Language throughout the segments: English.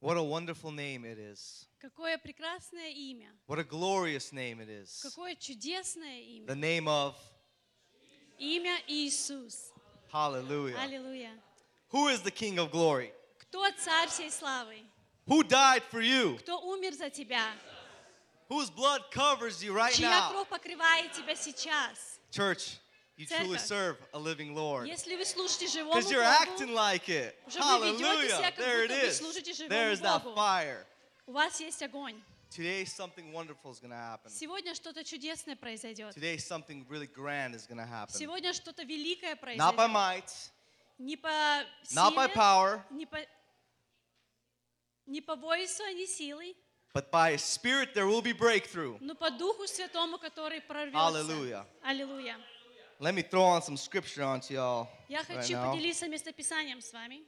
What a wonderful name it is. Какое прекрасное имя. What a glorious name it is. Какое чудесное The имя. name of Имя Иисус. Hallelujah. Аллилуйя. Who is the King of glory? Кто царь всей славы? Who died for you? Кто умер за тебя? Whose blood covers you right Чья now? кровь покрывает тебя сейчас? Church, you truly Церковь. serve a living Lord. Если вы служите живому Because you're acting Богу, like it. Уже вы ведете Hallelujah. себя, как There it будто вы is. служите живому There's that Богу. fire. у вас есть огонь. Today, something wonderful is going to happen. Сегодня что-то чудесное произойдет. Today, something really grand is going to happen. Сегодня что-то великое Not by произойдет. might, Не по not by силе, power, не по, не по войсу, а не силой, but by His Spirit, there will be breakthrough. но по Духу Святому, который прорвется. Аллилуйя. Аллилуйя. Let me throw on some scripture onto y'all. Я хочу поделиться местописанием с вами.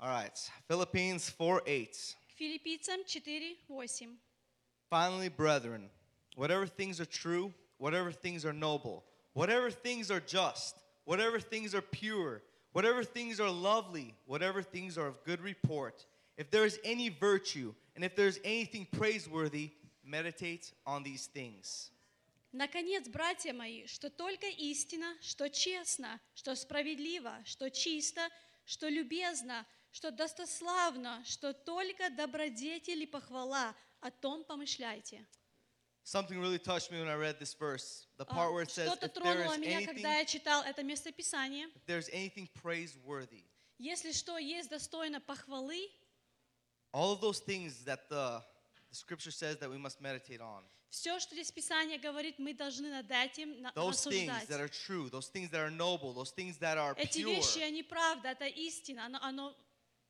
All right, Philippians 4:8. Филиппийцам 4:8. Finally, brethren, whatever things are true, whatever things are noble, whatever things are just, whatever things are pure, whatever things are lovely, whatever things are of good report, if there is any virtue and if there is anything praiseworthy, meditate on these things. Наконец, братья мои, что только истина, что честно, что справедливо, что чисто, что любезно, что достославно, что только добродетель и похвала, о том помышляйте. Something really touched me when I read this verse. The part where it says, Что-то тронуло меня, когда я читал это местописание. if there's anything praiseworthy, Если что есть достойно похвалы, all of those things that the, the scripture says that we must meditate on. все, что здесь Писание говорит, мы должны над этим на- those things рассуждать. that are true, those things that are noble, those things that are Эти pure, вещи, они правда, это истина, оно, оно,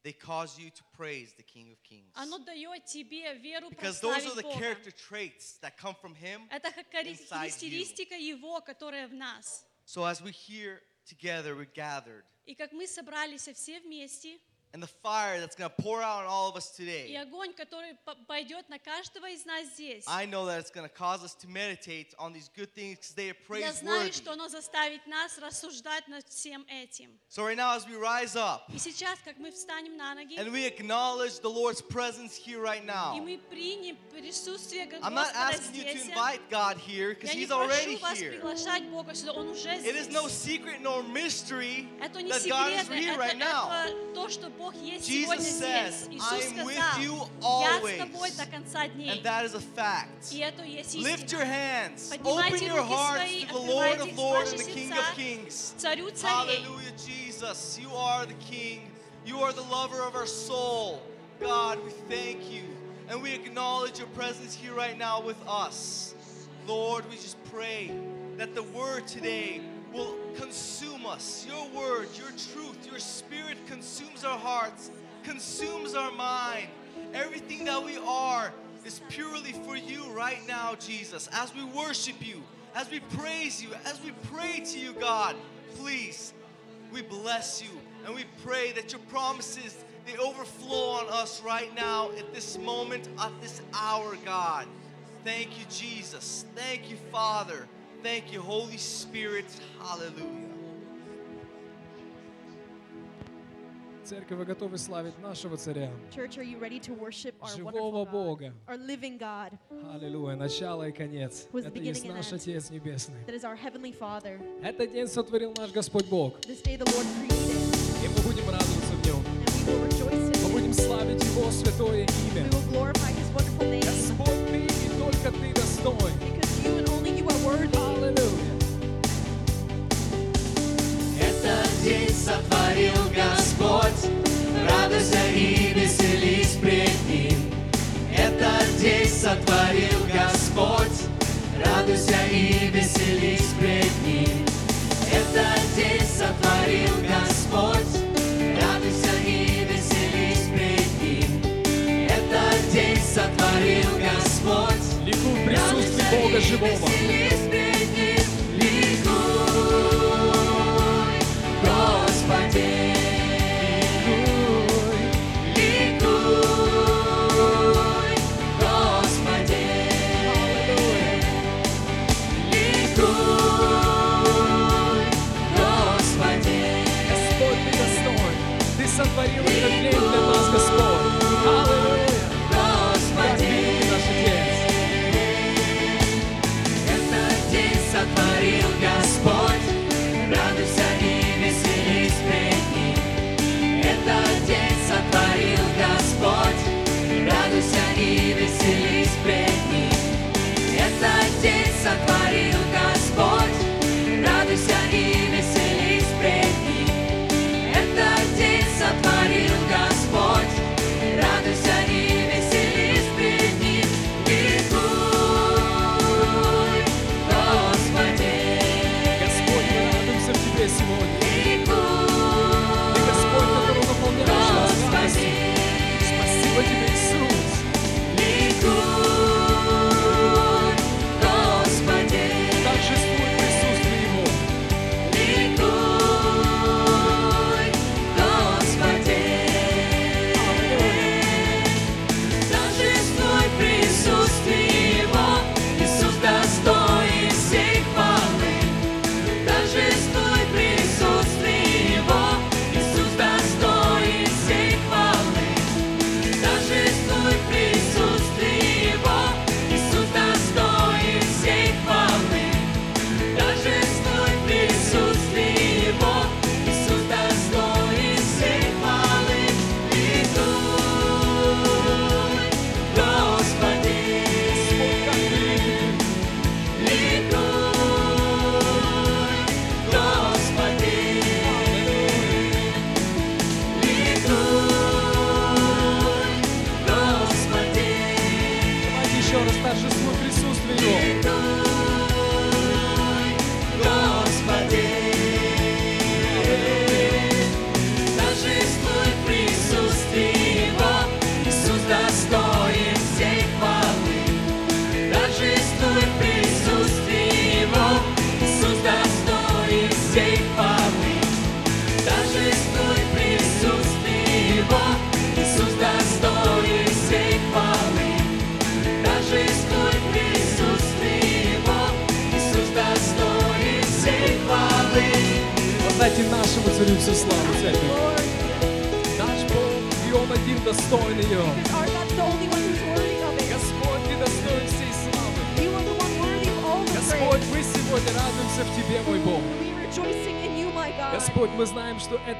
they cause you to praise the King of Kings. оно дает тебе веру Because those are прославить the Бога. character traits that come from Him. Это как хари- inside you. характеристика Его, которая в нас. So as we here together, we're gathered, И как мы собрались все вместе, and the fire that's going to pour out on all of us и today, огонь, который п- пойдет на каждого из нас здесь, I know that it's going to cause us to meditate on these good things because they are я знаю, praiseworthy. что оно заставит нас рассуждать над всем этим. So right now, as we rise up И сейчас, как мы встанем на ноги, and we acknowledge the Lord's presence here right и now, мы примем присутствие I'm not Господа asking you to здесь, invite God here because я не He's already прошу вас here. приглашать Бога сюда, Он уже It is здесь. no secret nor mystery Это не that God is секрет, here это, right now. это то, что Бог есть Jesus сегодня says, здесь. "I Иисус am with сказал, you я always." с тобой до конца дней. And that is a fact. И это есть Lift your истина. hands. Поднимайте Open your руки hearts свои, to the Lord открывайте of их Lords ваши and the King сердца. of Kings. Царю царей. Hallelujah, Jesus. You are the King. You are the lover of our soul. God, we thank you. And we acknowledge your presence here right now with us. Lord, we just pray that the word today will consume us. Your word, your truth, your spirit consumes our hearts, consumes our mind. Everything that we are is purely for you right now, Jesus. As we worship you, as we praise you, as we pray to you, God, please we bless you and we pray that your promises they overflow on us right now at this moment at this hour god thank you jesus thank you father thank you holy spirit hallelujah Церковь, вы готовы славить нашего царя? Church, are you ready to worship our Живого wonderful God, Бога. our living God, Аллилуйя, начало и конец. Это есть beginning and наш end. Отец Небесный. that is our Heavenly Father? Этот день сотворил наш Господь Бог, This day the Lord created, и мы будем радоваться в нем. and we will rejoice Мы in будем Him. славить Его святое We имя. will glorify His wonderful name, Господь, Ты и только Ты достоин. Worthy. Аллилуйя. Этот день сотворил Господь, радуйся и веселись пред Ним. Этот день сотворил Господь, радуйся и веселись пред Ним. Этот день сотворил Господь, радуйся и веселись пред Ним. Этот день сотворил Господь, Бога живого. Господи.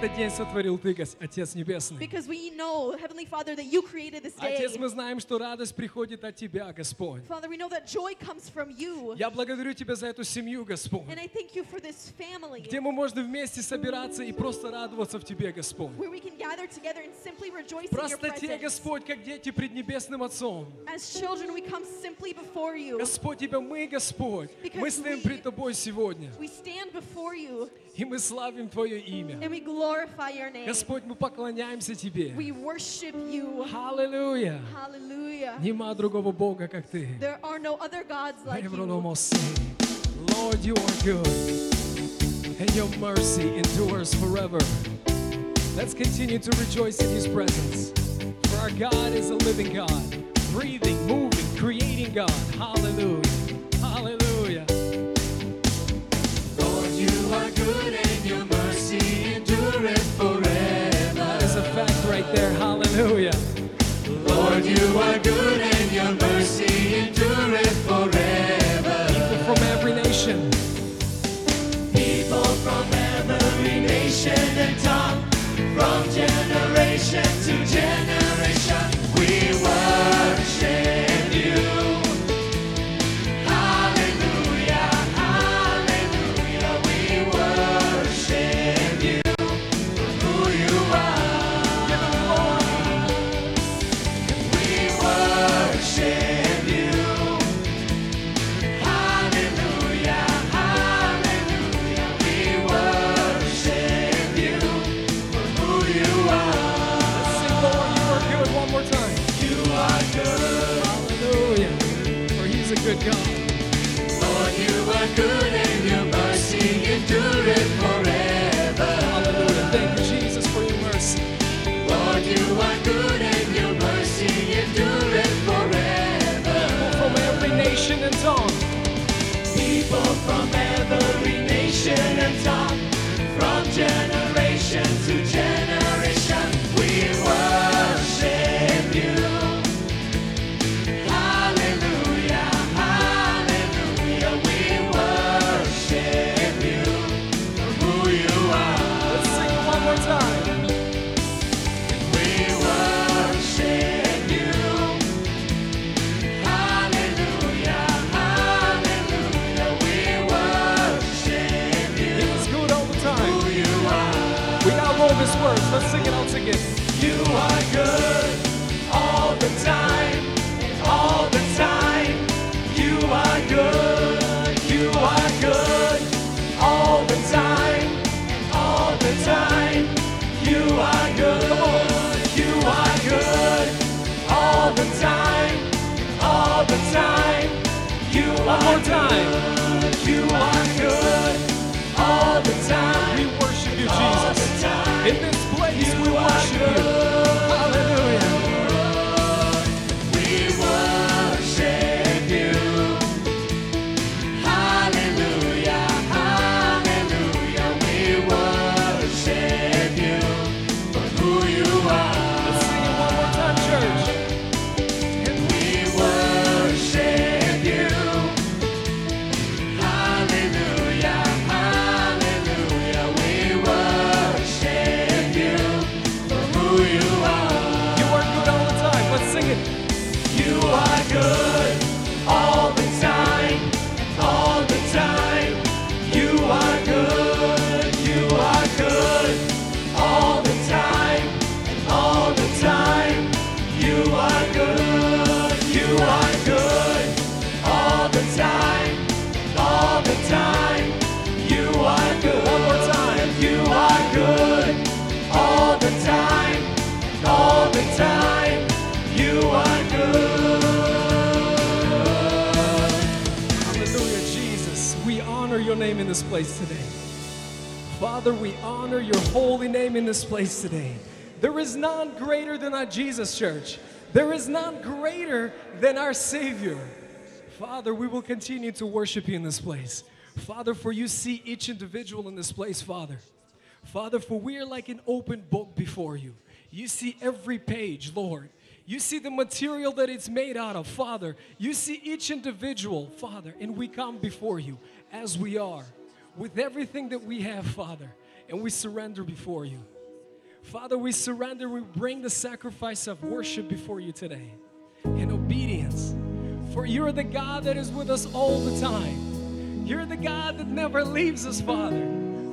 Этот день сотворил Ты, Отец Небесный. Because we know, Heavenly Father, that you created this day. Отец, мы знаем, что радость приходит от Тебя, Господь. Father, we know that joy comes from you. Я благодарю Тебя за эту семью, Господь, And I thank you for this family где мы можем вместе собираться и просто радоваться в Тебе, Господь. where we can gather together and simply rejoice in your presence. Господь, как дети пред Небесным Отцом. As children, we come simply before you. Господь, Тебя мы, Господь, мы стоим пред Тобой сегодня, We stand before you и мы славим Твое имя. and we glorify your name. Господь, мы поклоняемся Тебе. We worship you. Аллилуйя! Hallelujah. Нема другого Бога, как Ты. There are no other gods like you. Lord, you are good, and your mercy endures forever. Let's continue to rejoice in His presence. For our God is a living God, breathing, moving, creating God. Hallelujah. Hallelujah. Lord, are good and your mercy endureth forever. That is a fact right there. Hallelujah. Lord, you are good and your mercy endureth forever. People from every nation, People from every nation and tongue, from generation more time. This place today. Father, we honor your holy name in this place today. There is none greater than our Jesus church. There is none greater than our Savior. Father, we will continue to worship you in this place. Father, for you see each individual in this place, Father. Father, for we are like an open book before you. You see every page, Lord. You see the material that it's made out of, Father. You see each individual, Father, and we come before you as we are, with everything that we have, Father, and we surrender before you. Father, we surrender, we bring the sacrifice of worship before you today in obedience. For you're the God that is with us all the time. You're the God that never leaves us, Father,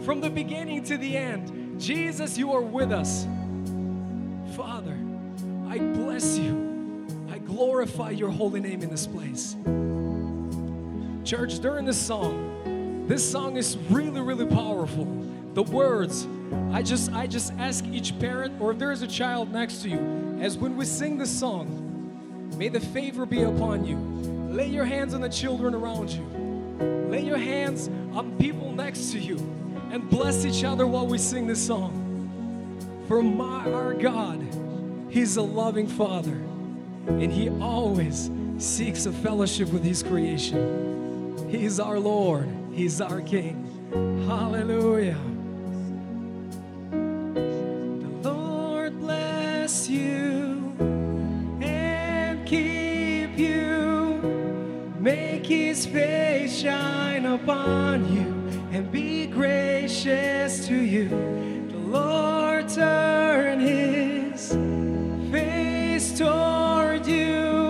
from the beginning to the end. Jesus, you are with us. Father, I bless you. I glorify your holy name in this place. Church, during this song, this song is really, really powerful. The words, I just I just ask each parent or if there is a child next to you, as when we sing this song, may the favor be upon you. Lay your hands on the children around you. Lay your hands on people next to you and bless each other while we sing this song. For my, our God, He's a loving Father, and He always seeks a fellowship with His creation. He's our Lord, He's our King. Hallelujah. The Lord bless you and keep you. Make his face shine upon you and be gracious to you. The Lord turn his face toward you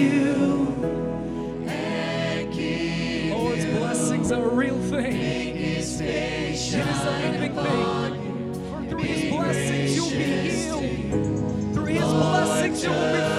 you oh, Lord's blessings are a real thing. It is through His blessings you'll be healed. Through His blessings you will be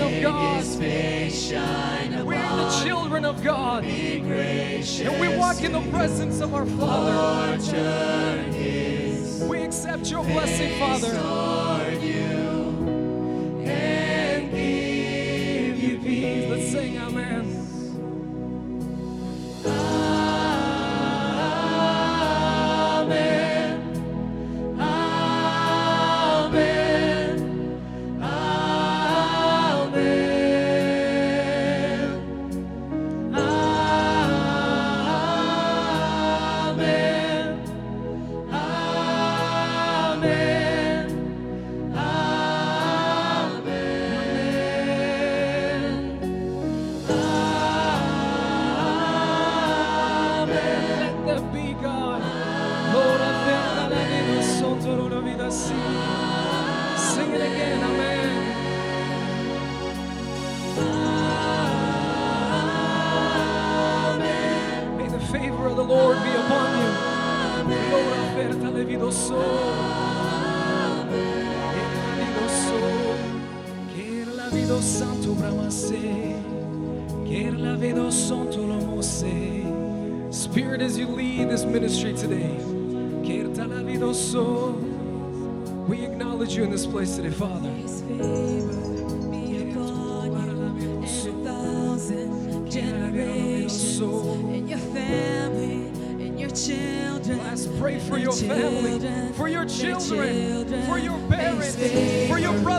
of God. We are the children of God. And we walk in the presence of our Father. We accept your blessing, Father. Let's sing. Amen.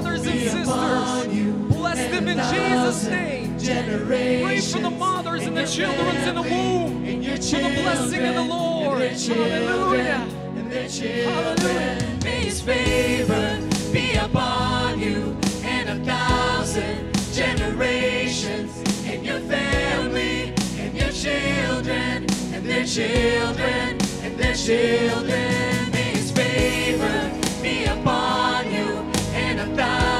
Brothers and sisters. Bless them in Jesus' name. Pray for the mothers and the children in the womb, for the blessing of the Lord. Hallelujah. children. May His favor be upon you and a thousand generations, and your family, and your children, and their children, and their children. May His favor be upon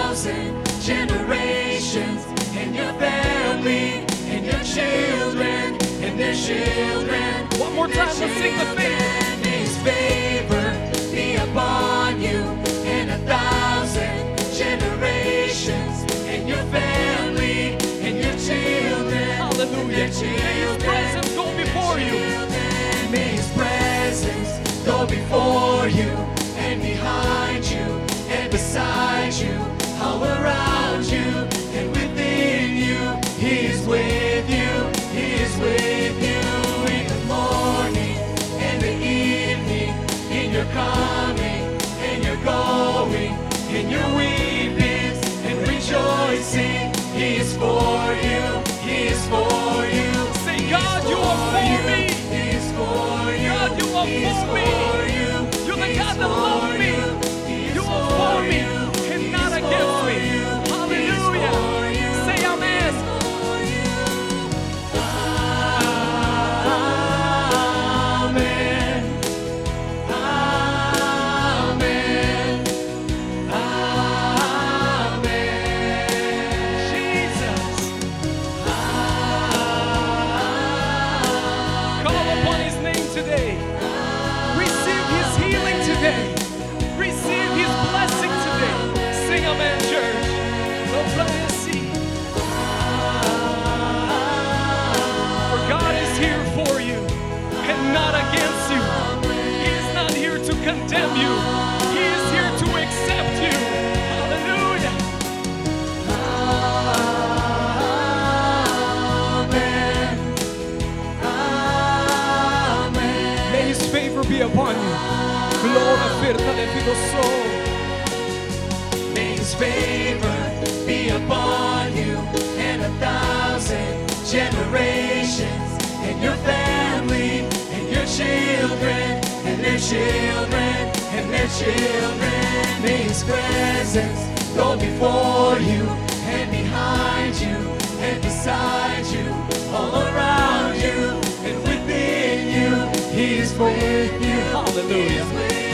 thousand generations, and your family, and your children, and their children. One more time, let's sing the. May His favor be upon you and a thousand generations, and your family, and your children. Hallelujah. and their May His children. presence go before you. May His presence go before you and behind you and beside you, all around you and within you. He is with you. He is with you in the morning and the evening, in your coming and your going, in your weeping and rejoicing. He is for you. He is for you. Say, God, you are for me. He is for you. God, you are for me. you. You're the God that loves me. So. May His favor be upon you and a thousand generations, and your family, and your children, and their children, and their children. May His presence go before you and behind you and beside you, all around He's with you. Hallelujah.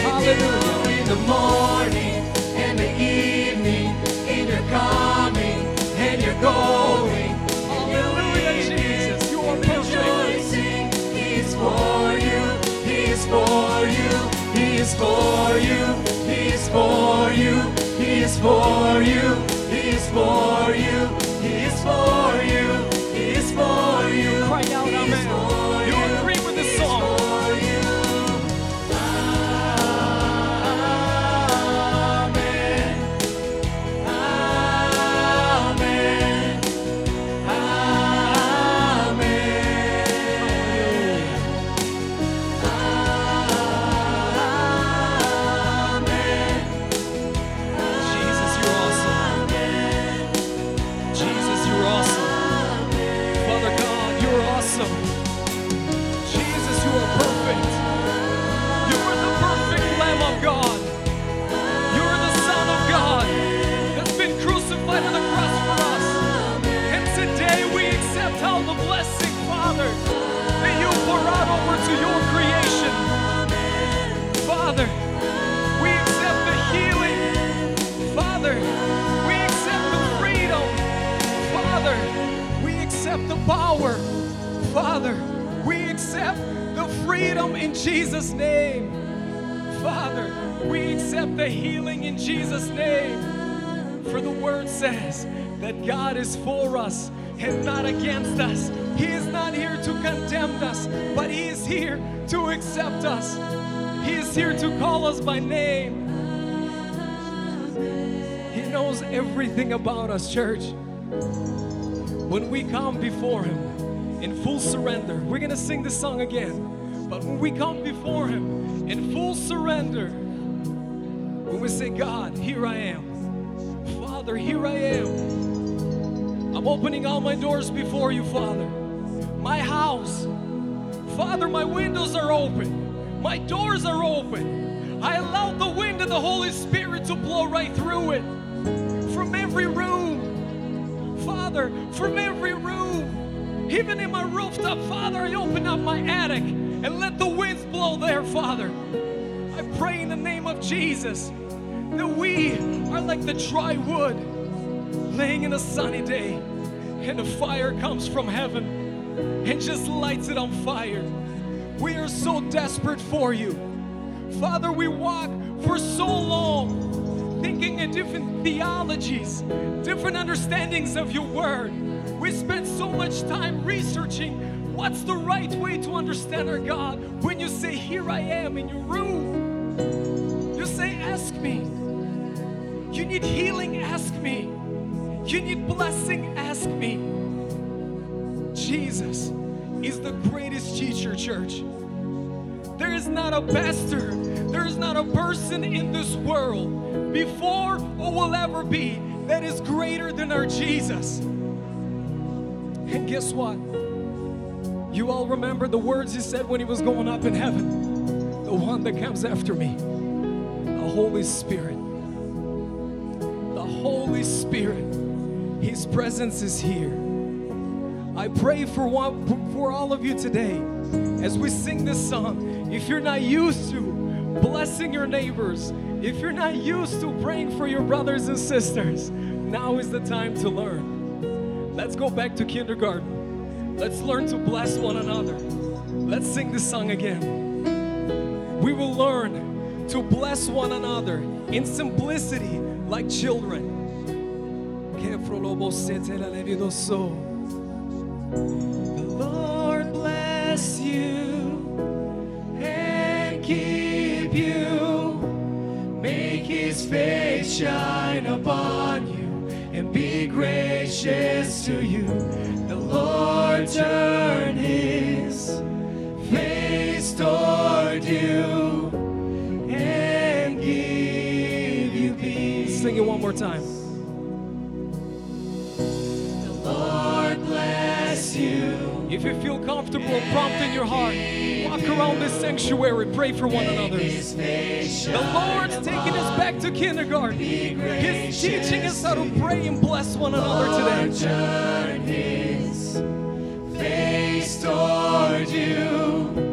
Hallelujah. In the morning, and the evening, in your coming, and your going. Hallelujah, Jesus. You are rejoicing. He's for you. He's for you. He's for you. He's for you. He's for you. He's for you. Power. Father, we accept the freedom in Jesus' name. Father, we accept the healing in Jesus' name. For the word says that God is for us and not against us. He is not here to condemn us, but He is here to accept us. He is here to call us by name. He knows everything about us, church. When we come before Him in full surrender, we're going to sing this song again. But when we come before Him in full surrender, when we say, God, here I am. Father, here I am. I'm opening all my doors before you, Father. My house. Father, my windows are open. My doors are open. I allow the wind of the Holy Spirit to blow right through it. From every room. Father, from every room. Even in my rooftop, Father, I open up my attic and let the winds blow there, Father. I pray in the name of Jesus that we are like the dry wood laying in a sunny day and the fire comes from heaven and just lights it on fire. We are so desperate for you. Father, we walk for so different theologies, different understandings of your word. We spend so much time researching what's the right way to understand our God. When you say, Here I am in your room, you say, Ask me. You need healing, ask me. You need blessing, ask me. Jesus is the greatest teacher, church. There is not a pastor, there is not a person in this world before or will ever be that is greater than our Jesus. And guess what? You all remember the words he said when he was going up in heaven. The one that comes after me, the Holy Spirit. The Holy Spirit. His presence is here. I pray for one, for all of you today as we sing this song. If you're not used to blessing your neighbors, if you're not used to praying for your brothers and sisters, now is the time to learn. Let's go back to kindergarten. Let's learn to bless one another. Let's sing this song again. We will learn to bless one another in simplicity like children. The Lord bless you and keep shine upon you and be gracious to you. The Lord turn his face toward you and give you peace. Sing it one more time. If you feel comfortable prompt in your heart, walk around this sanctuary, pray for one another. The Lord's taking us back to kindergarten. He's teaching us how to pray and bless one another today. Face toward you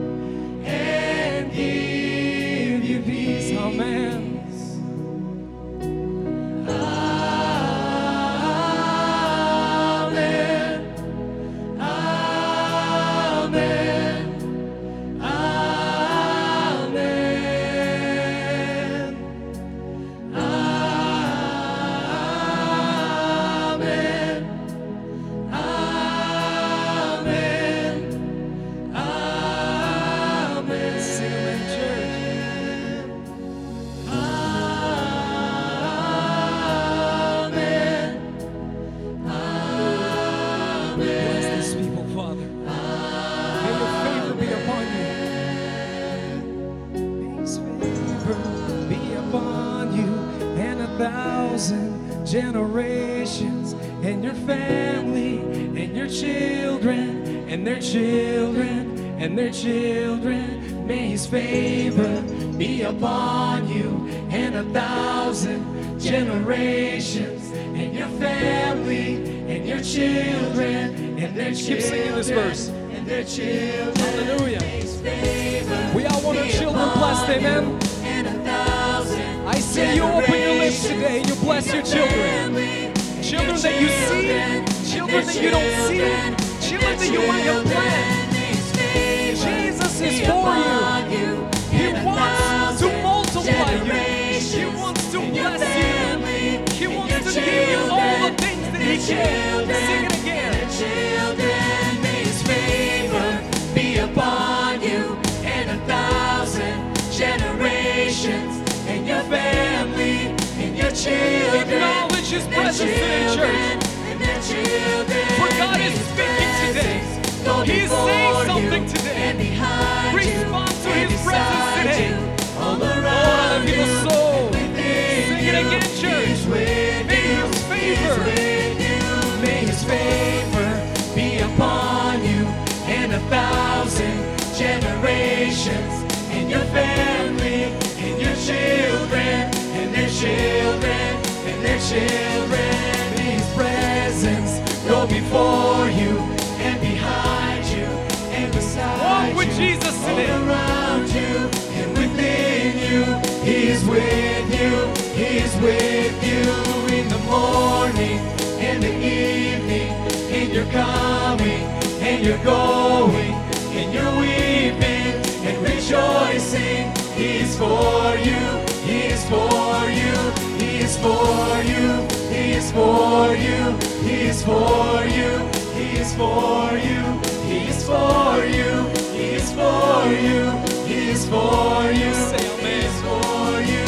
family and your children and their children and their children. May his favor be upon you and a thousand generations and your family and your children and their children. Keep singing this verse. And their children. Hallelujah. We all want our children blessed, amen. I see you open your lips today. You bless your children. Children that you see, children that you don't see, children that you want have planned. Jesus is for you. He wants to multiply you. He wants to bless you. He wants to give you all the things that He can. Sing it again. children, may his favor be upon you and a thousand generations and your family and your children. His presence church. And their children. For God is speaking today. He is saying something today. Respond to His presence today. All around give you. children, His presence go before you and behind you and beside Walk with you, Jesus all today. around you and within you. He is with you. He is with you in the morning and the evening. And you coming and you're going and you're weeping and rejoicing. He's for you. He's for you for you, He is for you, He is for you, He is for you, He is for you, He is for you, He is for you, He is for you.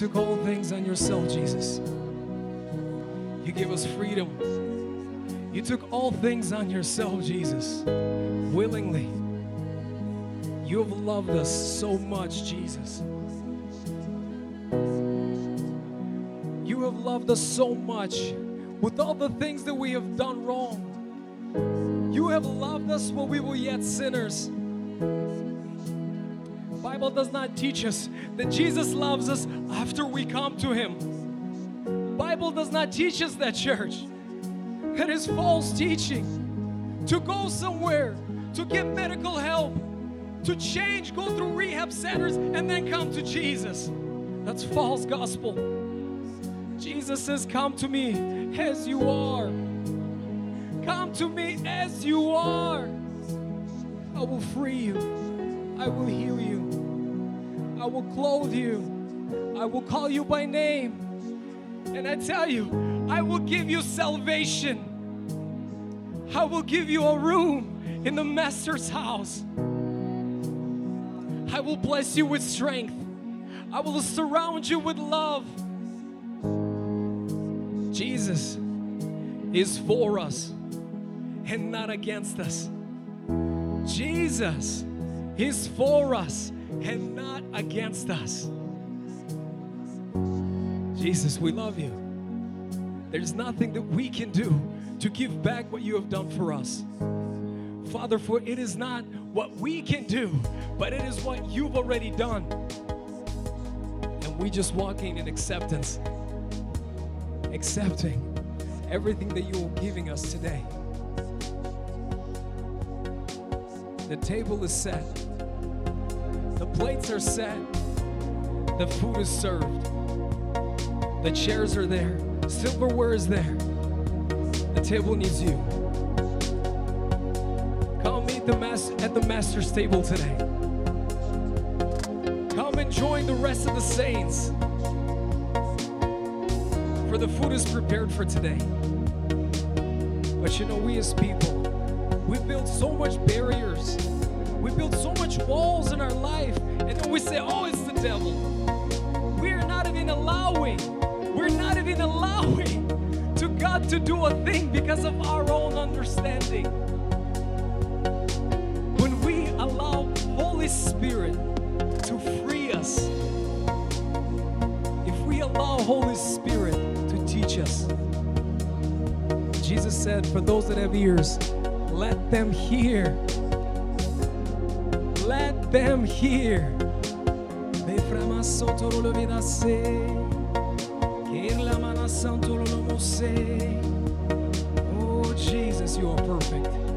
Took all things on yourself, Jesus. You give us freedom. You took all things on yourself, Jesus, willingly. You have loved us so much, Jesus. You have loved us so much with all the things that we have done wrong. You have loved us when we were yet sinners. Bible does not teach us that Jesus loves us we come to him. Bible does not teach us that church. That is false teaching. To go somewhere, to get medical help, to change, go through rehab centers, and then come to Jesus. That's false gospel. Jesus says, Come to me as you are. Come to me as you are. I will free you. I will heal you. I will clothe you. I will call you by name. And I tell you, I will give you salvation. I will give you a room in the Master's house. I will bless you with strength. I will surround you with love. Jesus is for us and not against us. Jesus is for us and not against us. Jesus, we love you. There's nothing that we can do to give back what you have done for us. Father, for it is not what we can do, but it is what you've already done. And we just walking in acceptance, accepting everything that you are giving us today. The table is set, the plates are set, the food is served, the chairs are there, silverware is there. The table needs you. Come meet the mas- at the master's table today. Come and join the rest of the saints. For the food is prepared for today. But you know, we as people, we build so much barriers. We build so much walls in our life. And then we say, oh, it's the devil. Even allowing to God to do a thing because of our own understanding. When we allow Holy Spirit to free us, if we allow Holy Spirit to teach us, Jesus said, for those that have ears, let them hear. Let them hear. Mose. Oh Jesus, you are perfect.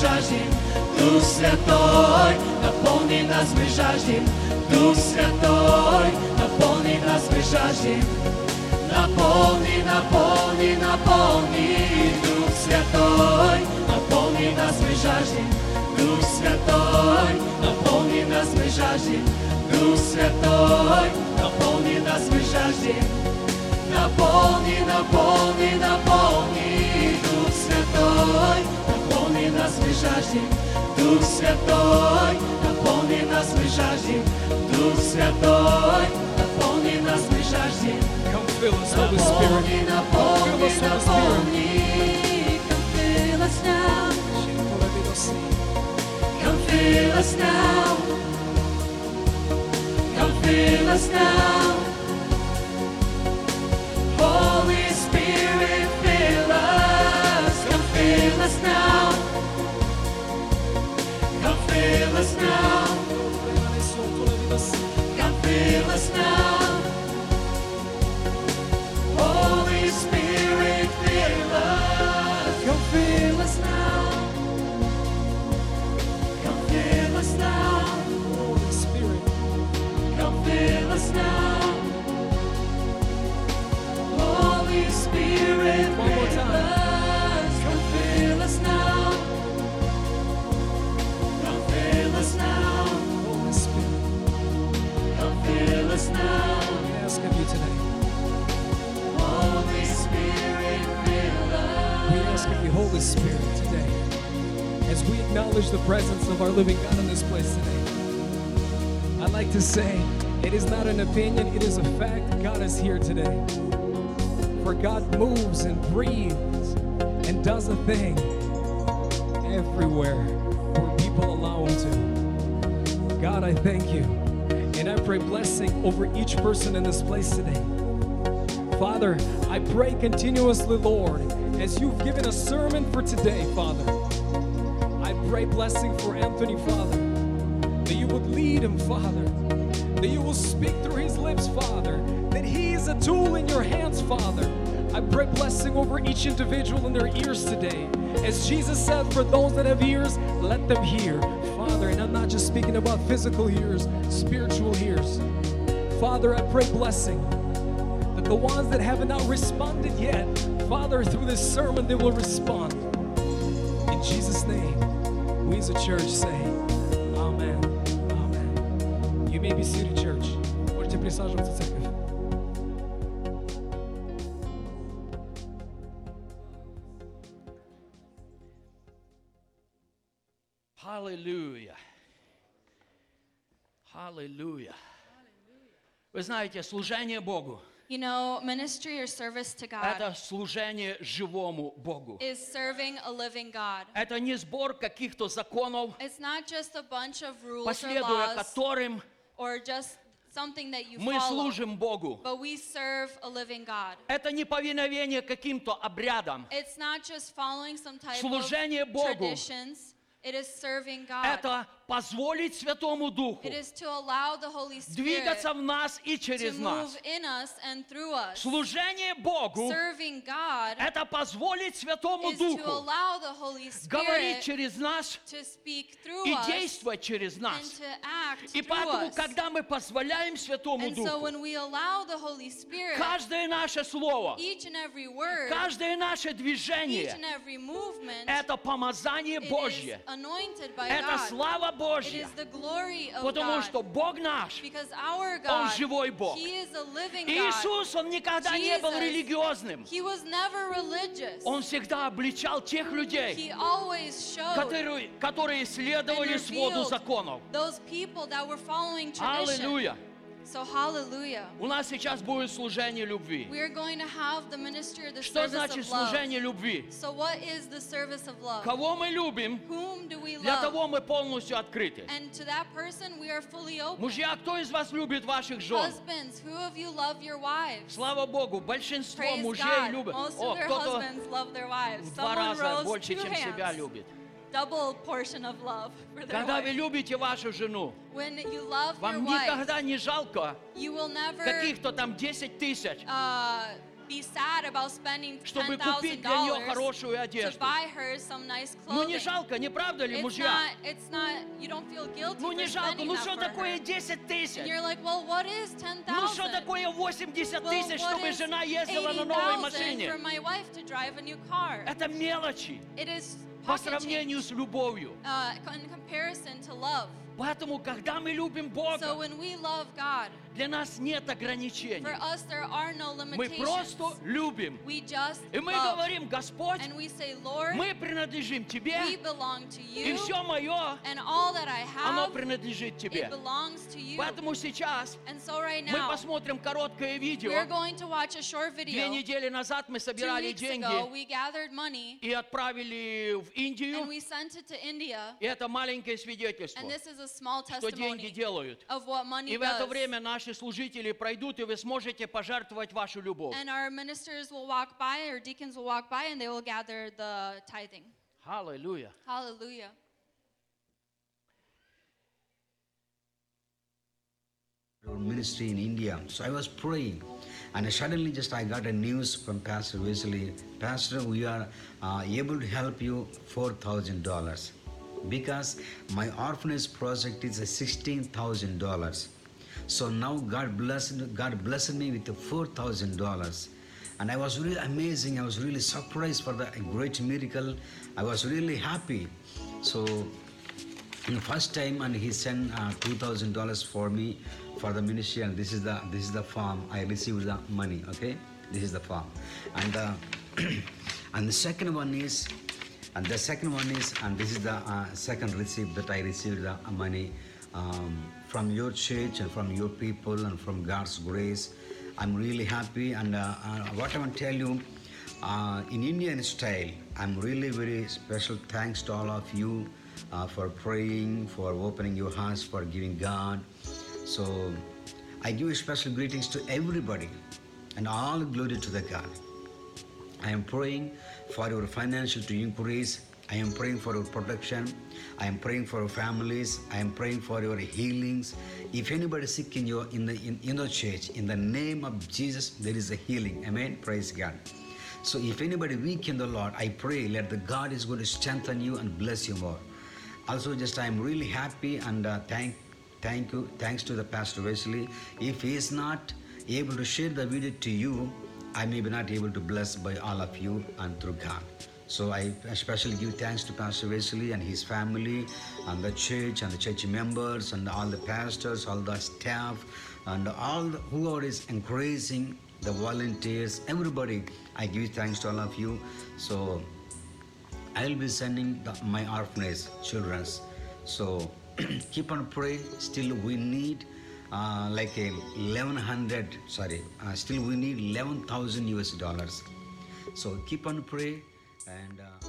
Жаждем, Дух Святой, наполни нас, мы жаждем, Дух Святой, наполни нас, мы жаждем, наполни, наполни, наполни, Дух Святой, наполни нас, мы жаждем, Дух Святой, наполни нас, мы жаждем, Дух Святой, наполни нас, мы жаждем. Наполни, наполни, наполни, Дух Святой, наполни нас, мы жаждем, Дух Святой, наполни нас, мы жаждем, Дух Святой, наполни нас, мы жаждем, Come fill us, Holy Spirit. наполни, наполни, наполни, come fill us now, come fill us now, come fill us now. Holy Spirit, us now. Come fill us now, come fill us now. Holy Spirit, fill us, come fill us now. Come fill us now, Holy Spirit. come fill us now. Holy Spirit, the presence of our living God in this place today. I'd like to say, it is not an opinion, it is a fact. God is here today. For God moves and breathes and does a thing everywhere where people allow Him to. God, I thank you. Pray blessing over each person in this place today. Father, I pray continuously, Lord, as you've given a sermon for today, Father. I pray blessing for Anthony, Father, that you would lead him, Father, that you will speak through his lips, Father, that he is a tool in your hands, Father. I pray blessing over each individual in their ears today. As Jesus said, for those that have ears, let them hear Father, and I'm not just speaking about physical ears, spiritual ears. Father, I pray blessing that the ones that have not responded yet, Father, through this sermon, they will respond. In Jesus' name, we as a church say, Amen. Amen. You may be seated, church. Можете присаживаться, Аллилуйя. Вы знаете, служение Богу You know, ministry or service to – God это служение живому Богу. is serving a living God. Это не сбор каких-то законов, It's not just a bunch of rules or последуя laws которым or just something that you мы follow, служим Богу. but we serve a living God. Это не повиновение каким-то обрядам. It's not just following some type Служение of Богу. traditions. It is serving God. Это позволить Святому Духу двигаться в нас и через нас. Служение Богу – это позволить Святому Духу говорить через нас и действовать через нас. И поэтому, когда мы позволяем Святому Духу, каждое наше слово, каждое наше движение – это помазание Божье. Это слава Божья. Потому что Бог наш, Он живой Бог. Иисус, Он никогда не был религиозным. Он всегда обличал тех людей, которые, которые следовали своду законов. Аллилуйя! So hallelujah. У нас сейчас будет служение любви. We are going to have the ministry of the Что service значит of love. служение любви? So what is the service of love? Кого мы любим, Whom do we для love? того мы полностью открыты. And to that person, we are fully open. Мужья, кто из вас любит ваших жен? Husbands, who of you love your wives? Слава Богу, большинство Praise мужей God. любят. Most О, of their кто-то husbands love their wives. в два Someone раза rose больше, two чем себя hands. любит. Double portion of love for their Когда вы wife. любите вашу жену, When you love your вам wife, никогда не жалко you will never каких-то там 10 тысяч, uh, be sad about spending чтобы $10,000 купить для нее хорошую to одежду. buy her some nice Ну clothing. не жалко, не правда ли, It's мужья? not, it's not, you don't feel guilty Ну for не жалко, spending ну that что for такое her. 10 And тысяч? you're like, well, what is 10,000? Ну что такое 80 well, тысяч, what чтобы is жена ездила на новой 80,000 машине? for my wife to drive a new car? Это мелочи It is по pocket сравнению change, с любовью. uh, in comparison to love. Поэтому, когда мы любим So Бога, when we love God, для нас нет for ограничений. us there are no Мы просто любим. We just И мы love. говорим, Господь, And we say, Lord, мы принадлежим we Тебе, belong to и you, все мое, and all that I оно have, принадлежит it Тебе. belongs to you. Поэтому сейчас And so right мы now, посмотрим короткое we're видео. going to watch a short Две video. недели назад мы собирали weeks ago, деньги we gathered money и отправили в and Индию. we sent it to India. И это маленькое свидетельство, And this is a small что деньги testimony делают. of what money И в это время наши служители пройдут, и вы сможете пожертвовать вашу любовь. And our ministers will walk by, or deacons will walk by, and they will gather the tithing. Аллилуйя. Hallelujah. our ministry in India. So I was praying, and suddenly just I got a news from Pastor Wesley. Pastor, we are uh, able to help you four thousand dollars because my orphanage project is a sixteen thousand dollars. So now God blessed God blessed me with four thousand dollars. And I was really amazing. I was really surprised for the great miracle. I was really happy. So the first time and he sent uh, $2000 for me for the ministry and this is the this is the form i received the money okay this is the form and uh, and the second one is and the second one is and this is the uh, second receipt that i received the money um, from your church and from your people and from god's grace i'm really happy and uh, uh, what i want to tell you uh, in Indian style, I'm really very special thanks to all of you uh, for praying, for opening your hearts, for giving God. So I give special greetings to everybody and all glory to the God. I am praying for your financial to increase. I am praying for your protection. I am praying for your families. I am praying for your healings. If anybody is sick in your in the in, in the church, in the name of Jesus, there is a healing. Amen. Praise God. So if anybody weak in the Lord, I pray let the God is going to strengthen you and bless you more. Also, just I am really happy and uh, thank thank you thanks to the Pastor Wesley. If he is not able to share the video to you, I may be not able to bless by all of you and through God. So I especially give thanks to Pastor Wesley and his family and the church and the church members and all the pastors, all the staff and all the, whoever is encouraging the volunteers, everybody. I give thanks to all of you. So I will be sending the, my orphanage children's So keep on praying. Still, we need uh, like a 1100. Sorry, uh, still we need 11,000 US dollars. So keep on pray and. Uh,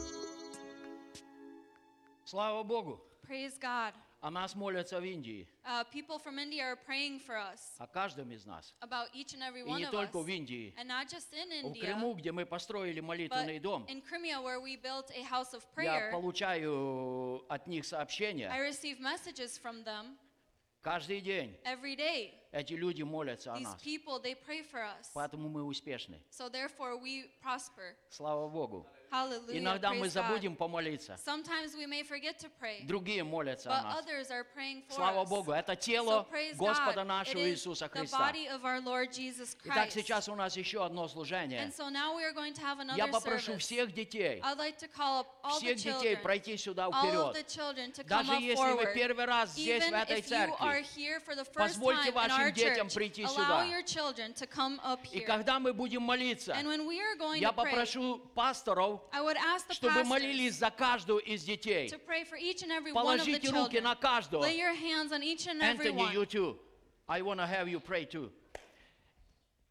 Слава Богу! Praise God. О нас молятся в Индии, Uh, people from India are praying for us о каждом из нас. about each and every И one не of только us. в Индии. And not just in В India, Крыму, где мы построили but молитвенный дом, in Crimea where we built a house of я prayer. получаю от них I сообщения receive messages from them каждый день. every day. Эти люди молятся о These нас. people, they pray for us. Поэтому мы успешны. So therefore we prosper. Слава Богу. Hallelujah. Иногда мы praise God. забудем помолиться. Sometimes we may forget to pray, Другие молятся but о нас. others are praying for Слава us. Богу, это So тело praise Господа God. нашего It is Иисуса the Христа. body of our Lord Jesus Итак, Christ. сейчас у нас еще одно служение. And so now we are going to have another Я попрошу service. всех детей, I'd like to call up all the всех детей children, пройти сюда all of the вперед. children to come Даже up если вы forward. первый раз здесь, в Even этой if you are церкви, here for the first позвольте time in вашим our детям church, прийти allow сюда. your children to come up И here. когда мы будем молиться, And when we are going я to pray, попрошу пасторов, I would ask the чтобы pastors молились за каждую из детей. to pray for each and every one of the Положите руки children. на каждого. Lay your hands on each and every Anthony, one. you too. I want to have you pray too.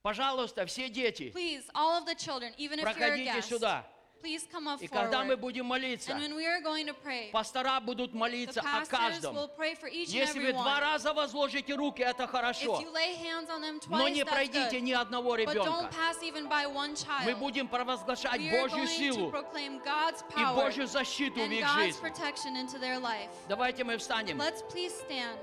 Пожалуйста, все дети, Please, all of the children, even if you're a проходите guest, сюда. Please come up И когда мы forward. будем молиться, And when we are going to pray, пастора будут the молиться о pastors каждом. will pray for each and Если every вы два one. раза возложите руки, это If хорошо. you lay hands on them Но twice, не that's пройдите good. ни одного But don't ребенка. pass even by one child. Мы будем провозглашать we are Божью going to силу proclaim God's и power Божью защиту в and их God's жизнь. protection into their life. Давайте мы встанем. Let's please stand.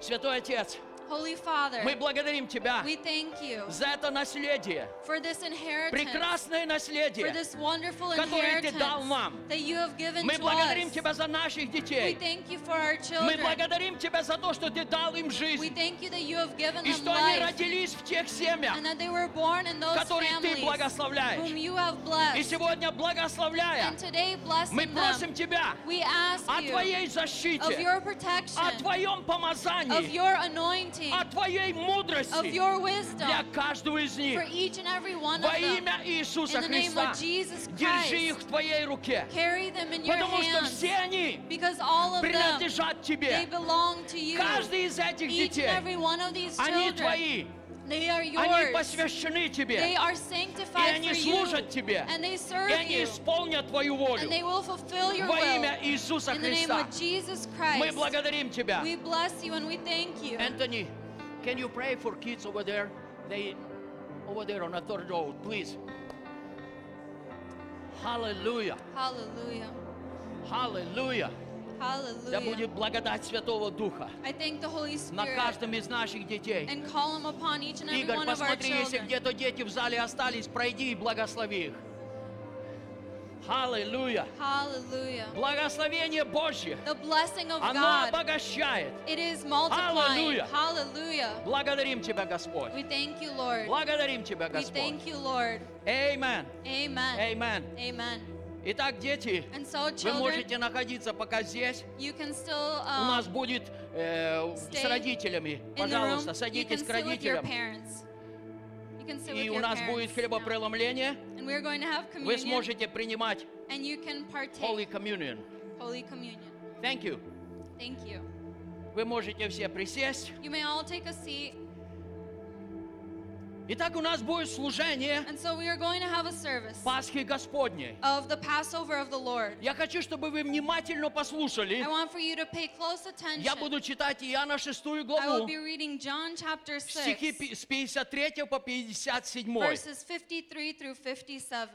Святой Отец, Holy Father, мы благодарим Тебя we thank you за это наследие, for this inheritance, прекрасное for наследие. this wonderful которое Ты inheritance дал нам. that you have given Мы to благодарим us. Тебя за наших We детей. thank you for our Мы children. благодарим Тебя за то, что Ты дал им We жизнь. thank you that you have given И them что они life родились в тех семьях, and that they were born in those которые Ты families благословляешь. whom you have И blessed. сегодня, благословляя, And today, blessing мы them, просим Тебя we ask о you Твоей of защите, your protection, о Твоем of помазании, your anointing, о Твоей мудрости. для каждого из них. Во имя Иисуса Христа. Держи их в Твоей руке, потому что все они принадлежат Тебе. Каждый из этих детей, они Твои. they are Они yours. посвящены They Тебе. are И sanctified они for you. служат Тебе. And they serve И они you. исполнят Твою волю. And they will fulfill your Во will. имя Иисуса In the name Христа. of Jesus Мы Christ, благодарим Тебя. we bless you and we thank you. Anthony, can you pray for kids over there? They over there on the third row, please. Hallelujah. Hallelujah. Hallelujah. Да Hallelujah. будет благодать Святого Духа I thank the Holy на Spirit каждом из наших детей. and call him upon each and every Игорь, one of our посмотри, если где-то дети в зале остались, пройди и благослови их. Аллилуйя. Благословение Божье, The blessing of оно God, обогащает. it is multiplying. Hallelujah. Благодарим Тебя, Господь. We thank you, Lord. Благодарим Тебя, We Господь. thank you, Lord. Amen. Amen. Amen. Amen. Итак, дети, so, children, вы можете находиться пока здесь. Still, um, У нас будет э, с родителями. Пожалуйста, садитесь к родителям. И у нас будет хлебопреломление. Вы сможете принимать Holy Communion. Holy Communion. Thank you. Thank you. Вы можете все присесть. You may all take a seat. Итак, у нас будет служение And so we are going to have a service Пасхи Господней. of the Passover of the Lord. Я хочу, чтобы вы внимательно послушали. I want for you to pay close attention. Я буду читать Иоанна 6 I will главу, be reading John chapter 6, стихи пи- с 53 по 57. verses 53 through 57.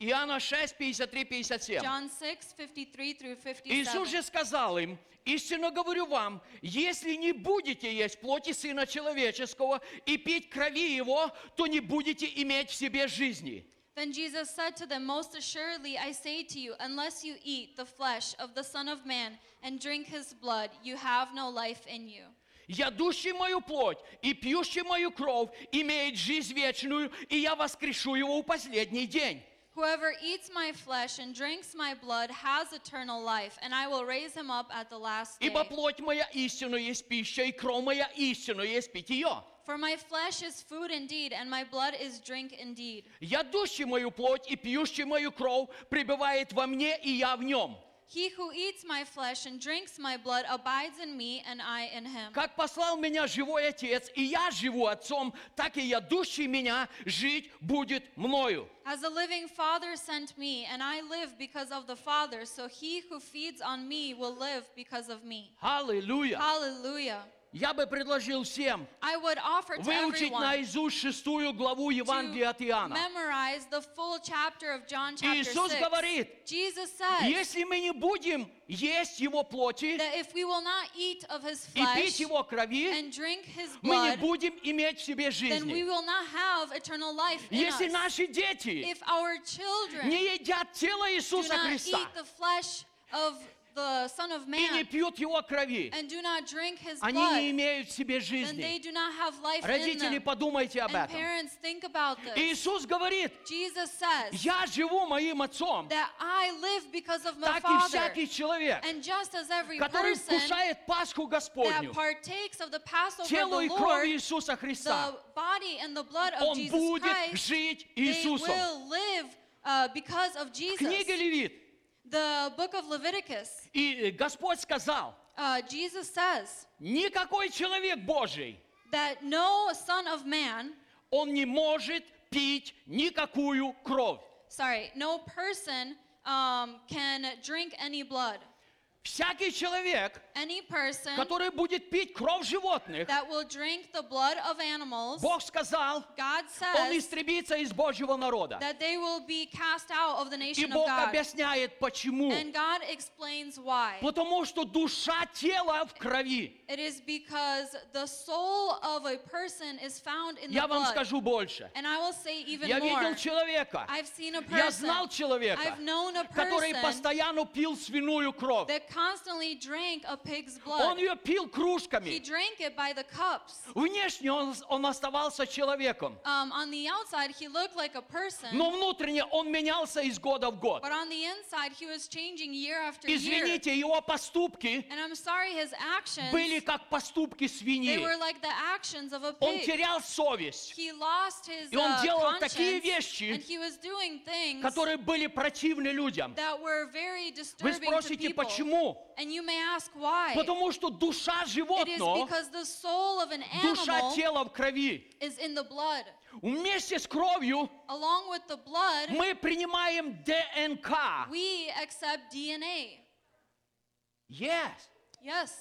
Иоанна 6, 53, 57. John 6, 53 through 57. Иисус же сказал им, истинно говорю вам, если не будете есть плоти Сына Человеческого и пить крови Его, то не будете иметь в себе жизни. Then Jesus said to them, Most assuredly I say to you, unless you eat the flesh of the Son of Man and drink his blood, you have no life in you. Ядущий мою плоть и пьющий мою кровь имеет жизнь вечную, и я воскрешу его в последний день. Whoever eats my flesh and drinks my blood has eternal life, and I will raise him up at the last day. Ибо плоть моя истинно есть пища, и кровь моя истинно есть питье. For my flesh is food indeed, and my blood is drink indeed. Ядущий мою плоть и пьющий мою кровь пребывает во мне, и я в нем. He who eats my flesh and drinks my blood abides in me, and I in him. Как послал меня живой Отец, и я живу Отцом, так и ядущий меня жить будет мною. As the living Father sent me, and I live because of the Father, so he who feeds on me will live because of me. Аллилуйя! Hallelujah. Я бы предложил всем I would offer to выучить наизусть шестую главу Евангелия от Иоанна. memorize the full chapter of John chapter Иисус 6. говорит, Jesus says Если мы не будем есть Его плоти that if we will not eat of his и пить flesh Его крови, and drink his мы не blood, будем иметь в себе then we жизни. will not have eternal life in Если us. наши дети If our children не едят тело do Иисуса not Христа eat the flesh of the Son of и не пьют Его крови, and do not drink his они не имеют в себе then жизни. they do not have life in Родители, them. подумайте об And этом. parents, think about this. Иисус говорит, Jesus says я живу моим Отцом, that I live because of my так и всякий человек, And just as every который person вкушает Пасху that Господню, partakes of the Passover of тело и кровь Иисуса Христа, the body and the blood of он Jesus будет Christ, жить they Иисусом. will live uh, because of В Jesus. книге Левит, The book of Leviticus, и Господь сказал, uh, Jesus says никакой человек Божий, that no son of man, он не может пить никакую кровь. sorry, no person um, can drink any blood. Всякий человек, Any person который будет пить кровь животных, that will drink the blood of animals, Бог сказал, God он says истребится из Божьего народа. that they will be cast out of the И nation of Бог God. объясняет, почему. And God explains why. Потому что душа тела в крови. It is because the soul of a person is found in the Я вам blood. скажу больше. And I will say even Я more. видел человека, I've seen a я person, знал человека, I've known a который person постоянно пил свиную кровь. that constantly drank a pig's Он blood. ее пил He кружками. drank it by the cups. Внешне он, он оставался человеком, Um, on the outside, he looked like a person, но внутренне он менялся из года в год. but on the inside, he was changing year after year. Извините, его поступки And I'm sorry, his actions, были как поступки they свиньи. were like the actions of a Он pig. терял совесть, He lost his И он uh, делал такие conscience, вещи, and he was doing things которые были противны людям. that were very Вы disturbing to спросите, people. почему? And you may ask why. Потому что душа It is животного, because the soul of an душа animal тела в крови. is in the blood. Вместе с кровью Along with the blood, мы принимаем ДНК. we accept DNA. Yes. Yes.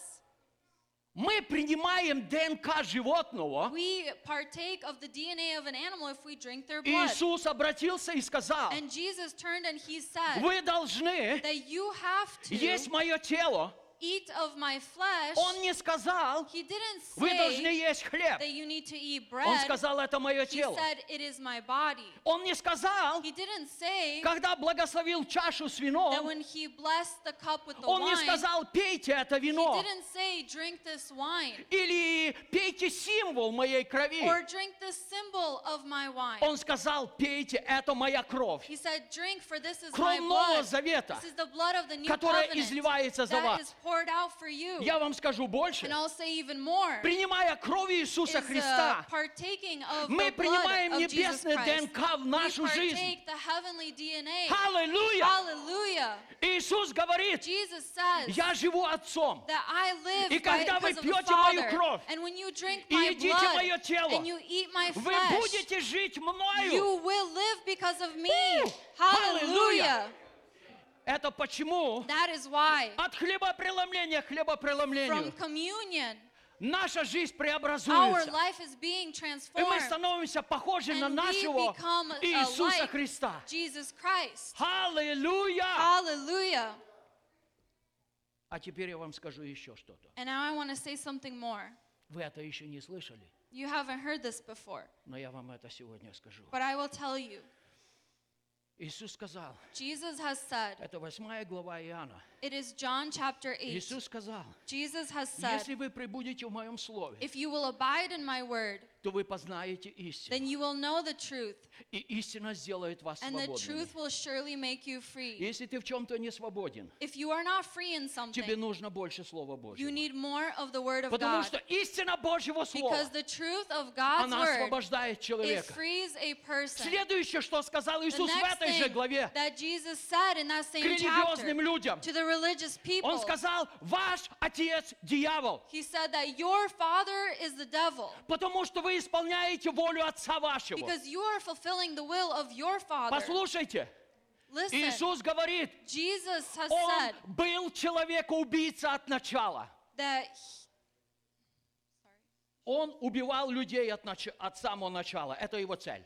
Мы принимаем ДНК животного. We partake of the DNA of an animal if we drink their blood. Иисус обратился и сказал, And Jesus turned and he said вы должны that you have to есть мое тело. Eat of my flesh. Он не сказал, He didn't вы должны say есть хлеб. that you need to eat Он bread. сказал, это мое He тело. said it is my body. Он не сказал, He didn't say когда благословил чашу с that вином, when he blessed the cup with the он не wine, сказал, пейте это he вино. didn't say drink this wine Или пейте символ моей крови. or drink this symbol of my wine. Он сказал, пейте, это моя кровь. He said, drink for this is Кровь my Нового blood. Завета, This is the blood of the new которая covenant изливается за that вас. Poured out for you. Я вам скажу больше. And I'll say even more. Принимая кровь Иисуса uh, Христа, partaking of мы the blood принимаем of Jesus небесное. ДНК в нашу we жизнь. the heavenly DNA. Аллилуйя! Hallelujah. Иисус говорит, Jesus says я живу Отцом. that I live И by, когда вы of the пьете мою кровь and when you drink и едите blood мое тело, and you eat my Вы flesh, будете жить мною. you will live because of me. Woo! Hallelujah. Это почему? That is why От хлебопреломления к from хлебопреломлению communion, наша жизнь our преобразуется. life is being И мы transformed. становимся похожи на And we нашего become Иисуса Христа. Jesus Christ. Аллилуйя! Hallelujah. А теперь я вам скажу еще что-то. And now I want to say something more. Вы это еще не слышали, You haven't heard this before, но я вам это сегодня скажу. but I will tell you. Иисус сказал, Jesus has said, это восьмая глава Иоанна. it is John chapter 8. Иисус сказал, Jesus has said, если вы пребудете в моем слове, if you will abide in my word, то вы познаете истину, then you will know the truth, и истина сделает вас and the truth will surely make you free. Если ты в чем-то не свободен, If you are not free in тебе something, нужно больше Слова you Божьего. need more of the word of Потому God. что истина Божьего Слова, Because the truth of God's она освобождает it человека. frees a person. Следующее, что сказал Иисус в этой той же главе that Jesus said in that к same chapter религиозным людям. to the religious people. Он сказал, ваш отец дьявол, He said that your father is the devil потому что вы исполняете волю отца вашего. because you are fulfilling the will of your father. Послушайте, Listen, Иисус говорит, Jesus has он said был человека-убийца от начала. that Он убивал людей от, нач- от самого начала. Это его цель.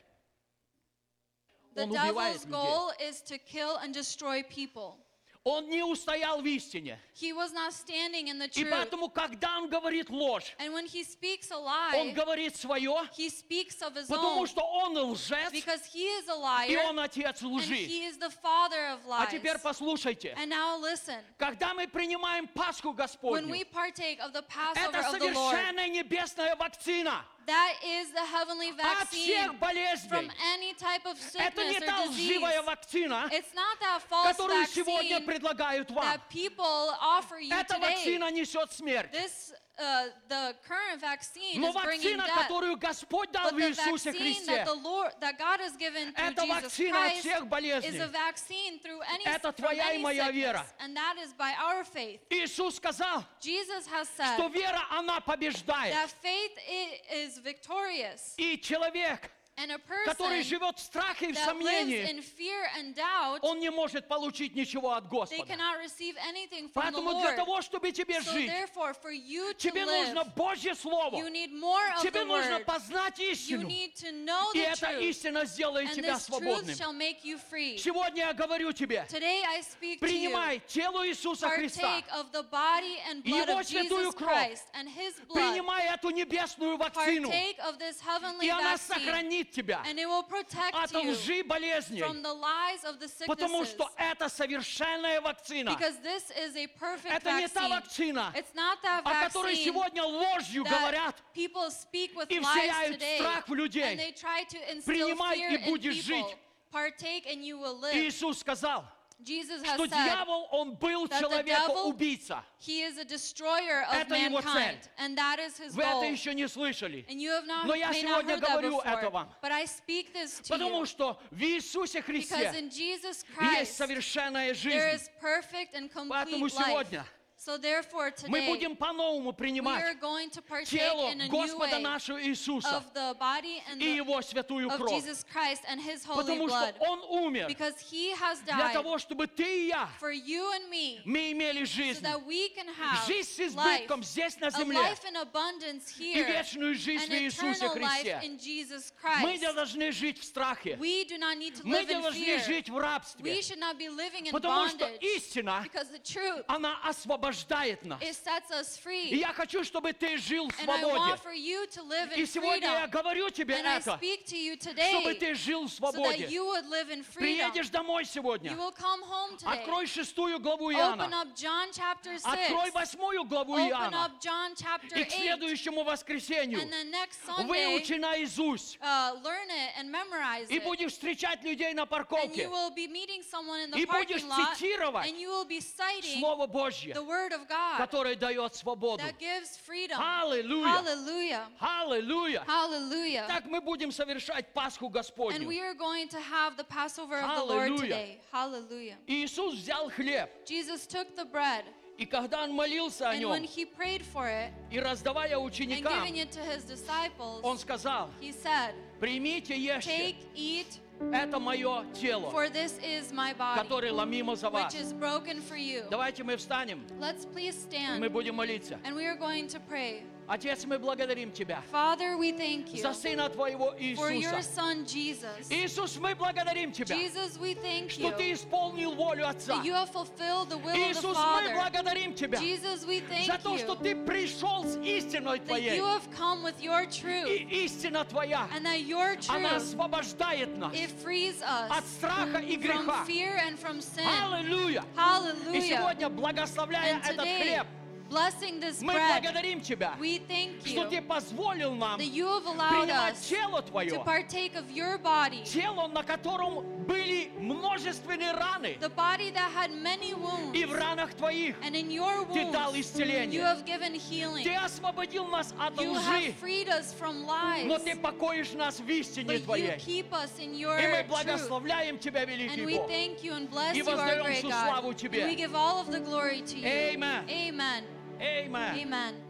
the Он убивает людей. And. Он не устоял в истине. He was not standing in the И truth. поэтому, когда он говорит ложь, And when he speaks a он lie, говорит свое, he speaks of his потому own что он лжец, because he is a и liar он отец and лжи. he is the father of А lies. теперь послушайте. And now listen, Когда мы принимаем Пасху when Господню, we partake of the Passover это of the Lord, небесная вакцина that is the heavenly от vaccine всех болезней. from any type of Это не sickness та or disease. лживая вакцина, It's not that false которую сегодня vaccine предлагают вам. that people offer you Эта today. вакцина несет смерть. This, uh, the current vaccine Но is bringing вакцина, death. которую Господь дал But в the Иисусе vaccine Христе, that the Lord, that God has given through Это Jesus вакцина от Christ всех is болезней. a vaccine through any, Это from твоя и any моя sickness, вера. and that is by our faith. Иисус сказал, Jesus has said что вера, она побеждает. that faith i- is victorious, И человек, который живет в страхе и в сомнении, doubt, он не может получить ничего от Господа. Поэтому для того, чтобы тебе so жить, тебе live, нужно Божье Слово, тебе нужно познать истину, и эта истина сделает тебя свободным. Сегодня я говорю тебе, принимай тело Иисуса Христа, Его святую кровь, принимай эту небесную вакцину, и она сохранит защитит тебя от лжи болезни, потому что это совершенная вакцина. Это не та вакцина, о которой сегодня ложью говорят и вселяют страх в людей. Принимай и будешь жить. Иисус сказал, Jesus has что said дьявол, он был that the devil- человека-убийца. he is a destroyer of Это его mankind, цель. and that is his Вы goal. это еще не слышали. And you have not, Но я may not сегодня heard that говорю это before, вам. but I speak this to Потому you что в Иисусе because Христе in Jesus есть Christ совершенная there жизнь. is perfect and Поэтому complete life. So today, мы будем по-новому принимать тело Господа нашего Иисуса и Его святую кровь, потому что Он умер для того, чтобы ты и я, мы имели жизнь, жизнь с избытком здесь на земле. и вечную жизнь в Иисусе Христе. Мы не должны жить в страхе, мы не должны жить в рабстве, потому что истина, она освобождает освобождает нас. И я хочу, чтобы ты жил в свободе. И сегодня я говорю тебе это, чтобы ты жил в свободе. Приедешь домой сегодня. Открой шестую главу Иоанна. Открой восьмую главу Иоанна. И к следующему воскресенью выучи наизусть. И будешь встречать людей на парковке. И будешь цитировать Слово Божье word of God которое дает свободу. that gives freedom. Аллилуйя! Hallelujah. Аллилуйя! Hallelujah. Так мы будем совершать Пасху And Господню. we are going to have the Passover of the Lord Hallelujah. today. Hallelujah. Иисус взял хлеб, Jesus took the bread, и когда Он молился о and when нем, it и раздавая ученикам, giving it to his disciples, Он сказал, he said, примите, ешьте, это мое тело, for this is my body, которое ломимо за вас. which is broken for you. Давайте мы встанем, Let's please и stand, мы будем молиться. and we are going to pray. Отец, мы благодарим Тебя Father, we thank you за Сына Твоего for your Иисуса. Son Jesus. Иисус, мы благодарим Тебя, Jesus, we thank что you Ты исполнил волю Отца. that you have fulfilled the will of the Иисус, мы Father. благодарим Тебя Jesus, we thank за то, что Ты пришел с истиной that Твоей. you have come with your truth И истина Твоя, and that your она truth освобождает нас it frees от us страха и from греха. fear and from sin. Аллилуйя! И сегодня, благословляя And этот today, хлеб, blessing this мы bread, благодарим Тебя, we thank что you Ты позволил нам that you have allowed принимать us тело to Твое, partake of your body, тело, на котором были множественные раны, the body that had many wounds, и в ранах Твоих and in your Ты дал wounds, you исцеление. have given healing. Ты освободил нас от You лжи, have freed us from lies, но Ты покоишь нас в истине but you Твоей. keep us in your И мы truth. благословляем Тебя, великий And we Бог. thank you and bless И you, our воздаем great всю God. славу Тебе. And we give all of the glory to you. Amen. Amen. Amen. Amen.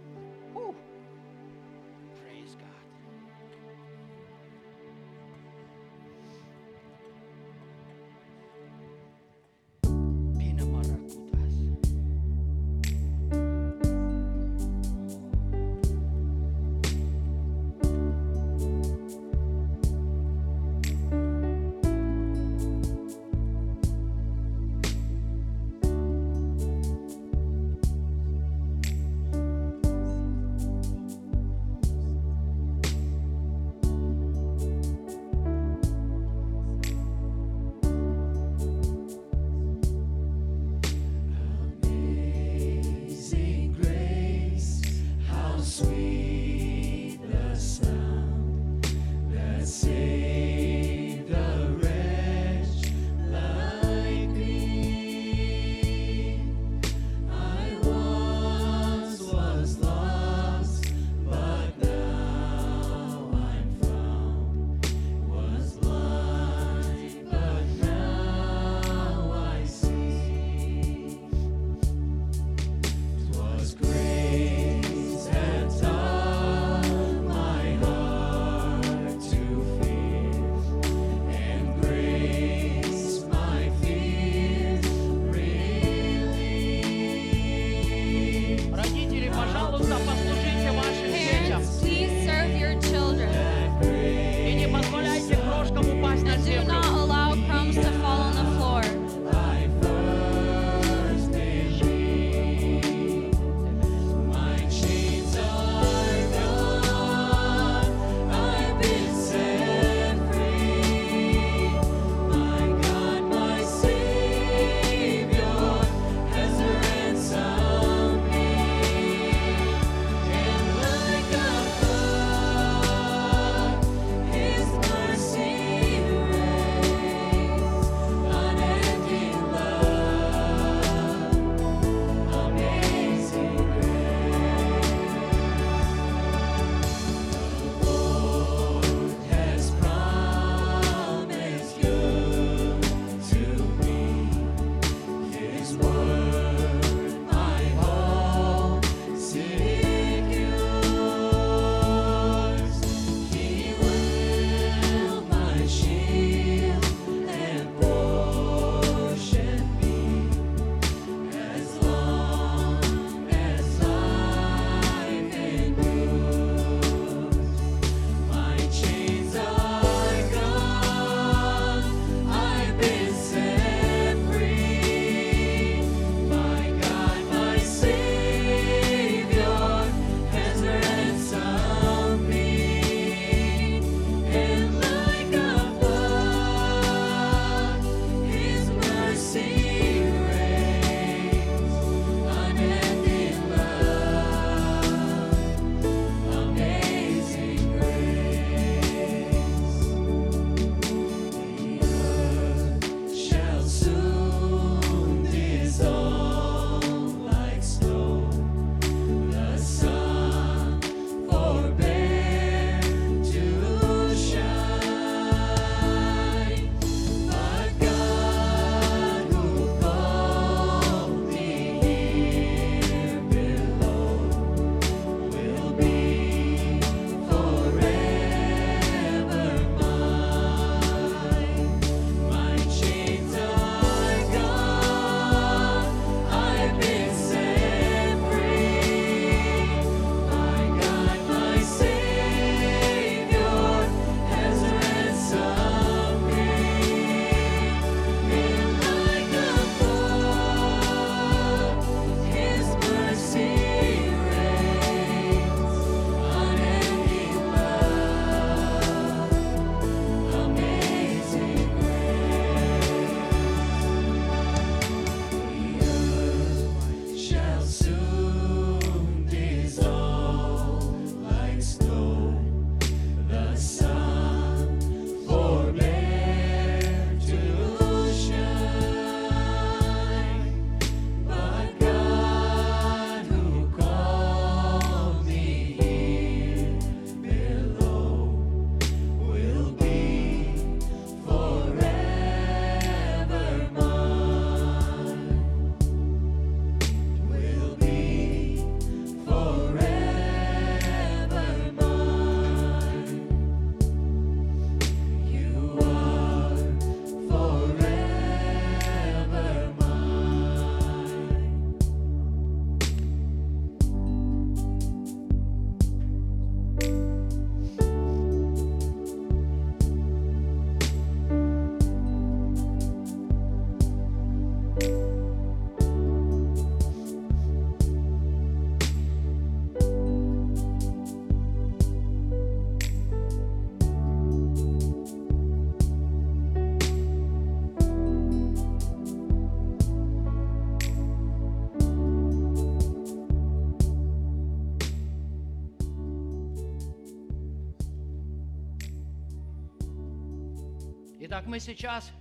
мы сейчас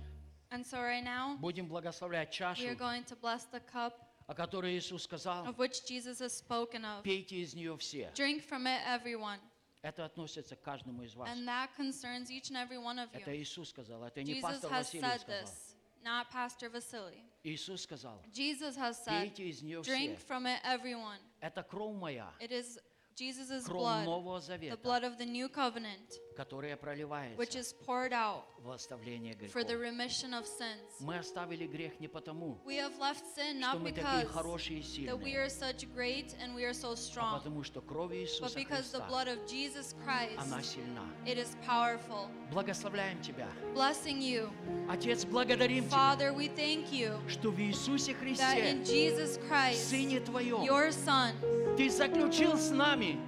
And so right now, будем благословлять we are чашу, going to bless the cup о которой Иисус сказал, of which Jesus has spoken of. пейте из нее все. Drink from it, everyone. Это относится к каждому из вас. And that concerns each and every one of Это you. Иисус сказал, это не Jesus пастор has Василий said сказал. this, not Pastor Vasily. Иисус сказал, Jesus has said, пейте из нее drink все. from it, everyone. Это кровь моя, It is Jesus' кровь blood, Нового the Завета, blood of the new covenant, которая which проливается is poured out в оставление for the грехов. remission of sins. Мы оставили грех не потому, We have left sin что not мы такие because хорошие и that we сильные, are such great and we are so а strong, потому что кровь but Иисуса because the Христа, blood of Jesus Christ, она сильна. it is powerful. Благословляем Тебя. Blessing you. Отец, благодарим Тебя, Father, we thank you что в Иисусе that Христе, in Jesus Christ, Сыне Твоем, your Son, Ты заключил с нами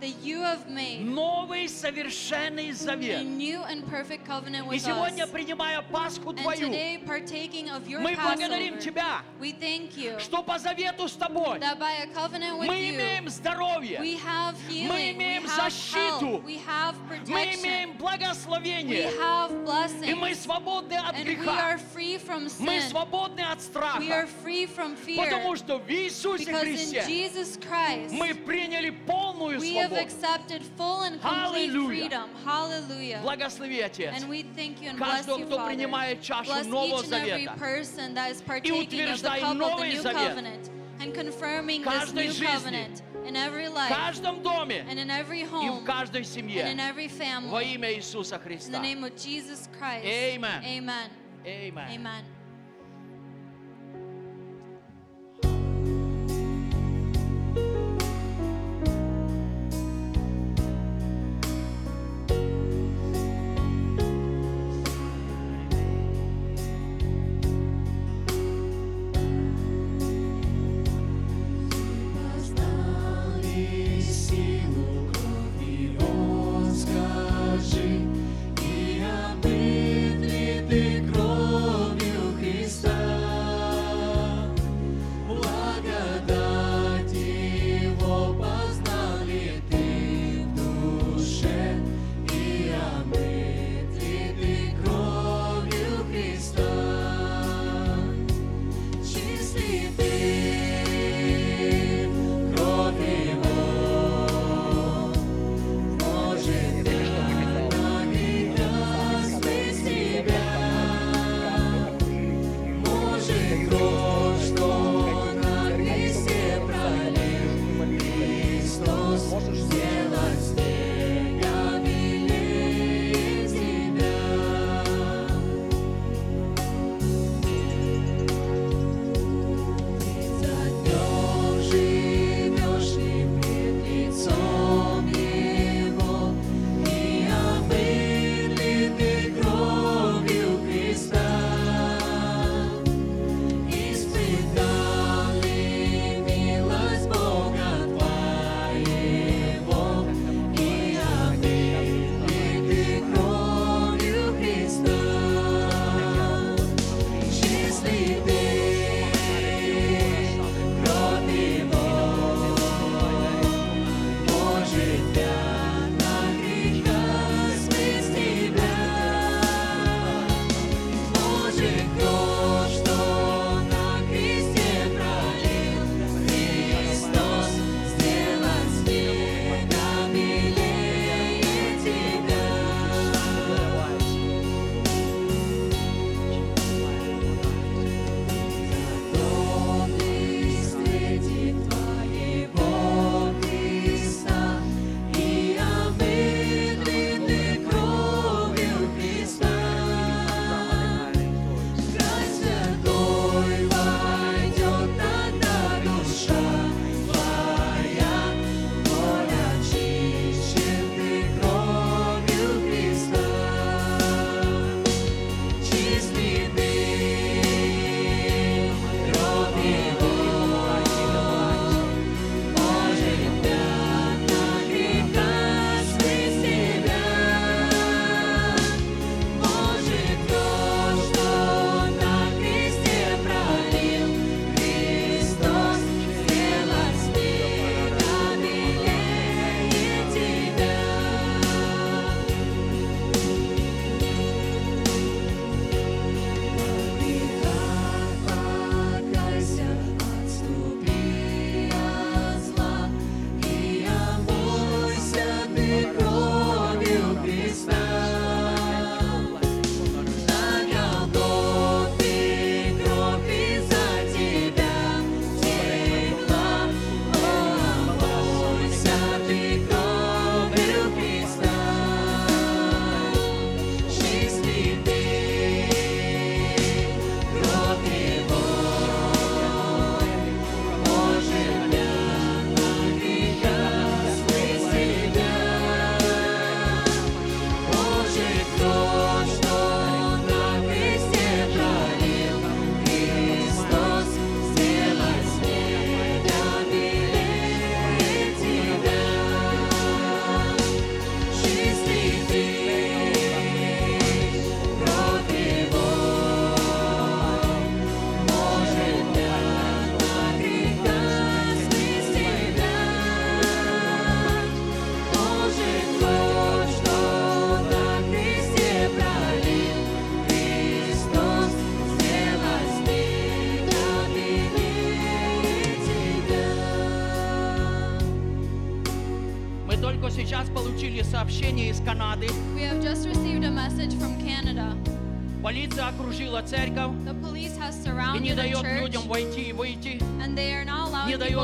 новый совершенный завет. И сегодня, принимая Пасху Твою, мы благодарим Тебя, что по завету с Тобой мы имеем здоровье, мы имеем защиту, мы имеем благословение, и мы свободны от греха, мы свободны от страха, потому что в Иисусе Христе мы приняли полную we have свободу. accepted full and complete Hallelujah. freedom. Hallelujah. Благослови, Отец. And we thank you and bless Каждого, you, кто Father. принимает чашу Bless Нового each and every Завета person that is partaking of the утверждай cup of the Новый new Завет covenant and confirming this каждой new жизни, covenant in every в life каждом доме and in every и в home каждой and in семье every во family. имя Иисуса In the Христа. name of Jesus Christ. Amen. Amen. Amen. Amen.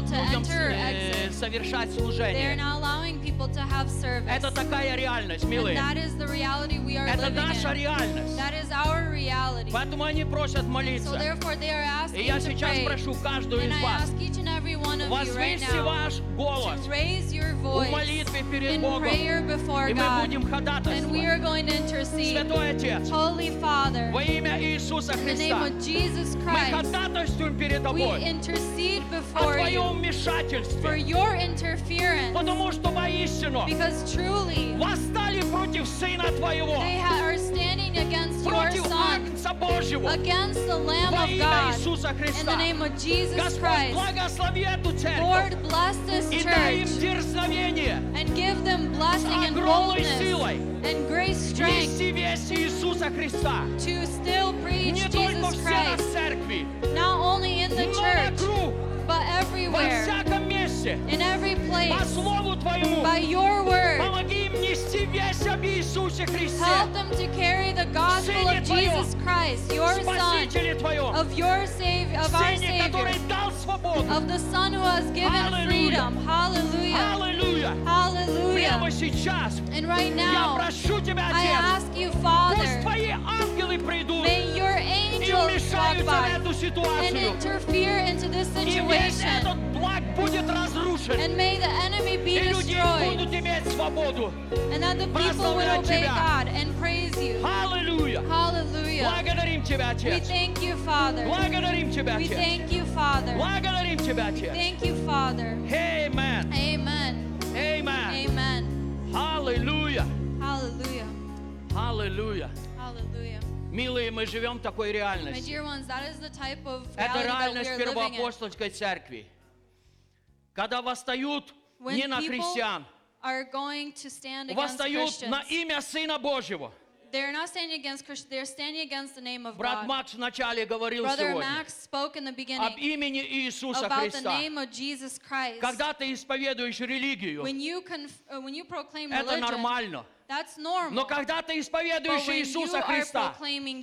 людям enter or э, exit. совершать They are служение. not allowing people to have service. Это такая реальность, And милые. that is the reality we are Это living наша in. реальность. That is our reality. Поэтому они просят So молиться. therefore they are И asking я to сейчас pray. прошу каждую And из I вас, ask each and every one of you right возвысьте now ваш голос to raise your в voice молитве перед in Богом. prayer before И мы God. будем And we are ходатайствовать. going to intercede. Святой Отец, Holy Father, во имя Иисуса in the name Христа, of Jesus мы Christ, ходатайствуем перед we Тобой intercede о before you Твоем for вмешательстве. your interference. Потому что воистину Because truly, восстали против Сына Твоего, they ha- are standing against your против Son, Агнца Божьего, against the Lamb во of имя God. Иисуса In the Христа. name of Jesus Господь, Christ, благослови эту церковь Lord, bless this и дай им church дерзновение and give them blessing and огромной boldness силой and great strength нести весть Иисуса Христа. to still preach Не только Jesus в стенах Christ, церкви, not only in the но church, вокруг, but во everywhere, in every place, by your word. Help them to carry the gospel of Jesus Christ, your Son, of your Savior, of our Savior, of the Son who has given freedom. Hallelujah. Hallelujah. And right now, I ask you, Father, may your и angels walk вмешаются в by эту and ситуацию. interfere into this И весь этот situation. благ будет разрушен. And may the enemy be И люди destroyed. будут иметь свободу. And that the people would Прославлять obey Тебя. God and praise you. Аллилуйя! Hallelujah. Благодарим Тебя, We Отец. thank you, Father. Благодарим Тебя, We Отец. thank you, Father. Благодарим Тебя, Отец. Thank you, Father. Amen. Amen. Amen. Amen. Аллилуйя. Hallelujah. Аллилуйя. Hallelujah. Милые, мы живем в такой реальности. ones, the Это реальность первоапостольской церкви. Когда восстают When не на христиан, are going to stand against восстают на имя Сына Божьего. They're not standing against Christians, they're standing against the name of Брат God. Макс вначале говорил Brother сегодня Max spoke in the об beginning имени Иисуса about the Христа. name of Jesus Christ. Когда ты исповедуешь религию, When you, conf- uh, when you proclaim это religion, нормально. That's normal. Но когда ты исповедуешь Иисуса Христа,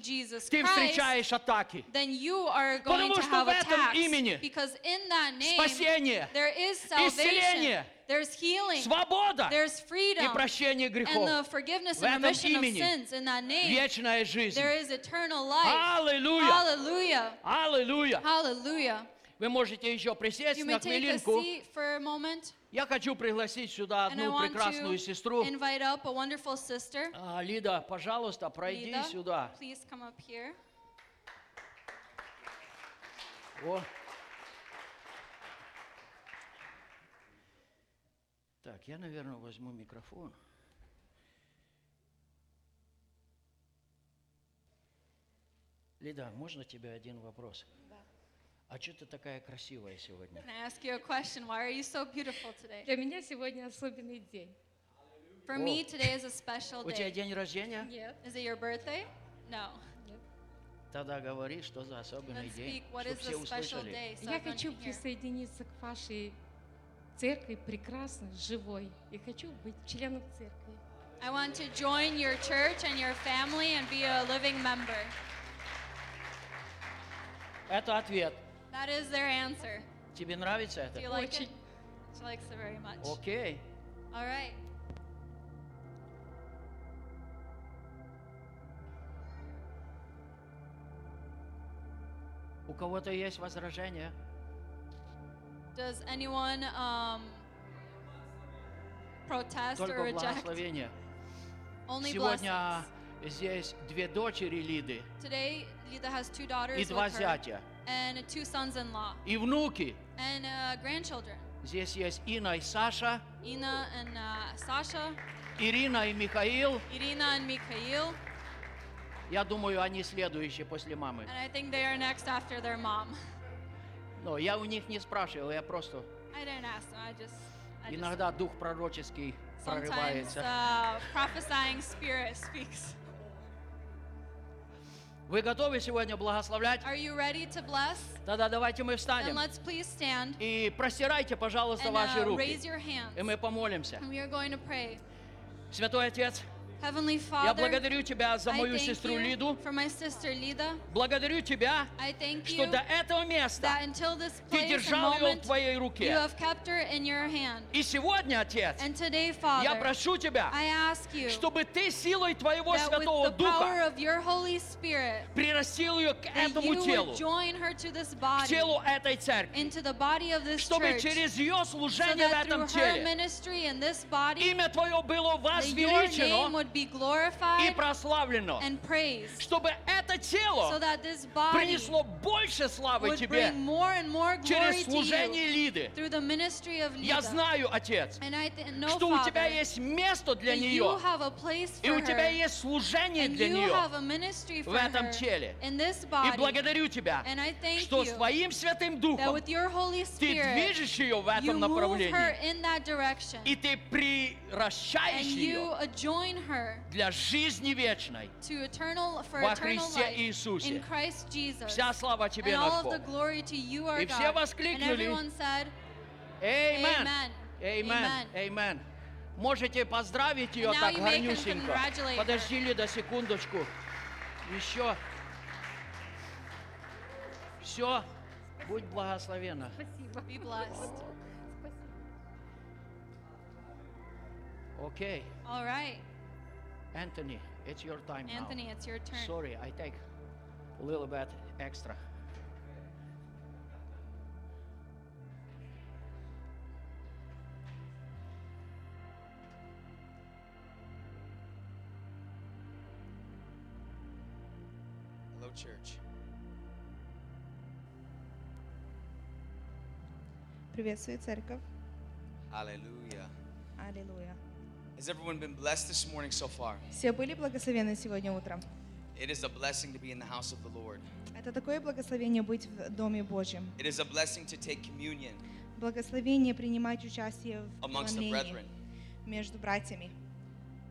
Jesus ты Christ, встречаешь атаки. then you are going Потому to что have в этом attacks. имени Because in that name, спасение, there is исцеление, there's healing, свобода there's и freedom, прощение and грехов. the forgiveness В and этом remission of имени sins. In that name, Вечная жизнь. there is eternal life. Аллилуйя! Hallelujah. Аллилуйя! Hallelujah. Вы можете еще присесть You на may take a хвилинку. Я хочу пригласить сюда одну прекрасную сестру. invite up a wonderful sister. А, Лида, пожалуйста, пройди Lida, сюда. please come up here. О. Так, я, наверное, возьму микрофон. Лида, можно тебе один вопрос? А что ты такая красивая сегодня? Can I ask you a question? Why are you so beautiful today? Для меня сегодня особенный день. For me, today is a special У тебя day. день рождения? Нет. Is it your birthday? No. Тогда говори, что за особенный день, speak what чтобы is все the special услышали. day. So Я хочу присоединиться к вашей церкви, прекрасной, живой. И хочу быть членом церкви. I want to join your church and your family and be a living member. Это ответ. That is their answer. Тебе нравится Do you это? like it? She likes it very much. Окей. All right. У кого-то есть возражения? Does anyone um, protest or Только reject? благословение. Only Сегодня blessings. здесь две дочери Лиды Today, Lida has two и daughters два with her зятя. and two sons-in-law И внуки. and uh, grandchildren. Здесь есть Инна и Саша, Ina and uh, Sasha, Ирина и Михаил. Irina and Mikhail, Я думаю, они следующие после мамы. and I think they are next after their mom. Но я у них не спрашивал, я просто... I didn't ask them. I just, I just Иногда дух пророческий sometimes прорывается. uh, prophesying spirit speaks. Вы готовы сегодня благословлять? Are you ready to bless? Тогда давайте мы Then встанем. let's please stand И простирайте, пожалуйста, and ваши uh, руки. raise your hands. И мы помолимся. And we are going to pray. Святой Отец, Heavenly я Father, благодарю Тебя за мою сестру Лиду. for my sister Lida. Благодарю Тебя, I thank что до этого места that until this Ты place держал ее в Твоей you руке. have kept her in your hand. И сегодня, Отец, And today, я Father, прошу Тебя, I ask you чтобы Ты силой Твоего that with Святого power Духа of your Holy Spirit, прирастил ее к этому you телу, would join her to this к body, телу этой церкви, into the body of this чтобы church, через ее so служение в that through этом теле ministry in this body, имя Твое было возвеличено would be и glorified прославлено, and praised, чтобы это so тело that this body принесло больше славы would Тебе bring more and more glory через to служение you Лиды. through the ministry of Я Lida. знаю, Отец, And I th- know, что у Тебя Father, есть место для that you нее, have a place и for у Тебя her, есть служение and для you нее. have a ministry for в этом her теле. in this И body. благодарю Тебя, And I thank что you Твоим Святым that Духом with your Holy Ты Spirit, движешь ее в you этом move her направлении, in that direction, и Ты приращаешь and you ее adjoin her для жизни вечной eternal, во Христе Иисусе. Вся слава Тебе, наш Бог. И все воскликнули. Amen. Amen. Amen. Можете поздравить ее так горнюсенько. Подожди, до секундочку. Еще. Все. Будь благословена. Спасибо. Be blessed. Окей. Okay. All right. Anthony, it's your time now. Anthony, it's your turn. Sorry, I take a little bit extra. Hello, church. Приветствую церковь. Hallelujah. Аллилуйя. Has everyone been blessed this morning so far? Все были благословены сегодня утром. It is a blessing to be in the house of the Lord. Это такое благословение быть в Доме Божьем. It is a blessing to take communion Благословение принимать участие в amongst the преломлении brethren. между братьями.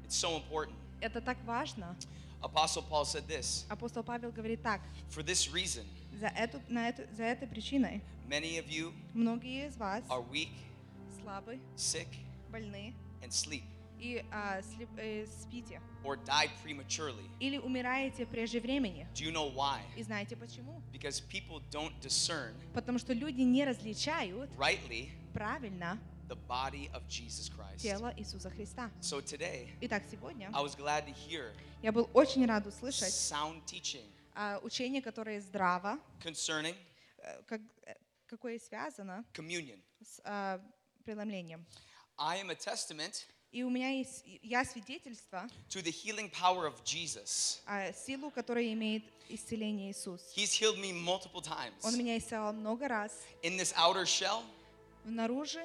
It's so important. Это так важно. Apostle Paul said this Апостол Павел говорит так. For this reason, За, эту, на эту, за этой причиной many of you многие из вас are weak, слабы, sick, больны and sleep, и а, слеп- э, спите. or died prematurely. Или умираете прежде времени. Do you know why? И знаете почему? Because people don't discern Потому что люди не различают rightly правильно the body of Jesus Christ. тело Иисуса Христа. So today, Итак, сегодня I was glad to hear я был очень рад услышать sound teaching а, учение, которое здраво, concerning э, как, э, какое связано communion. с а, преломлением. I am a testament И у меня есть, я свидетельство to the healing power of Jesus. а, силу, которая имеет исцеление Иисус. He's healed me multiple times Он меня исцелял много раз, in this outer shell внаружи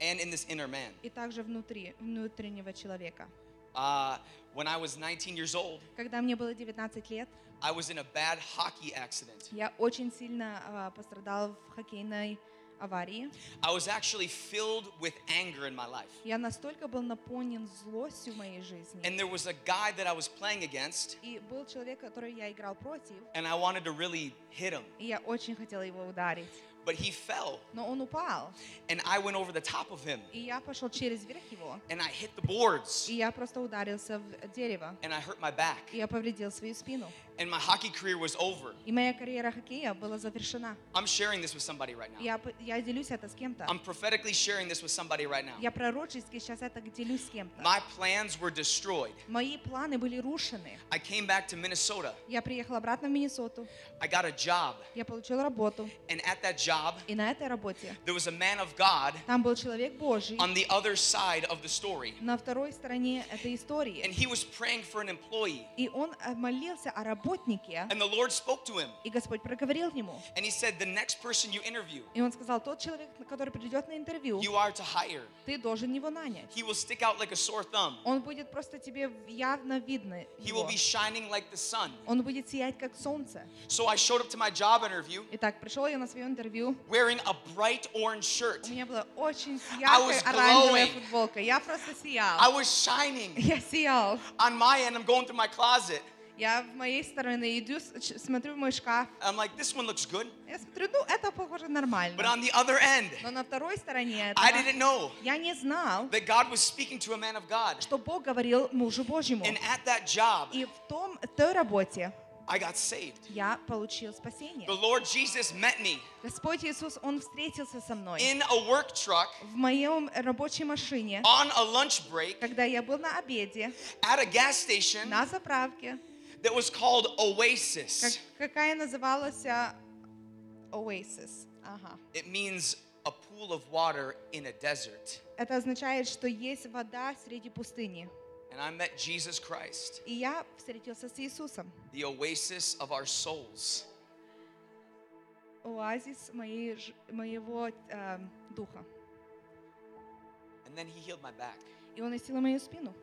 and in this inner man. и также внутри, внутреннего человека. Uh, when I was 19 years old, Когда мне было 19 лет, I was in a bad hockey accident. я очень сильно а, пострадал в хоккейной аварии. I was actually filled with anger in my life. Я настолько был наполнен злостью в моей жизни. And there was a guy that I was playing against, И был человек, который я играл против, and I wanted to really hit him. и я очень хотела его ударить. But he fell, Но он упал, and I went over the top of him, и я пошел через верх его, and I hit the boards, и я просто ударился в дерево, and I hurt my back. и я повредил свою спину. And my hockey career was over. И моя карьера хоккея была завершена. I'm sharing this with somebody right now. Я, п- я делюсь это с кем-то. I'm prophetically sharing this with somebody right now. Я пророчески сейчас это делюсь с кем-то. My plans were destroyed. Мои планы были рушены. I came back to Minnesota. Я приехала обратно в Миннесоту. I got a job, Я получила работу. and at that job, И на этой работе there was a man of God там был человек Божий on the other side of the story. на второй стороне этой истории. And he was praying for an employee. И он э, молился о работнике, And the Lord spoke to him. и Господь проговорил ему. And he said, The next person you interview, И он сказал, тот человек, который придет на интервью, you are to hire. ты должен его нанять. He will stick out like a sore thumb. Он будет просто тебе явно видно. He will его. be shining like the sun. Он будет сиять, как солнце. So I showed up to my job interview Итак, пришел я на свое интервью. wearing a bright orange shirt. У меня была очень was яркая оранжевая glowing. футболка. Я просто сиял. I was shining. Я сиял. On my end, I'm going through my closet. Я в моей стороны иду, смотрю в мой шкаф. I'm like, this one looks good. Я смотрю, ну, это похоже But нормально. on the other end, Но на второй стороне I этого didn't know я не знал, that God was speaking to a man of God. что Бог говорил мужу Божьему. And at that job, И в том, той работе I got saved. я получил спасение. The Lord Jesus met me Господь Иисус, Он встретился со мной in a work truck в моем рабочей машине, on a lunch break когда я был на обеде, at a gas station на заправке, that was called как- Oasis. какая называлась а, Oasis. Ага. It means a pool of water in a desert. Это означает, что есть вода среди пустыни. And I met Jesus Christ, И я встретился с Иисусом. the oasis of our souls. Оазис моей, ж- моего эм, духа. And then he healed my back. И он исцелил мою спину.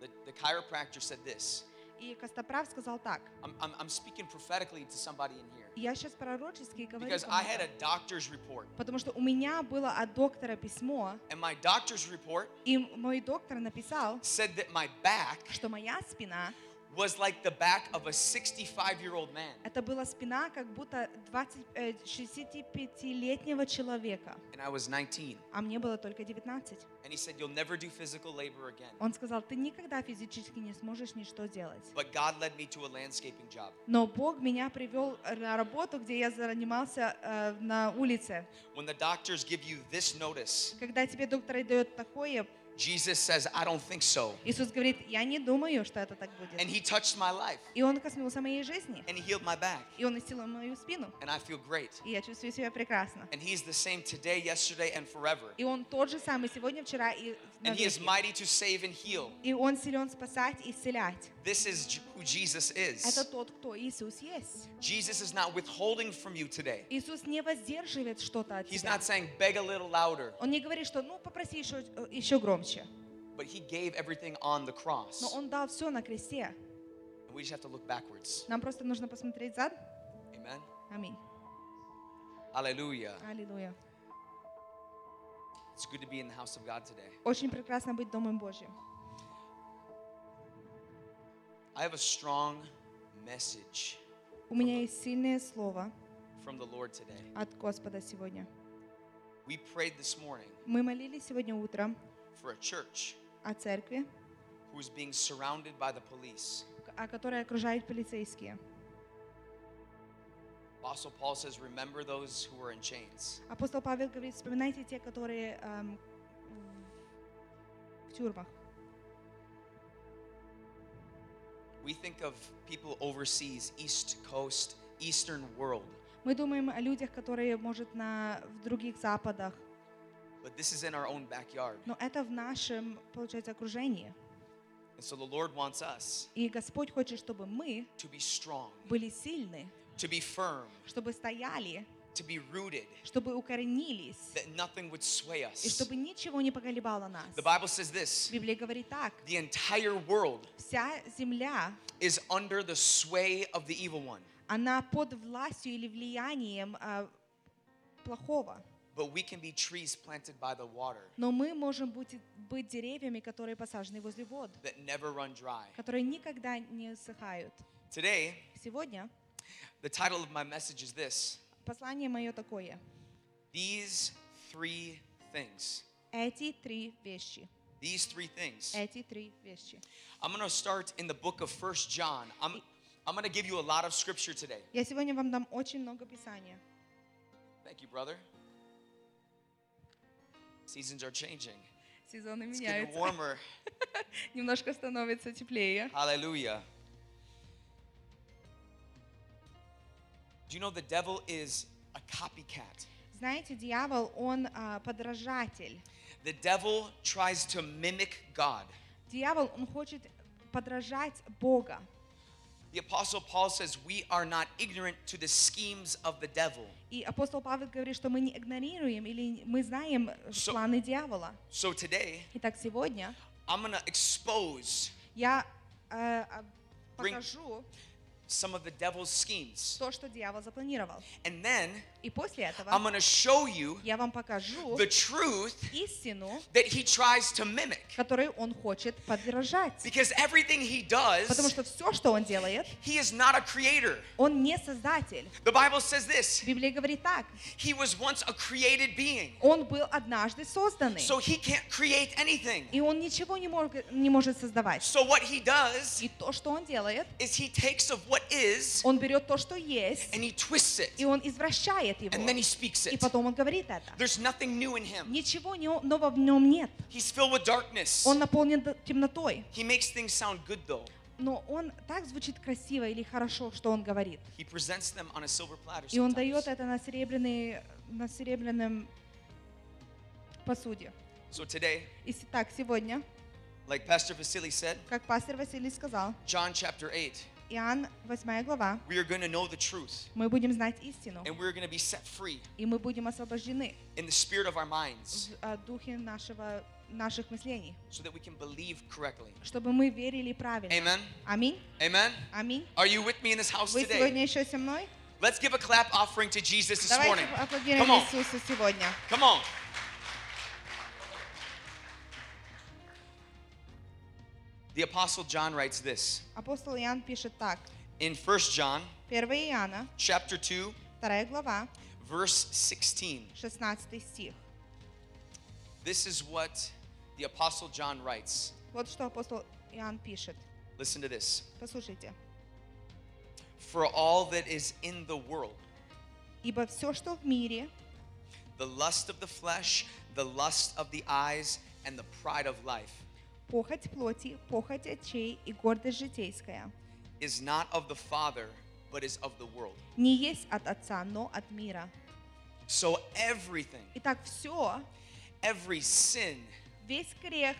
The, the chiropractor said this. И Костоправ сказал так. I'm, I'm, I'm speaking prophetically to somebody in here. Я сейчас пророчески говорю, Because I had кому-то. a doctor's report. потому что у меня было от доктора письмо, And my doctor's report и мой доктор написал, said that my back что моя спина Was like the back of a 65 year old man. это была спина как будто 20, э, 65-летнего человека, And I was 19. а мне было только 19. And he said, You'll never do physical labor again. Он сказал, ты никогда физически не сможешь ничто делать. But God led me to a landscaping job. Но Бог меня привел на работу, где я занимался э, на улице. When the doctors give you this notice, Когда тебе доктор дает такое, Jesus says, I don't think so. Иисус говорит, я не думаю, что это так будет. And he touched my life И Он коснулся моей жизни, and he healed my back. и Он исцелил мою спину, And I feel great. и я чувствую себя прекрасно. And he's the same today, yesterday, and forever. И Он тот же самый сегодня, вчера и And he is навеки. mighty to save and heal. И Он силен спасать и исцелять. This is J- who Jesus Это is. тот, кто Иисус есть. Jesus is not withholding from you today. Иисус не воздерживает что-то от He's тебя. not saying, beg a little louder, Он не говорит, что ну попроси еще, еще громче. But he gave everything on the Но cross. Он дал все на кресте. And we just have to look backwards. Нам просто нужно посмотреть зад. Amen. Аминь. Hallelujah. Аллилуйя. It's good to be in the house of God today. Очень прекрасно быть Домом Божьим. I have a strong message У меня есть сильное слово from the Lord today. от Господа сегодня. We prayed this morning Мы молились сегодня утром for a church о церкви, who is being surrounded by the police. о которой окружают полицейские. Apostle Paul says, Remember those who are in chains. Апостол Павел говорит, вспоминайте те, которые эм, в тюрьмах. We think of people overseas, East Coast, Eastern world. Мы думаем о людях, которые, может, на, в других западах, But this is in our own backyard. но это в нашем, получается, окружении. And so the Lord wants us И Господь хочет, чтобы мы to be strong, были сильны, to be firm, чтобы стояли, to be rooted, чтобы укоренились, that nothing would sway и us. чтобы ничего не поколебало нас. The Bible says this Библия говорит так. the entire world Вся земля, is under the sway of the evil one. она под властью или влиянием а, плохого. But we can be trees planted by the water Но мы можем быть, быть деревьями, которые посажены возле вод, that never run dry. которые никогда не усыхают. Today, Сегодня the title of my message is this послание мое такое. These three things. Эти три вещи. These three things. Эти три вещи. I'm going to start in the book of First John. I'm, I'm going to give you a lot of scripture today. Я сегодня вам дам очень много писания. Thank you, brother. Seasons are changing. Сезоны It's getting меняются. warmer. Немножко становится теплее. Hallelujah. Do you know the devil is a copycat? Знаете, дьявол, он а, подражатель. The devil tries to mimic God. Дьявол, он хочет подражать Бога. The apostle Paul says we are not ignorant to the schemes of the devil. И апостол Павел говорит, что мы не игнорируем или мы знаем So- планы дьявола. So today, Итак, сегодня I'm going to expose я э, а, Bring- покажу, some of the devil's schemes. то, что дьявол запланировал. And then И после этого I'm going to show you я вам покажу the truth истину, that he tries to mimic. которой он хочет подражать. Because everything he does, Потому что все, что он делает, he is not a creator. он не создатель. The Bible says this Библия говорит так. He was once a created being. Он был однажды созданный. So he can't create anything. И он ничего не, мог, не может создавать. So what he does И то, что он делает, is he takes of what is он берет то, что есть, and he twists it и он извращает его. and then he speaks И it. потом он говорит это. There's nothing new in him. Ничего не- нового в нем нет. He's filled with darkness. Он наполнен д- темнотой. He makes things sound good though. Но он так звучит красиво или хорошо, что он говорит. He presents them on a silver platter. И он sometimes. дает это на, серебряный, на серебряном посуде. So today, И с- так, сегодня, like Pastor Vasily said, как пастор Василий сказал, John chapter 8, Иоанн 8 глава, we are going to know the truth мы будем знать истину, and we're going to be set free и мы будем освобождены in the spirit of our minds в э, духе нашего, наших мыслений, so that we can believe correctly. чтобы мы верили правильно. Amen. Аминь. Amen. Аминь. Are you with me in this house Вы today? сегодня еще со мной? Let's give a clap offering to Jesus this Давайте morning. аплодируем Come on. Иисусу сегодня. Come on. The Apostle John writes this Апостол Иоанн пишет так. in 1 John 1 Иоанна, chapter 2, 2 глава, verse 16. 16 стих. This is what the Apostle John writes. Вот что апостол Иоанн пишет. Listen to this. Послушайте. For all that is in the world, Ибо все, что в мире, the lust of the flesh, the lust of the eyes, and the pride of life, похоть плоти, похоть очей и гордость житейская, is not of the Father, but is of the world. не есть от Отца, но от мира. So everything, Итак, все, every sin, весь грех,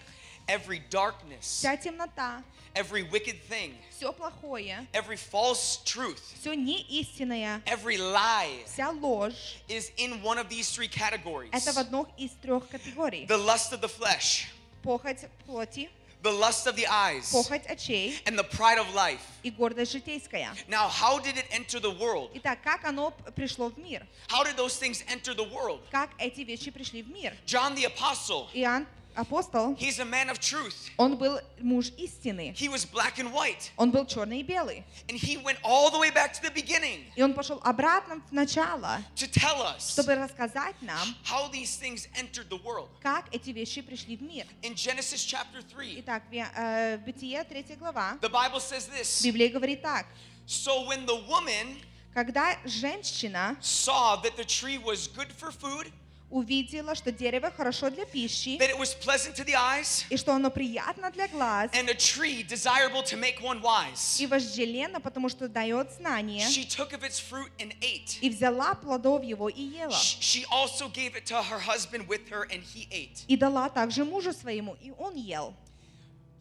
every darkness, вся темнота, every wicked thing, все плохое, every false truth, все неистинное, every lie вся ложь, is in one of these three categories это в одной из трех категорий. the lust of the flesh, Похоть плоти, the lust of the eyes, похоть очей and the pride of life. и гордость житейская. Now, how did it enter the world? Итак, как оно п- пришло в мир? How did those things enter the world? Как эти вещи пришли в мир? John the Apostle, Иоанн, апостол, he's a man of truth. он был муж истины. He was black and white. Он был черный и белый. And he went all the way back to the beginning И он пошел обратно в начало, to tell us чтобы рассказать нам, how these things entered the world. как эти вещи пришли в мир. In Genesis chapter 3, Итак, в э, в Бытие 3 глава, the Bible says this Библия говорит так. So when the woman Когда женщина saw that the tree was good for food, увидела, что дерево хорошо для пищи, that it was pleasant to the eyes, и что оно приятно для глаз, and a tree desirable to make one wise, и вожделенно, потому что дает знание, she took of its fruit and ate. и взяла плодов его и ела. Sh- She also gave it to her husband with her, and he ate. И дала также мужу своему, и он ел.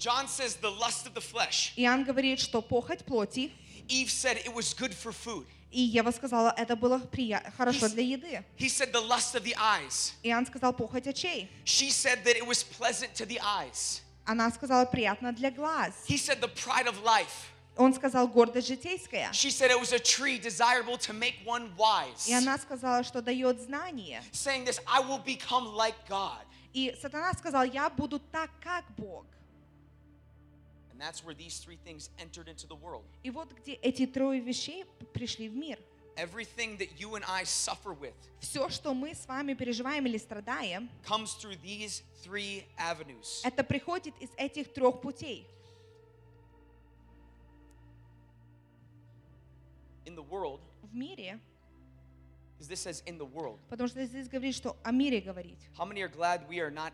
John says the lust of the flesh. Иоанн говорит, что похоть плоти, Eve said it was good for food. и Ева сказала, это было прия- хорошо для еды. He said the lust of the eyes. Иоанн сказал похоть очей. She said that it was pleasant to the eyes. Она сказала приятно для глаз. He said the pride of life. Он сказал гордость житейская. She said it was a tree desirable to make one wise. И она сказала, что дает знание. Saying this, I will become like God. И сатана сказал, я буду так, как Бог. And that's where these three things entered into the world. И вот где эти трое вещей пришли в мир. Everything that you and I suffer with Все, что мы с вами переживаем или страдаем, comes through these three avenues. это приходит из этих трех путей. In the world, В мире, because this says in the world. потому что здесь говорит, что о мире говорить. How many are glad we are not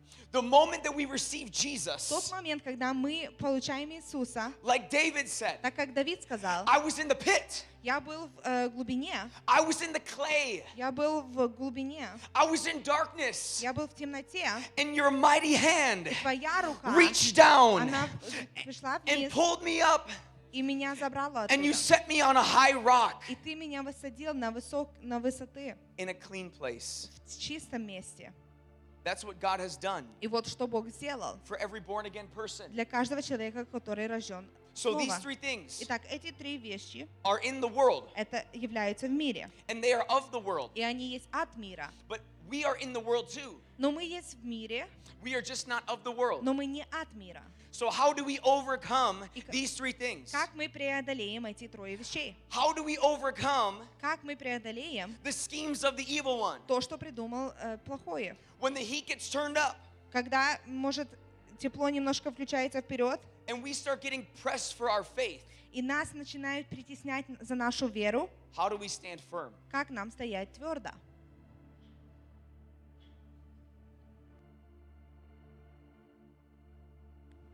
The moment that we receive В тот Jesus, момент, когда мы получаем Иисуса, like David said, так как Давид сказал, I was in the pit, я был в э, глубине, I was in the clay, я был в глубине, I was in darkness, я был в темноте, and your mighty hand и твоя рука, reached down она пришла and вниз pulled me up, и меня забрала and you оттуда. set me on a high rock И ты меня высадил на, высок, на высоты, in a clean place. в чистом месте. That's what God has done И вот что Бог сделал for every born again person. для каждого человека, который рожден So these снова. three things Итак, эти три вещи, are in the world, это являются в мире. and they are of the world, И они есть от мира. but we are in the world too. Но мы есть в мире, We are just not of the world. но мы не от мира. So, how do we overcome these three things? Как мы преодолеем эти трое вещей? How do we overcome Как мы преодолеем the schemes of the evil one? то, что придумал э, плохое? When the heat gets turned up Когда, может, тепло немножко включается вперед, and we start getting pressed for our faith, и нас начинают притеснять за нашу веру, how do we stand firm? как нам стоять твердо?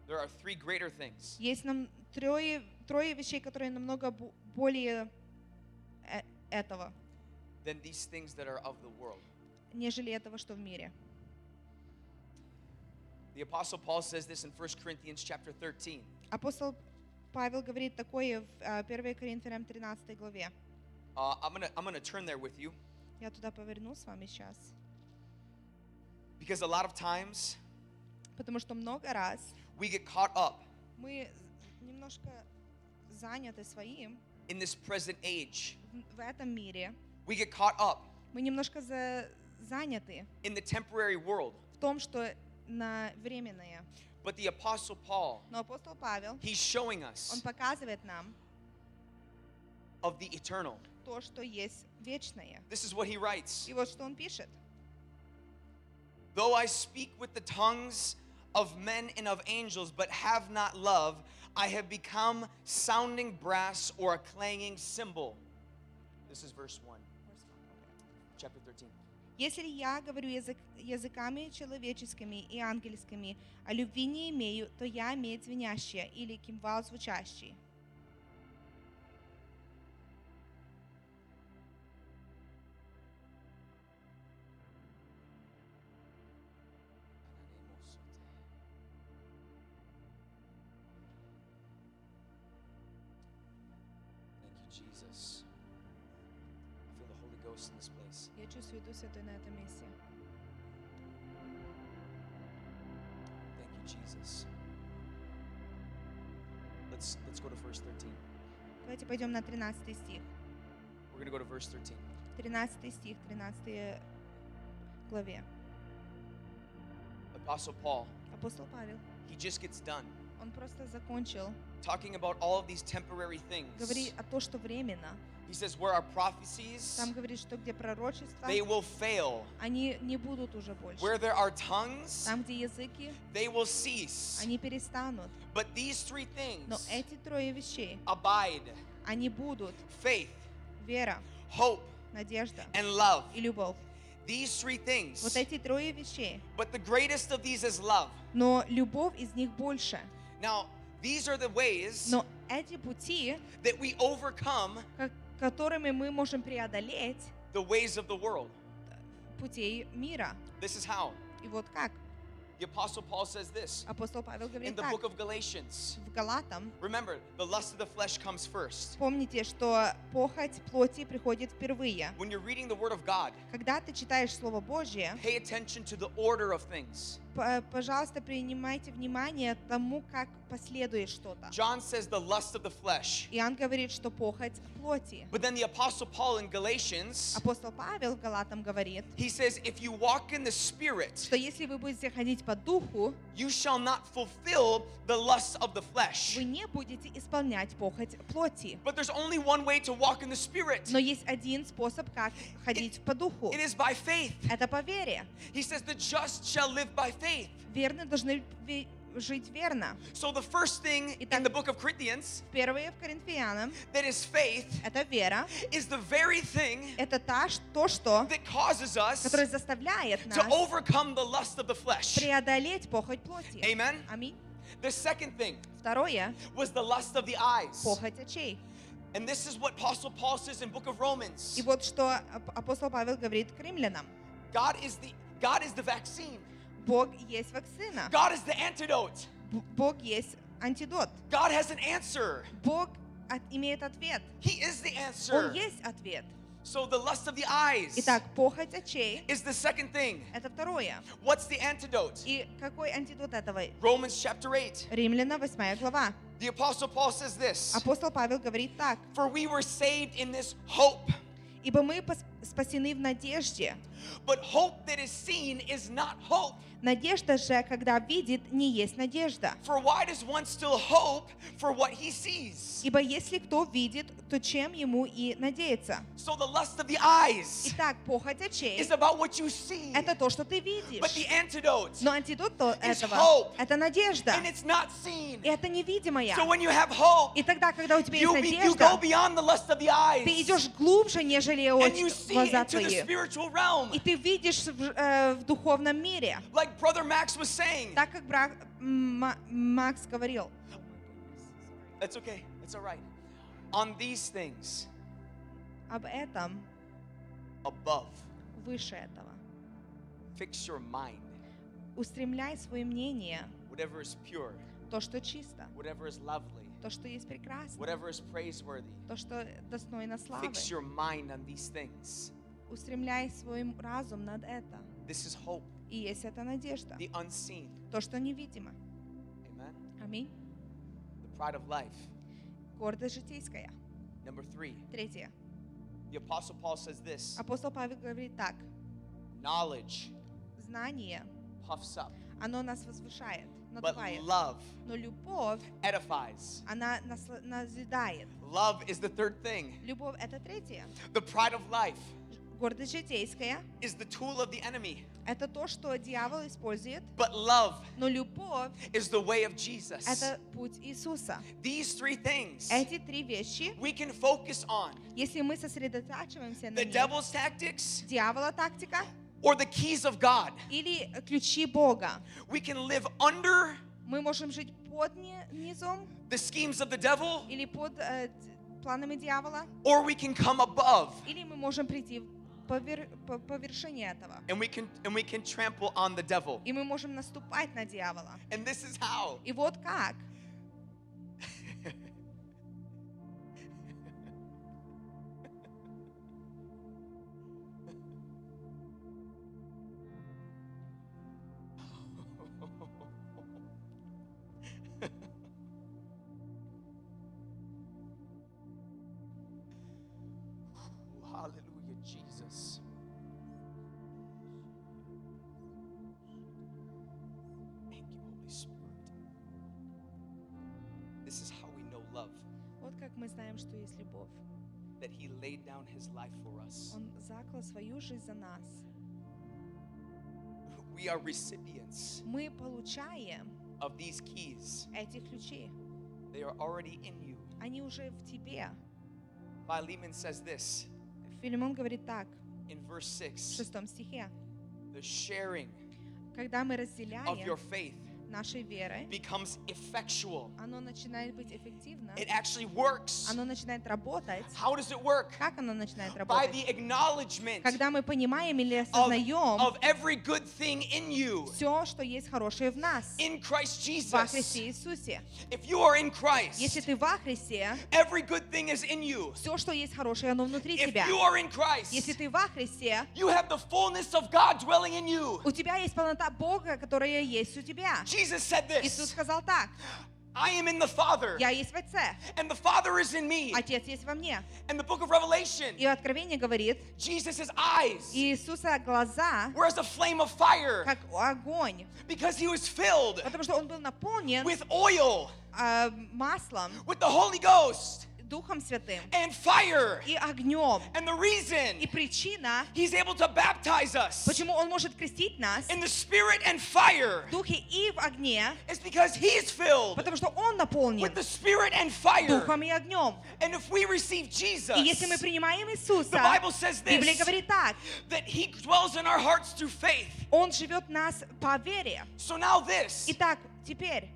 There are three greater things. Есть нам трое, трое вещей, которые намного бу- более э, этого, than these things that are of the world. нежели этого, что в мире. The apostle Paul says this in 1 Corinthians chapter 13. Апостол Павел говорит такое в э, 1 Коринфянам 13 главе. Uh, I'm gonna I'm gonna turn there with you Я туда поверну с вами сейчас. because a lot of times Потому что много раз we get caught up мы немножко заняты своим in this present age. в, в этом мире. We get caught up Мы немножко за, заняты in the temporary world. в том, что на временное. But the apostle Paul, Но апостол Павел, he's showing он us показывает нам of the eternal. то, что есть вечное. This is what he writes. И вот что он пишет. Though I speak with the tongues of men and of angels, but have not love, I have become sounding brass or a clanging cymbal. This is verse 1, chapter 13. Если я говорю язык, языками человеческими и ангельскими, а любви не имею, то я медь звенящая или кимвал звучащий. стих. We're going to go to verse 13. 13 стих, 13 э, главе. Apostle Paul. Апостол Павел. He just gets done. Он просто закончил. Talking about all of these temporary things. О том, что временно. He says where our prophecies Там говорит, что где пророчества, they will fail. Они не будут уже больше. Where there are tongues, Там, где языки, they will cease. Они перестанут. But these three things Но эти трое вещей abide. Они будут. faith, Вера, hope, надежда and love. и любовь. These three things. Вот эти трое вещей. But the greatest of these is love. Но любовь из них больше. Now, these are the ways Но эти пути, that we overcome ко- которыми мы можем преодолеть the ways of the world. путей мира. This is how. И вот как? The Apostle Paul says this Апостол Павел in говорит the так. book of Galatians. В Галатам Remember, the lust of the flesh comes first. помните, что похоть плоти приходит впервые. When you're reading the Word of God, Когда ты читаешь Слово Божье, pay attention to the order of things. П- пожалуйста, принимайте внимание тому, как последует что-то. John says the lust of the flesh. Иоанн говорит, что похоть плоти. But then the Apostle Paul in Galatians, Апостол Павел в Галатам говорит, he says, if you walk in the Spirit, что если вы будете ходить по духу, you shall not fulfill the lusts of the flesh. вы не будете исполнять похоть плоти. But there's only one way to walk in the Spirit. Но есть один способ, как ходить по духу. It is by faith. Это по вере. He says, the just shall live by faith. Верные должны ве- жить верно. So the first thing in the book of Corinthians Первое в Коринфянам that is faith это вера, is the very thing это та, ш- то, что, that causes us которое заставляет to нас overcome the lust of the flesh. преодолеть похоть плоти. Amen. Аминь. The second thing Второе was the lust of the eyes. похоть очей. And this is what Apostle Paul says in book of Romans. И вот что ап- апостол Павел говорит к римлянам. God is the God is the vaccine. Бог есть вакцина. God is the antidote. Б- Бог есть антидот. God has an answer. Бог от- имеет ответ. He is the answer. Он есть ответ. So the lust of the eyes Итак, похоть очей is the second thing. – это второе. What's the antidote? И какой антидот этого? Romans chapter 8. Римляна 8 глава. The apostle Paul says this. Апостол Павел говорит так. For we were saved in this hope. Ибо мы пос- спасены в надежде. But hope that is seen is not hope. Надежда же, когда видит, не есть надежда. For why does one still hope for what he sees? Ибо если кто видит, то чем ему и надеется. So the lust of the eyes Итак, похоть очей is about what you see. – это то, что ты But видишь. the antidote Но антидот этого hope. – это надежда. and it's not seen. И это невидимая. So when you have hope, И тогда, когда у тебя есть be, you go надежда, beyond the lust of the eyes. ты идешь глубже, нежели and you очи, see глаза into the твои. spiritual realm. И ты видишь в, э, в духовном мире. Like Brother Max was saying. Так как брат М- Макс говорил, That's okay. It's all right. On these things об этом above, выше этого. fix your mind. Устремляй свое мнение, Whatever is pure, то, что чисто, whatever is lovely, то, что есть прекрасно, whatever is praiseworthy. то, что достойно славы. Fix your mind on these things. Устремляй свой разум над это. This is hope, И есть эта надежда, the unseen. то, что невидимо. Amen. Аминь. The pride of life. Гордость житейская. Number three, Третье. the Apostle Paul says this Апостол Павел говорит так. knowledge Знание, puffs up, оно нас возвышает, but love Но любовь, edifies. она насла- назидает. Love is the third thing. Любовь – это третье. The pride of life Гордость житейская is the tool of the enemy, – это то, что дьявол использует. but love Но любовь is the way of Jesus. – это путь Иисуса. These three things Эти три вещи, we can focus on если мы сосредотачиваемся на the них, devil's tactics дьявола тактика or the keys of God. или ключи Бога, We can live under мы можем жить под ни- низом the schemes of the devil или под э, д- планами дьявола, or we can come above или мы можем прийти по, вер- по- по вершине этого. and we can and we can trample on the devil. И мы можем наступать на дьявола. And this is how. И вот как. Jesus. Thank you, Holy Spirit. This is how we know love Вот как мы знаем, что есть любовь. that He laid down His life for us. Он заклал свою жизнь за нас. We are recipients Мы получаем of these keys, эти ключи. they are already in you. Они уже в тебе. Philemon says this Филимон говорит так, в шестом стихе, когда мы разделяем нашей верой, becomes effectual. оно начинает быть эффективно, It actually works. оно начинает работать. How does it work? Как оно начинает By работать? the acknowledgement Когда мы понимаем или of, осознаем of every good thing in you все, что есть хорошее в нас, in Christ во Jesus. Христе Иисусе. If you are in Если Christ, ты во Христе, every good thing is in you. все, что есть хорошее, оно внутри If тебя. you are in Если Christ, ты во Христе, you have the fullness of God dwelling in you. у тебя есть полнота Бога, которая есть у тебя. Jesus said Иисус this сказал так, I am in the Father, я есть в Отце, and the Father is in me. Отец есть во мне. And the book of Revelation, И Откровение говорит, Jesus' eyes Иисуса глаза, were as a flame of fire как огонь, because he was filled потому что Он был наполнен with oil, а, маслом, with the Holy Ghost. Духом Святым and fire. и огнем. And the reason И причина, He's able to baptize us почему Он может крестить нас in the Spirit and fire в Духе и в огне, is because He's filled потому что Он наполнен with the Spirit and fire. Духом и огнем. And if we receive Jesus, И если мы принимаем Иисуса, the Bible says Библия this говорит так, that He dwells in our hearts through faith. Он живет в нас по вере. So now this. Итак, теперь,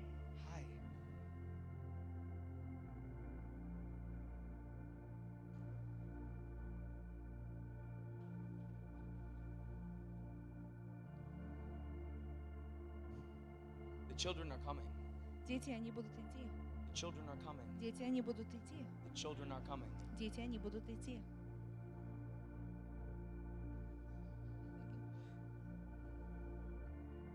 children are coming. дети, они будут идти. The children are coming. Дети, они будут идти. The children are coming. Дети, они будут идти.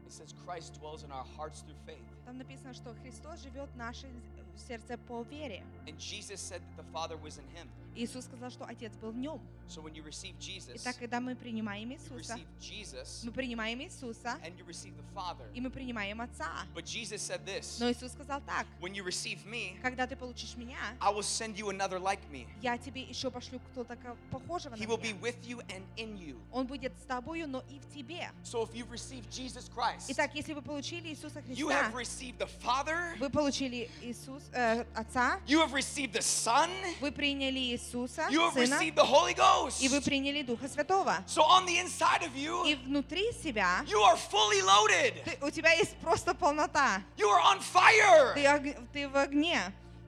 It says Christ dwells in our hearts through faith. Там написано, что Христос живет в нашем сердце по вере. And Jesus said that the Father was in him. Иисус сказал, что Отец был в нем. So when you receive Jesus, Итак, когда мы принимаем you Иисуса, receive Jesus мы принимаем Иисуса, and you receive the Father. и мы принимаем Отца. But Jesus said this Но Иисус сказал так, when you receive me, когда ты получишь меня, I will send you another like me. я тебе еще пошлю кто-то похожего на He will be меня. with you and in you. Он будет с тобою, но и в тебе. So if you've received Jesus Christ, Итак, если вы получили Иисуса you Христа, have received the Father, вы получили Иисус, э, Отца, you have received the Son, вы приняли Иисуса, you have Сына, received the Holy Ghost. и вы приняли Духа Святого. So on the inside of you, И внутри себя you are fully loaded. ты- у тебя есть просто полнота. You are on fire. Ты, ог- ты в огне,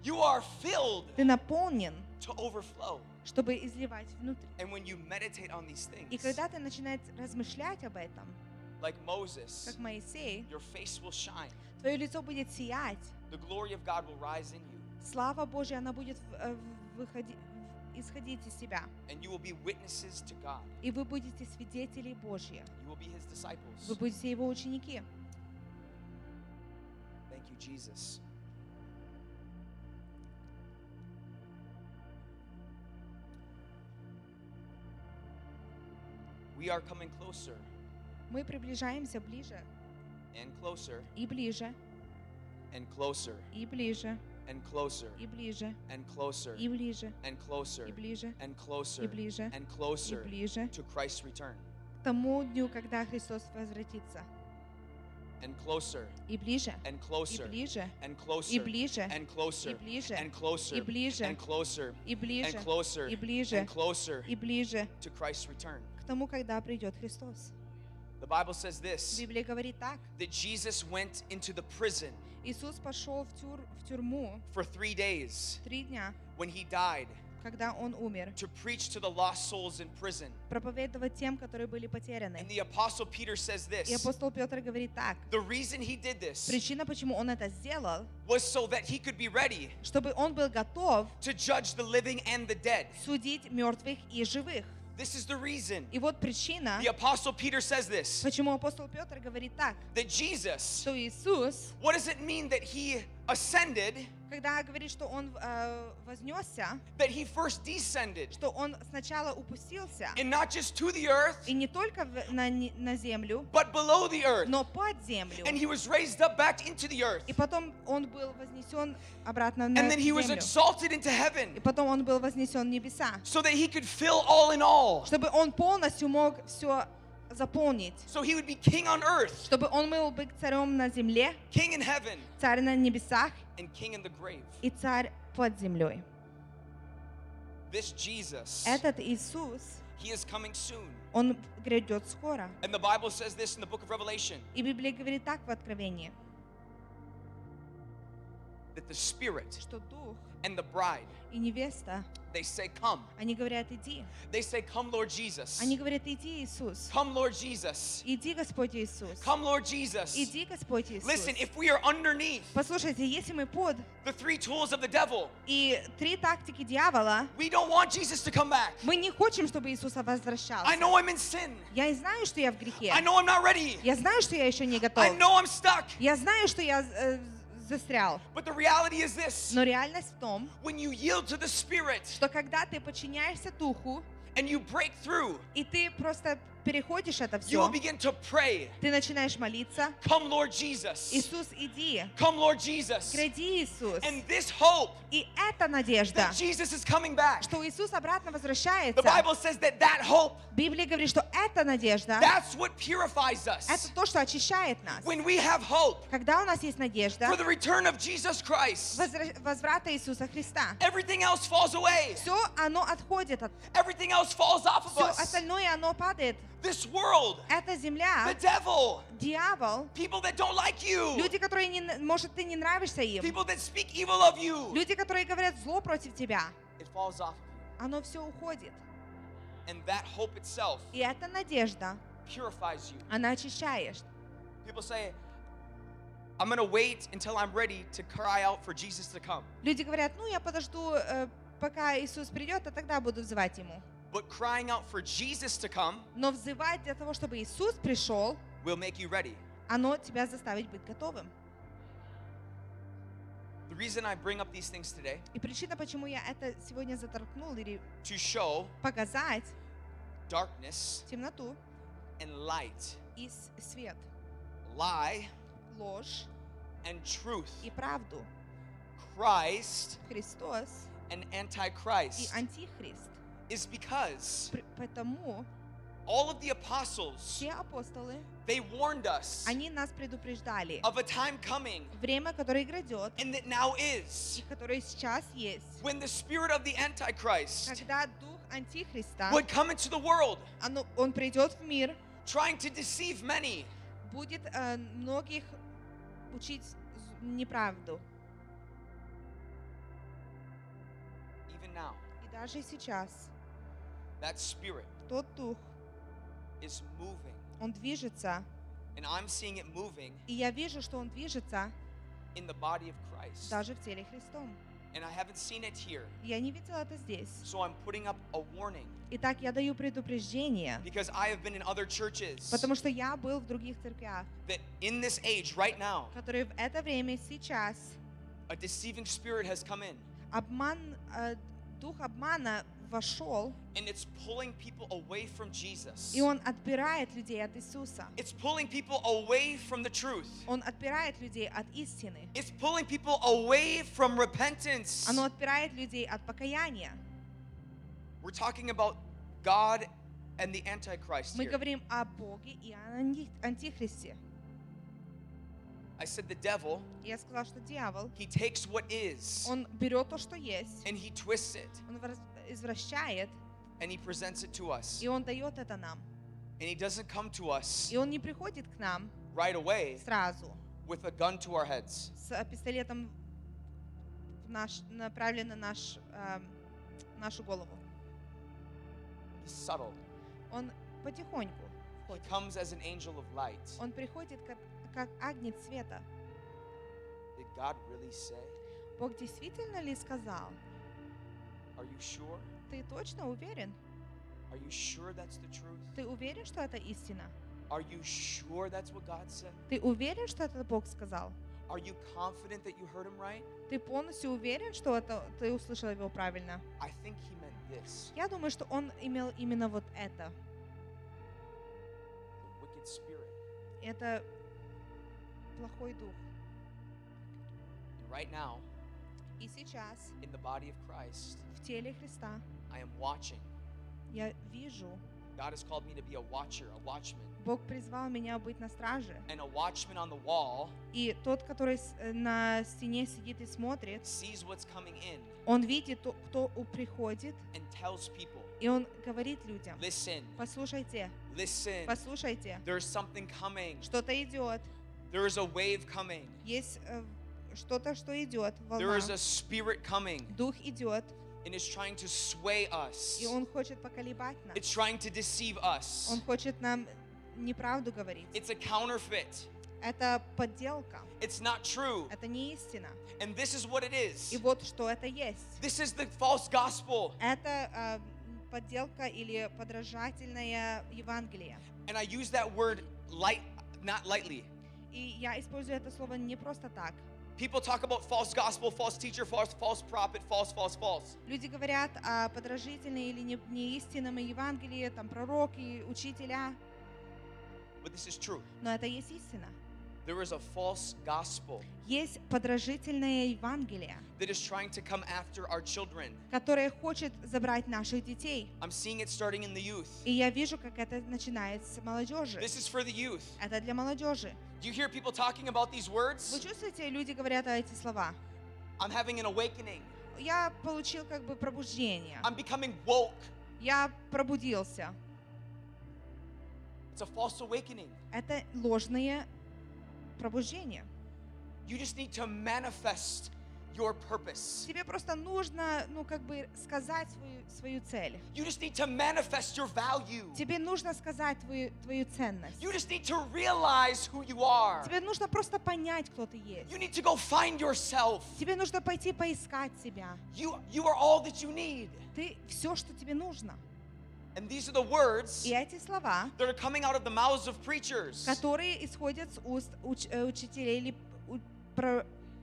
You are filled ты наполнен, to overflow. чтобы изливать внутрь. And when you meditate on these И things, когда ты начинаешь размышлять об этом, like Moses, как Моисей, your face will shine. твое лицо будет сиять, The glory of God will rise in you, слава Божья, она будет в- э, выходи- в- исходить из себя. И вы будете свидетели Божьи. Вы будете Его ученики. Thank you, Jesus. We are coming closer Мы приближаемся ближе and closer и ближе, and closer и ближе, and closer и ближе, and closer и ближе, and closer и ближе, and closer и ближе, and и closer ближе to Christ's return к тому дню, когда Христос возвратится. and closer И ближе, and и closer ближе, and и closer ближе, and closer и ближе, and closer и ближе, and closer и ближе, and closer и ближе, and closer и ближе to Christ's return. к тому, когда придет Христос. The Bible says this Библия говорит так. that Jesus went into the prison Иисус пошел в, тюр- в тюрьму for three days три дня, when he died когда Он умер, to preach to the lost souls in prison. проповедовать тем, которые были потеряны. And the Apostle Peter says И this апостол Петр говорит так. the reason he did this Причина, почему он это сделал, was so that he could be ready чтобы он был готов to judge the living and the dead. судить мертвых и живых. This is the reason. И вот причина, The Apostle Peter says this почему апостол Петр говорит так, that Jesus, что Иисус, what does it mean that he ascended, когда говорит, что он э, вознесся, that he first descended? что он сначала упустился, And not just to the earth, и не только в- на, не- на землю, but below the earth. но под землю. And he was raised up back into the earth. И потом он был вознесен обратно на And then he was землю. exalted into heaven И потом он был вознесен в небеса, so that he could fill all in all. чтобы он полностью мог все заполнить, So he would be king on earth, чтобы он был бы царем на земле, king in heaven, царь на небесах and king in the grave. и царь под землей. This Jesus, Этот Иисус, he is coming soon. он грядет скоро. And the Bible says this in the book of Revelation И Библия говорит так в Откровении, that the Spirit что Дух and the bride, и невеста, they say, Come. они говорят, иди. They say, Come, Lord Jesus. Они говорят, иди, Иисус. Come, Lord Jesus. Иди, Господь Иисус. Come, Lord Jesus. Иди, Господь Иисус. Listen, if we are underneath Послушайте, если мы под the three tools of the devil, и три тактики дьявола, we don't want Jesus to come back. мы не хотим, чтобы Иисуса возвращался. I know I'm in sin. Я знаю, что я в грехе. I know I'm not ready. Я знаю, что я еще не готов. I know I'm stuck. Я знаю, что я э, застрял. But the reality is this Но реальность в том, when you yield to the Spirit что когда ты подчиняешься Духу, and you break through, и ты просто переходишь это you will все, begin to pray, ты начинаешь молиться, Come, Lord Jesus. Иисус, иди, Come, Lord Jesus. гради Иисус. And this hope И эта надежда, that Jesus is coming back. что Иисус обратно The возвращается. Bible says that that hope, Библия говорит, что эта надежда, that's what purifies us. это то, что очищает нас. When we have hope Когда у нас есть надежда for the return of Jesus Christ, возвра- возврата Иисуса Христа, everything else falls away. все оно отходит от Everything else falls off of все us. остальное оно падает. This world, Это земля, the devil, дьявол, people that don't like you, люди, которые не, может ты не нравишься им, people that speak evil of you, люди, которые говорят зло против тебя, it falls off оно все уходит. And that hope itself И эта надежда, purifies you. она очищает. People say, I'm to wait until I'm ready to cry out for Jesus to come. Люди говорят, ну я подожду, э, пока Иисус придет, а тогда буду взывать Ему. But crying out for Jesus to come Но взывать для того, чтобы Иисус пришел, will make you ready. оно тебя заставит быть готовым. The reason I bring up these things today И причина, почему я это сегодня заторкнул или to show показать darkness темноту and light, и с- свет, lie ложь and truth, и правду, Christ Христос and и Antichrist Антихрист. is because Пр- Потому all of the apostles все апостолы, they warned us они нас предупреждали. of a time coming Время, которое грядет, and that now is и которое сейчас есть, when the spirit of the Antichrist когда Дух Антихриста, would come into the world оно- он придет в мир, trying to deceive many. будет э, многих учить з- неправду. Even now, И даже сейчас That spirit тот Дух, is moving. он движется, And I'm seeing it moving и я вижу, что он движется in the body of Christ. даже в теле Христом. And I haven't seen it here. Я не видела это здесь. So I'm putting up a warning Итак, я даю предупреждение, because I have been in other churches потому что я был в других церквях, that in this age, right now, которые в это время, сейчас, a deceiving spirit has come in обман, э, дух обмана вошел, and it's pulling people away from Jesus. и он отбирает людей от Иисуса. It's pulling people away from the truth. Он отбирает людей от истины. It's pulling people away from repentance. Оно отбирает людей от покаяния. We're talking about God and the Antichrist Мы here. говорим о Боге и о анти- Антихристе. I said the devil, Я сказала, что дьявол, he takes what is он берет то, что есть, and he twists it он враз- извращает, and he presents it to us. и он дает это нам. And he doesn't come to us И он не приходит к нам right away сразу with a gun to our heads. с э, пистолетом наш, направлен на наш, эм, нашу голову. He's subtle. Он потихоньку He comes as an angel of light. Он приходит как, как агнец света. Did God really say? Бог действительно ли сказал? Are you sure? Ты точно уверен? Are you sure that's the truth? Ты уверен, что это истина? Are you sure that's what God said? Ты уверен, что это Бог сказал? Are you confident that you heard him right? Ты полностью уверен, что это ты услышал его правильно? I think he meant this. Я думаю, что он имел именно вот это. The wicked spirit. Это плохой дух. Right now, И сейчас in the body of Christ, в теле Христа I am watching. я вижу, God has called me to be a watcher, a watchman. Бог призвал меня быть на страже. And a watchman on the wall И тот, который э, на стене сидит и смотрит, sees what's coming in он видит, то- кто приходит, and tells people, и он говорит людям, listen, послушайте, listen, послушайте, there's something coming. что-то идет, There is a wave coming. есть э, что-то, что идет, There волна, is a spirit coming дух идет, and is trying to sway us. и он хочет поколебать нас, It's trying to deceive us. он хочет нам неправду говорить. It's a counterfeit. Это подделка, It's not true. это не истина. And this is what it is. И вот что это есть. This is the false gospel. Это э, подделка или подражательное Евангелие. And I use that word light not lightly И я использую это слово не просто так. People talk about false gospel, false teacher, false, false prophet, false, false, false. Люди говорят о подражительной или не- неистинном Евангелии, там пророки, учителя, But this is true. но это есть истина. There is a false gospel Есть подражительное Евангелие, that is trying to come after our children. которое хочет забрать наших детей. I'm seeing it starting in the youth. И я вижу, как это начинается с молодежи. This is for the youth. Это для молодежи. Do you hear people talking about these Вы words? чувствуете, люди говорят эти слова? I'm having an awakening. Я получил как бы пробуждение. I'm becoming woke. Я пробудился. It's a false awakening. Это ложное пробуждение. You just need to manifest your purpose. Тебе просто нужно, ну, как бы сказать свою, свою цель. You just need to manifest your value. Тебе нужно сказать твою, твою ценность. You just need to realize who you are. Тебе нужно просто понять, кто ты есть. You need to go find yourself. Тебе нужно пойти поискать себя. You, you are all that you need. Ты все, что тебе нужно. And these are the words И эти слова, that are coming out of the mouths of preachers. которые исходят с уст э, учителей или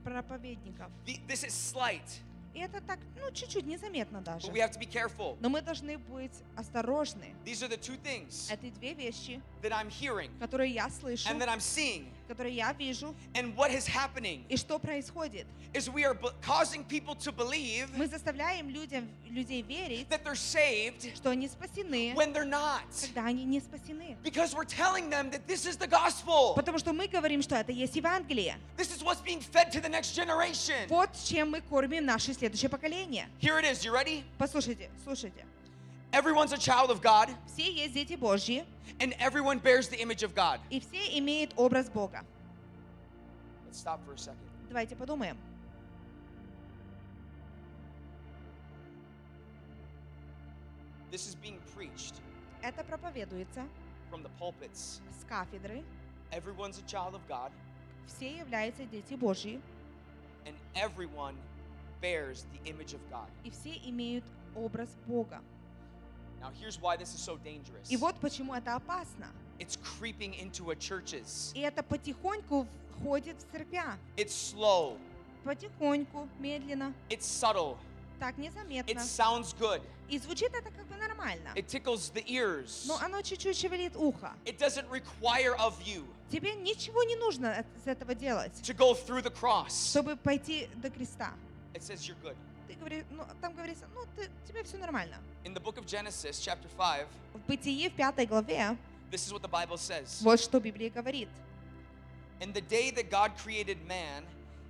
проповедников. The- This is slight, И это так, ну, чуть-чуть незаметно даже. but we have to be careful. Но мы должны быть осторожны. These are the two things Это две вещи, that I'm hearing которые я слышу, and that I'm seeing. которые я вижу. And what is happening И что происходит? is we are b- causing people to believe Мы заставляем людям, людей верить, that they're saved что они спасены, when they're not. когда они не спасены. Because we're telling them that this is the gospel. Потому что мы говорим, что это есть Евангелие. This is what's being fed to the next generation. Вот чем мы кормим наше следующее поколение. Here it is. You ready? Послушайте, слушайте. Everyone's a child of God, Все есть дети Божьи, and everyone bears the image of God. и все имеют образ Бога. Let's stop for a second. Давайте подумаем. This is being preached Это проповедуется from the pulpits. с кафедры. Everyone's a child of God, Все являются дети Божьи, and everyone bears the image of God. и все имеют образ Бога. Now, here's why this is so dangerous. И вот почему это опасно. It's creeping into our churches. И это потихоньку входит в церквя. It's slow. Потихоньку, медленно, It's subtle. так незаметно. It sounds good. И звучит это как бы нормально. It tickles the ears. Но оно чуть-чуть шевелит ухо. It doesn't require of you Тебе ничего не нужно от- из этого делать, to go through the cross. чтобы пойти до креста. It says you're good. Ты говоришь, ну, там говорится, ну, ты, тебе все нормально. In the book of Genesis, chapter 5, В Бытии в пятой главе this is what the Bible says. вот что Библия говорит. In the day that God created man,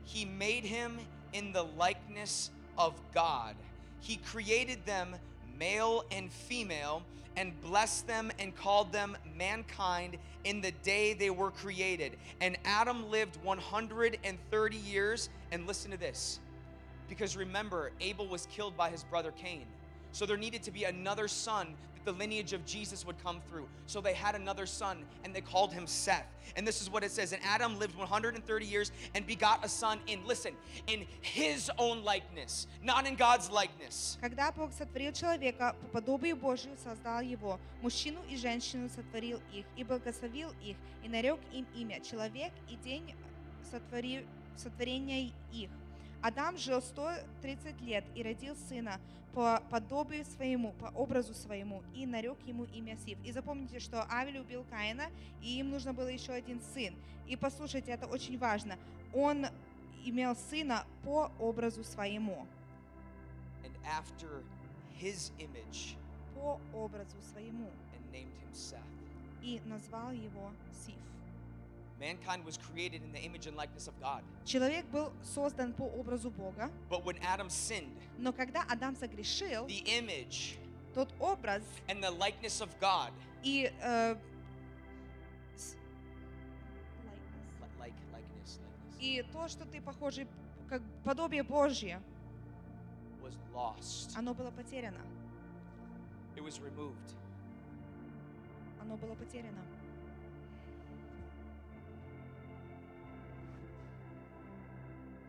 he made him in the likeness of God. He created them male and female and blessed them and called them mankind in the day they were created. And Adam lived 130 years. And listen to this. Because remember, Abel was killed by his brother Cain. So there needed to be another son that the lineage of Jesus would come through. So they had another son and they called him Seth. And this is what it says. And Adam lived 130 years and begot a son in, listen, in his own likeness, not in God's likeness. Когда Бог сотворил человека, по подобию Божию создал его, мужчину и женщину сотворил их, и благословил их, и нарек им имя, человек и день сотвори- сотворения их. Адам жил 130 лет и родил сына по подобию своему, по образу своему, и нарек ему имя Сив. И запомните, что Авель убил Каина, и им нужно было еще один сын. И послушайте, это очень важно. Он имел сына по образу своему. And after his image, по образу своему and named him Seth. и назвал его Сиф. Mankind was created in the image and likeness of God. Человек был создан по образу Бога, But when Adam sinned, но когда Адам согрешил, the image тот образ and the likeness of God, и э, li- like likeness, likeness, и то, что ты похожий, как подобие Божье, was lost. оно было потеряно. It was removed. Оно было потеряно.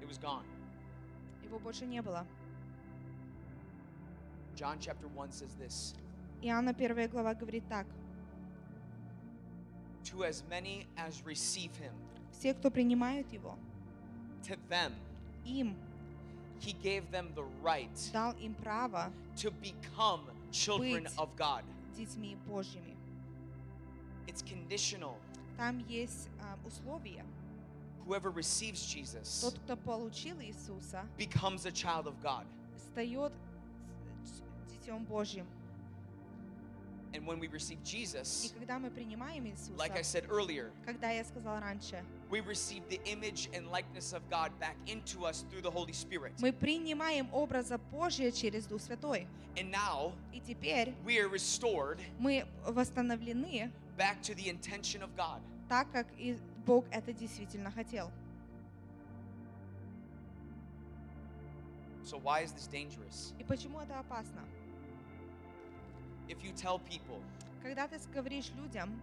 Was gone. Его больше не было. John chapter 1 says this Иоанна 1 глава говорит так. To as many as receive him, Все, кто принимают его, to them, им, He gave them the right дал им право to become children of God. детьми Божьими. It's conditional. Там есть а, условия. Whoever receives Jesus Тот, кто получил Иисуса, becomes a child of God. стает детем Божьим. And when we receive И Jesus, когда мы принимаем like I Иисуса, said earlier, когда я сказал раньше, we receive the image and likeness of God back into us through the Holy Spirit. мы принимаем образа Божия через Дух Святой. And now И теперь we are restored мы восстановлены back to the intention of God. так, как и Бог это действительно хотел. So why is this dangerous? И почему это опасно? If you tell people Когда ты говоришь людям,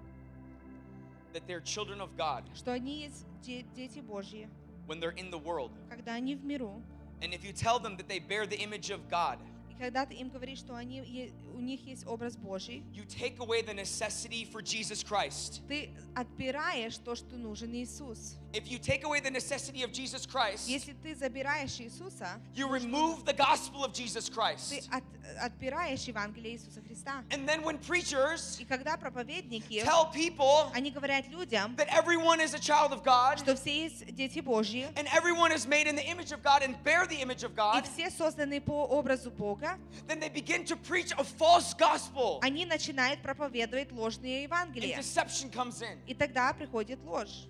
that they're children of God что они есть де- дети Божьи, when they're in the world, когда они в миру, and if you tell them that they bear the image of God, и когда ты им говоришь, что они, у них есть образ Божий, you take away the necessity for Jesus Christ. ты отбираешь то, что нужен Иисус. If you take away the necessity of Jesus Christ, Если ты забираешь Иисуса, you remove the gospel of Jesus ты Christ. от- отбираешь Евангелие Иисуса Христа. And then when preachers И когда проповедники, tell people они говорят людям, that everyone is a child of God что все есть дети Божьи, and everyone is made in the image of God and bear the image of и God, все созданы по образу Бога, then they begin to preach a false gospel. они начинают проповедовать ложные And Евангелия. deception comes in. И тогда приходит ложь.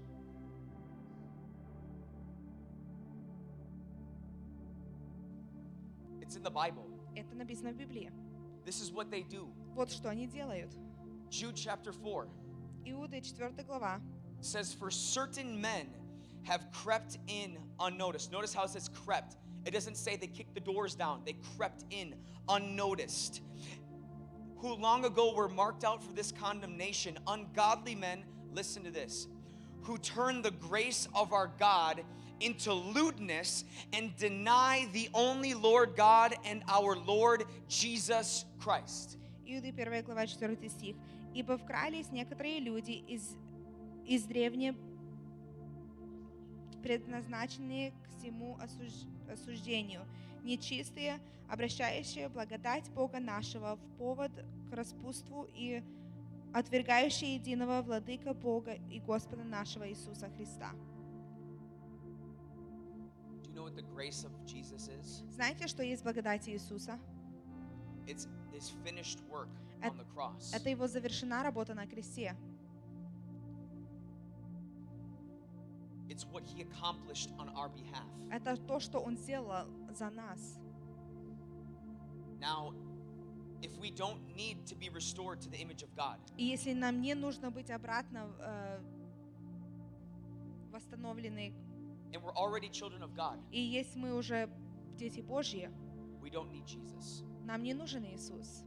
It's in the Bible. Это написано в Библии. This is what they do. Вот что они делают. Jude chapter 4 Иуда 4 глава. says, For certain men have crept in unnoticed. Notice how it says crept. It doesn't say they kicked the doors down, they crept in unnoticed. Who long ago were marked out for this condemnation, ungodly men, listen to this, who turn the grace of our God into lewdness and deny the only Lord God and our Lord Jesus Christ. Иуды 1 глава 4 стих. «Ибо вкрались некоторые люди из, из древне предназначенные к всему осуж- осуждению, нечистые, обращающие благодать Бога нашего в повод к распутству и отвергающие единого Владыка Бога и Господа нашего Иисуса Христа». Знаете, что есть благодать Иисуса? It's his finished work Эт- on the cross. Это Его завершена работа на кресте. It's what he accomplished on our behalf. Это то, что Он сделал за нас. Now, if we don't need to be restored to the image of God, И если нам не нужно быть обратно э, восстановлены, and we're already children of God, и если мы уже дети Божьи, we don't need Jesus. нам не нужен Иисус.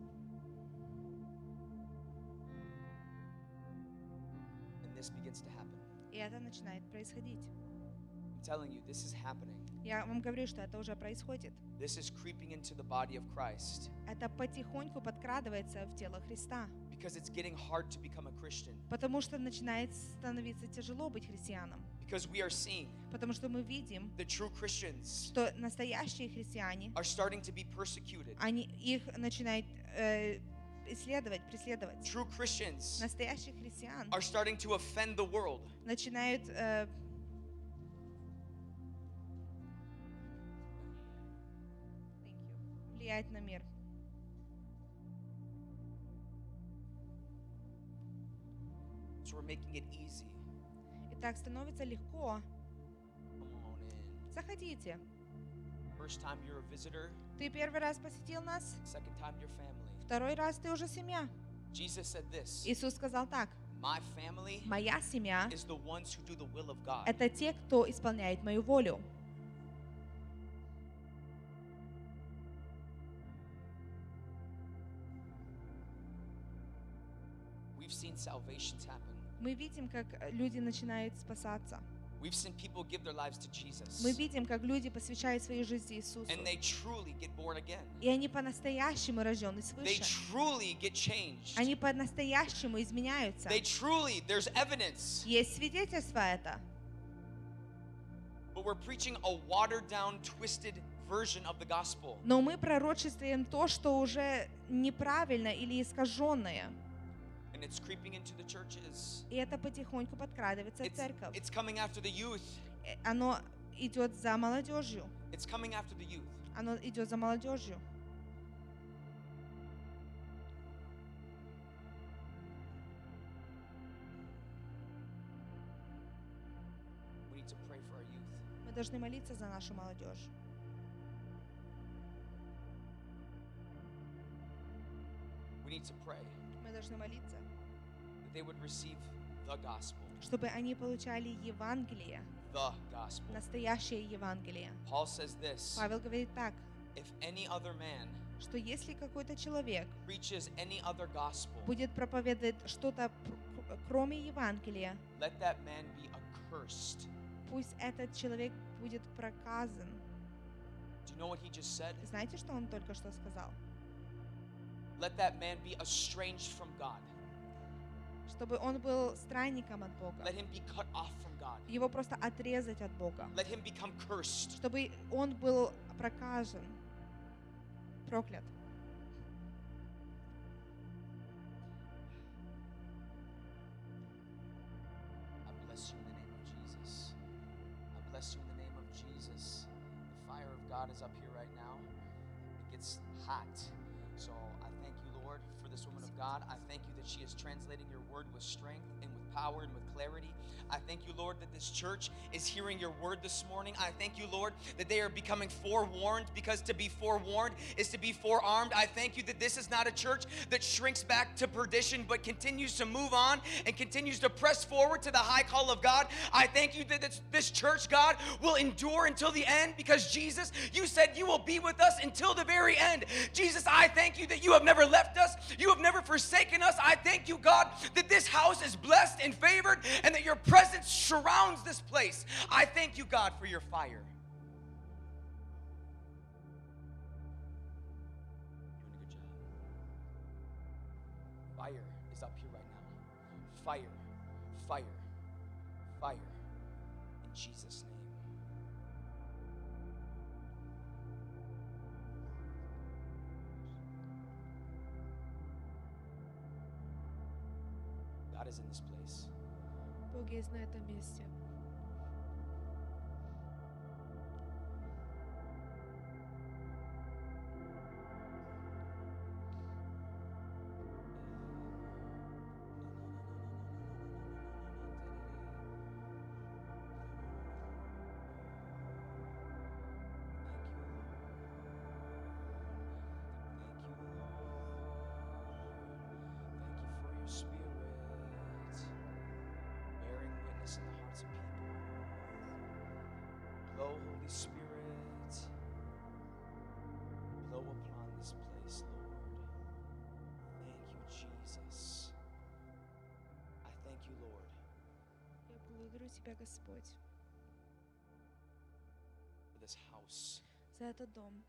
And this begins to happen. И это начинает происходить. I'm telling you, this is happening. Я вам говорю, что это уже происходит. This is creeping into the body of Christ Это потихоньку подкрадывается в тело Христа. because it's getting hard to become a Christian. Потому что начинает становиться тяжело быть христианом. Because we are seeing Потому что мы видим, the true Christians что настоящие христиане, are starting to be persecuted. они их начинают э, исследовать, преследовать. True Christians Настоящих христиан are starting to offend the world. начинают э, влиять на мир. So we're making it easy. Так становится легко. Заходите. Ты первый раз посетил нас. Второй раз ты уже семья. Иисус сказал так. Моя семья – это те, кто исполняет мою волю. Мы видим, как люди начинают спасаться. We've seen people give their lives to Jesus. Мы видим, как люди посвящают свою жизнь Иисусу. And they truly get born again. И они по-настоящему рождены They свыше. truly get changed. Они по-настоящему изменяются. They truly, there's evidence. Есть свидетельство это. but we're preaching a watered down, twisted version of the gospel. Но мы пророчествуем то, что уже неправильно или искаженное. And it's creeping into the churches. И это потихоньку подкрадывается в церковь. it's coming after the youth. Э, Оно идет за молодежью. It's coming after the youth. Оно идет за молодежью. We need to pray for our youth. Мы должны молиться за нашу молодежь. We need to pray Мы должны молиться, they would receive the gospel. чтобы они получали Евангелие, The gospel. настоящее Евангелие. Paul says this Павел говорит так, if any other man что если какой-то человек preaches any other gospel, будет проповедовать что-то кроме Евангелия, let that man be accursed. пусть этот человек будет проказан. Do you know what he just said? Знаете, что он только что сказал? Let that man be estranged from God. Чтобы он был странником от Бога. Let him be cut off from God. Его просто отрезать от Бога. Let him become cursed. Чтобы он был проказан, проклят. God is up here right now. It gets hot. God. I thank you that she is translating your word with strength and with power and with clarity. I thank you, Lord, that this church is hearing your word this morning. I thank you, Lord, that they are becoming forewarned because to be forewarned is to be forearmed. I thank you that this is not a church that shrinks back to perdition but continues to move on and continues to press forward to the high call of God. I thank you that this, this church, God, will endure until the end because Jesus, you said you will be with us until the very end. Jesus, I thank you that you have never left us, you have never forsaken us. I thank you, God, that this house is blessed and favored and that your presence surrounds this place. I thank you, God, for your fire. Fire is up here right now. Fire, fire, fire. In Jesus' name. God is in this place. многие знают о месте. благодарю Тебя, Господь, for this house. за этот дом.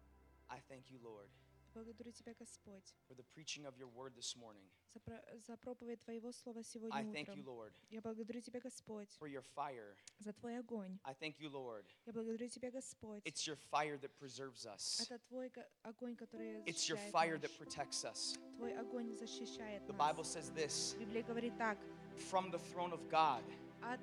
I thank you, Lord, Благодарю Тебя, Господь, for the preaching of your word this morning. за, про- за проповедь Твоего Слова сегодня I thank you, утром. Lord, Я благодарю Тебя, Господь, for your fire. за Твой огонь. I thank you, Lord. Я благодарю Тебя, Господь. It's your fire that preserves us. Это Твой ко- огонь, который It's your защищает fire нас. that protects us. Твой огонь защищает The нас. Bible says this Библия говорит так. from the throne of God, От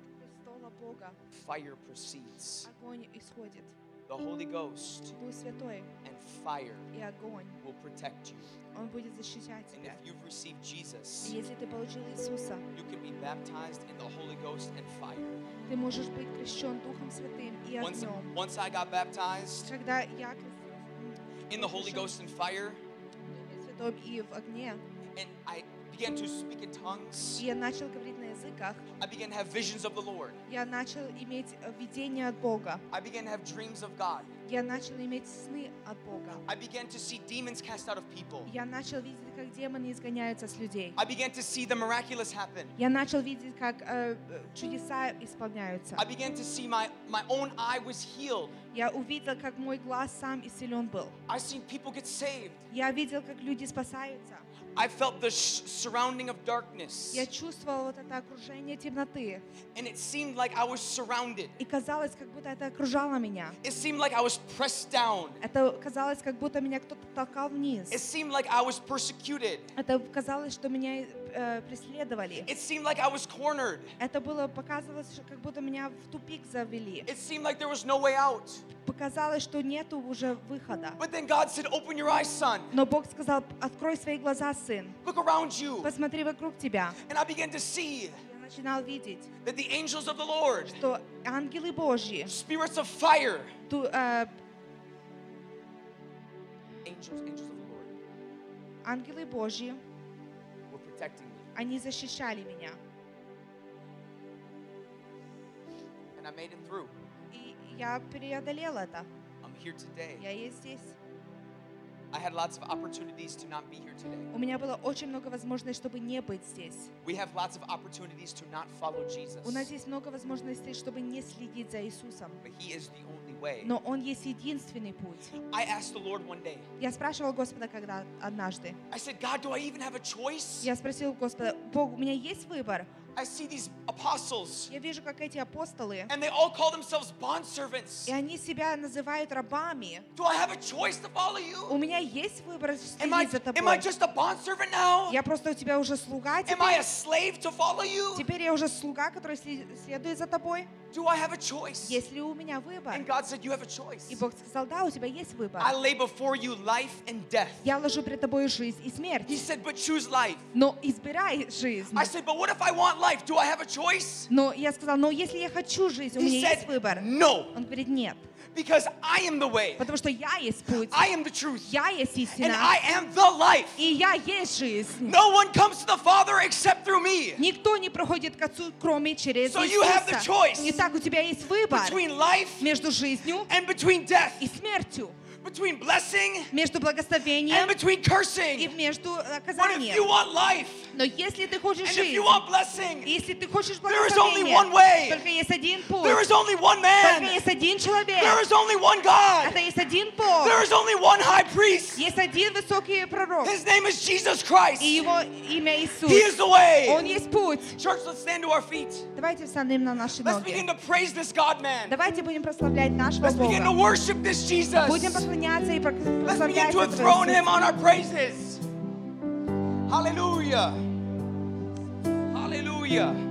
престола Бога fire proceeds. огонь исходит. The Holy Ghost Дух Святой and fire и огонь. will protect you. Он будет защищать And тебя. if you've received Jesus, И если ты получил Иисуса, you can be baptized in the Holy Ghost and fire. ты можешь быть крещен Духом Святым и Once, огнем. once I got baptized Когда я крестилась in the Holy Ghost and fire, в Духе Святом и в огне, and I began to speak in tongues, и я начал говорить на языках, I began to have visions of the Lord. я начал иметь э, видение от Бога. I began to have dreams of God. Я начал иметь сны от Бога. I began to see demons cast out of people. Я начал видеть, как демоны изгоняются с людей. I began to see the miraculous happen. Я начал видеть, как э, э, чудеса исполняются. I began to see my, my own eye was healed. Я увидел, как мой глаз сам исцелен был. I seen people get saved. Я видел, как люди спасаются. I felt the surrounding of darkness. Я чувствовал вот это окружение темноты. And it seemed like I was surrounded. И казалось, как будто это окружало меня. It seemed like I was pressed down. Это казалось, как будто меня кто-то толкал вниз. It seemed like I was persecuted. Это казалось, что меня э, преследовали. It seemed like I was cornered. Это было, показалось, что как будто меня в тупик завели. It seemed like there was no way out. Показалось, что нету уже выхода. But then God said, Open your eyes, son. Но Бог сказал, открой свои глаза, сын. Look around you. Посмотри вокруг тебя. And I began to see Я начинал видеть, that the angels of the Lord, что ангелы Божьи, spirits of fire, ту- э, angels, angels of the Lord, ангелы Божьи, were protecting me. они защищали меня. And I made it through. И я преодолел это. I'm here today. Я есть здесь. I had lots of opportunities to not be here today. У меня было очень много возможностей, чтобы не быть здесь. We have lots of opportunities to not follow Jesus. У нас есть много возможностей, чтобы не следить за Иисусом. But He is the only way. Но Он есть единственный путь. I asked the Lord one day, Я спрашивал Господа, когда однажды. I said, God, do I even have a choice? Я спросил Господа, Бог, у меня есть выбор? I see these apostles, Я вижу, как эти апостолы, and they all call themselves bondservants. и они себя называют рабами. Do I have a choice to follow you? У меня есть выбор Am I, следить за am I тобой. just a bondservant now? Я просто у тебя уже слуга Am I a теперь. slave to follow you? Теперь я уже слуга, который следует за тобой. Do I have a choice? Есть ли у меня выбор? And God said, You have a choice. И Бог сказал, да, у тебя есть выбор. I lay before you life and death. Я ложу перед тобой жизнь и He смерть. said, But choose life. Но избирай жизнь. I said, But what if I want life? Do I have a choice? Но я сказал, но если я хочу жизнь, у He меня есть said, выбор. No, Он говорит, нет. because I am the way, Потому что я есть путь. I am the truth, Я есть and истина. I am the life. И я есть жизнь. No one comes to the Father except through me. Никто не проходит к Отцу, кроме через So you have the Иисуса. choice Итак, у тебя есть выбор Between life между жизнью and between death, и смертью, between blessing между and благословением between и cursing. между But if you наказанием. want life Но если ты хочешь and if жизнь, you want blessing, если ты хочешь There is only one благословения, way. только есть один путь, there is only one только man, есть один человек, there is only one God, это есть один Бог, there is only one high priest. есть один высокий пророк, His name is Jesus Christ. и его имя Иисус. He is the way. Он есть путь. Church, let's stand to our feet. Давайте встанем на наши Let's ноги. begin to praise this God man. Давайте будем прославлять нашего Let's begin to Бога. worship this Jesus. Будем поклоняться и Let's прославлять begin to этого enthrone him Иисуса. on our praises. Hallelujah. Hallelujah.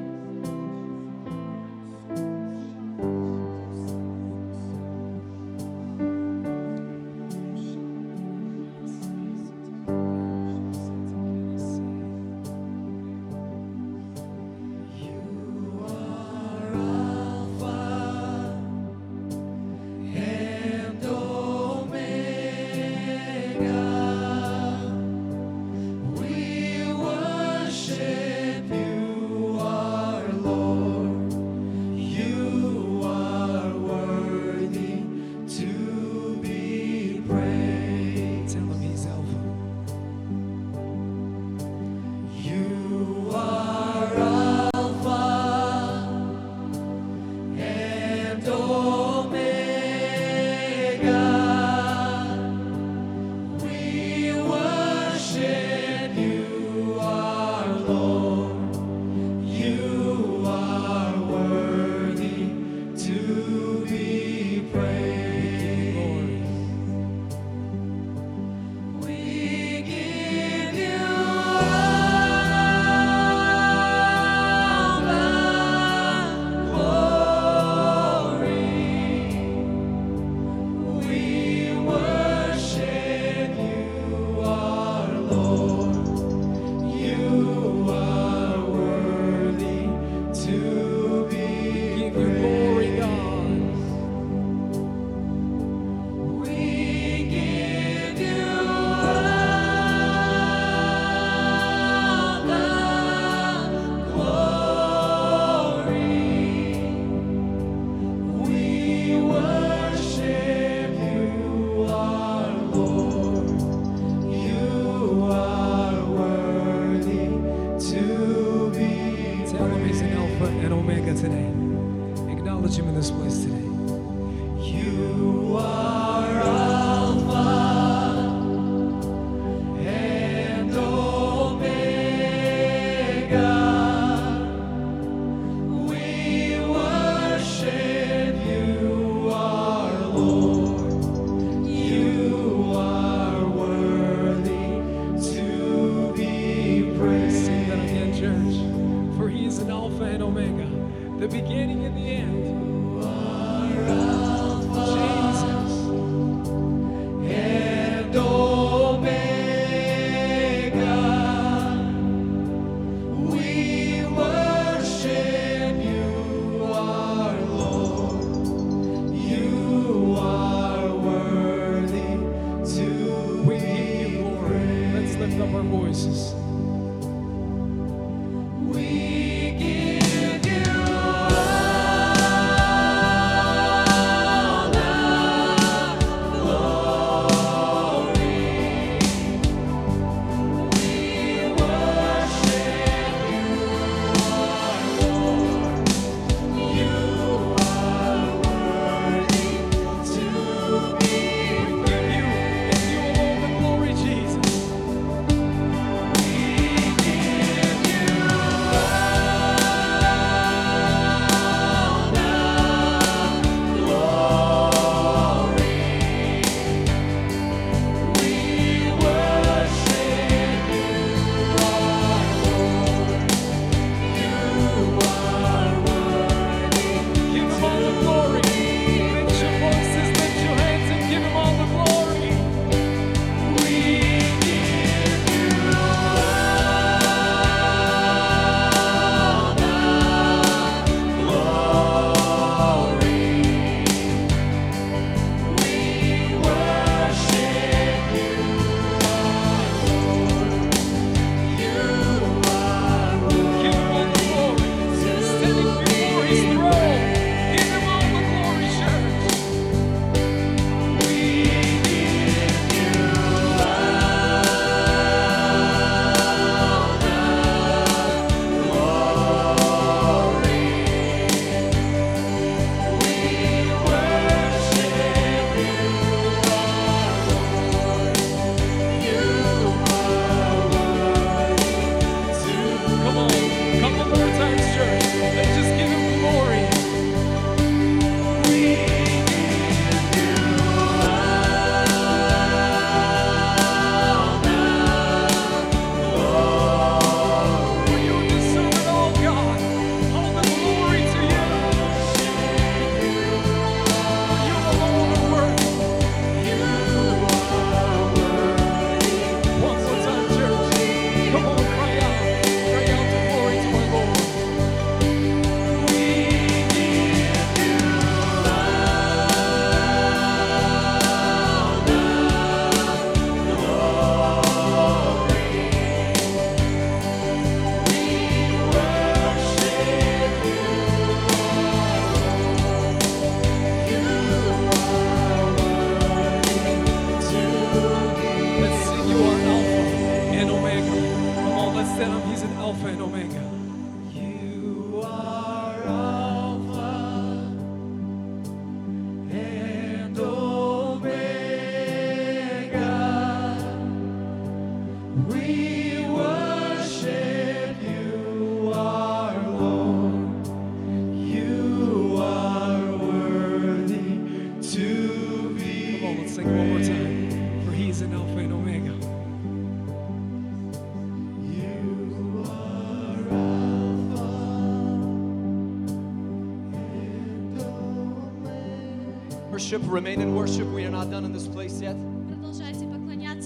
Remain in worship. We are not done in this place yet.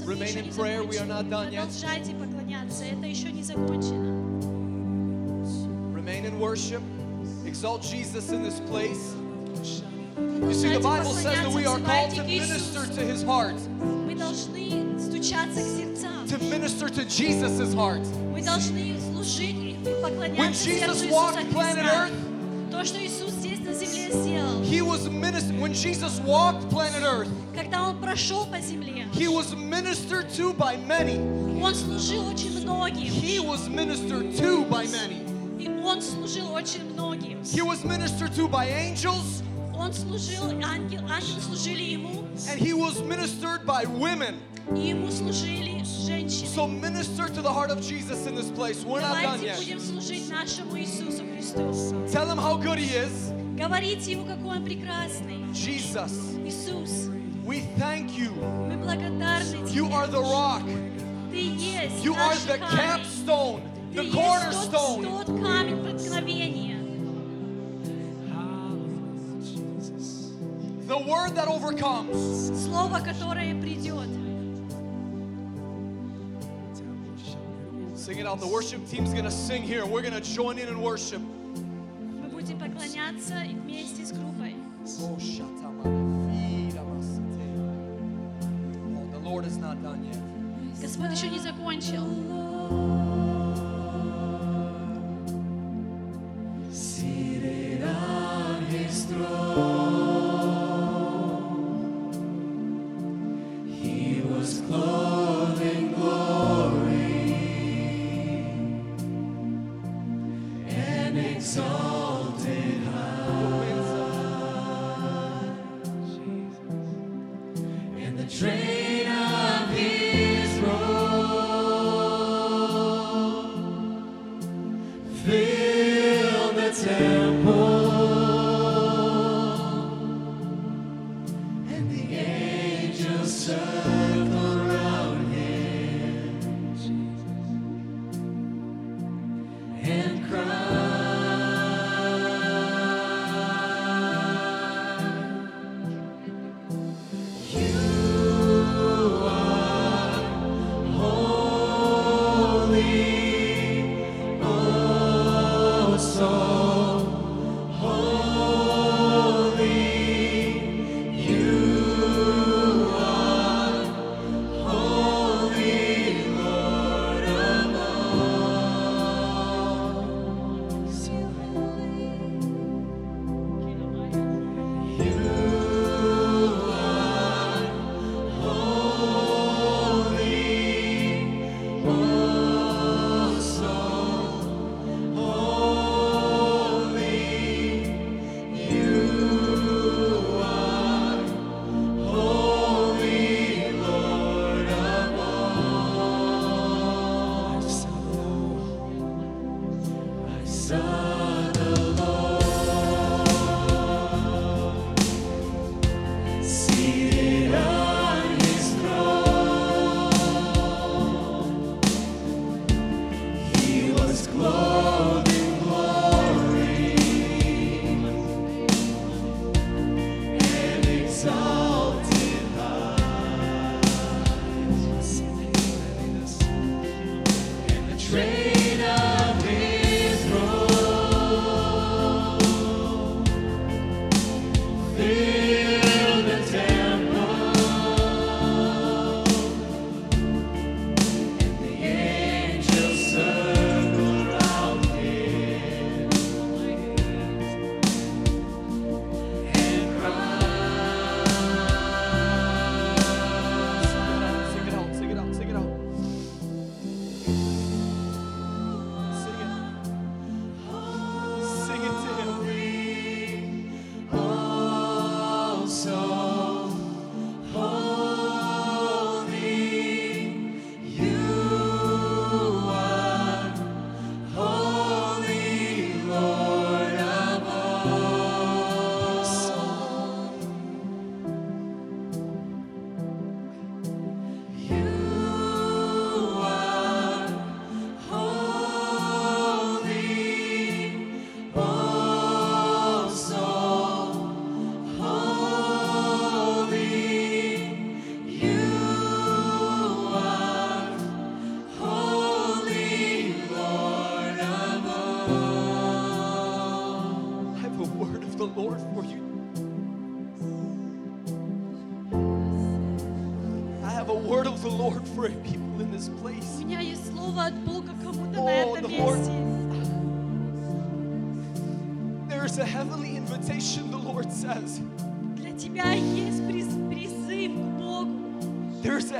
Remain in prayer. We are not done yet. Remain in worship. Exalt Jesus in this place. You see, the Bible says that we are called to minister to His heart. To minister to Jesus' heart. When Jesus walked planet earth, he was ministered when Jesus walked planet Earth. Когда он прошел по земле. He was ministered to by many. Он служил очень многим. He was ministered to by many. И он служил очень многим. He was ministered to by angels. Он служил. And he was ministered by women. И ему служили женщины. So minister to the heart of Jesus in this place. We're not done yet. Tell him how good he is. Говорите ему, какой он прекрасный. Jesus, Иисус, we thank you. мы благодарны You тебе. are the rock. Ты есть You are наш the камень. capstone, Ты the есть тот, cornerstone. тот камень преткновения. The word that overcomes. Слово, которое придет. Sing it out. The worship team's gonna sing here. We're gonna join in and worship. поклоняться и вместе с группой. Господь еще не закончил. Сирена есть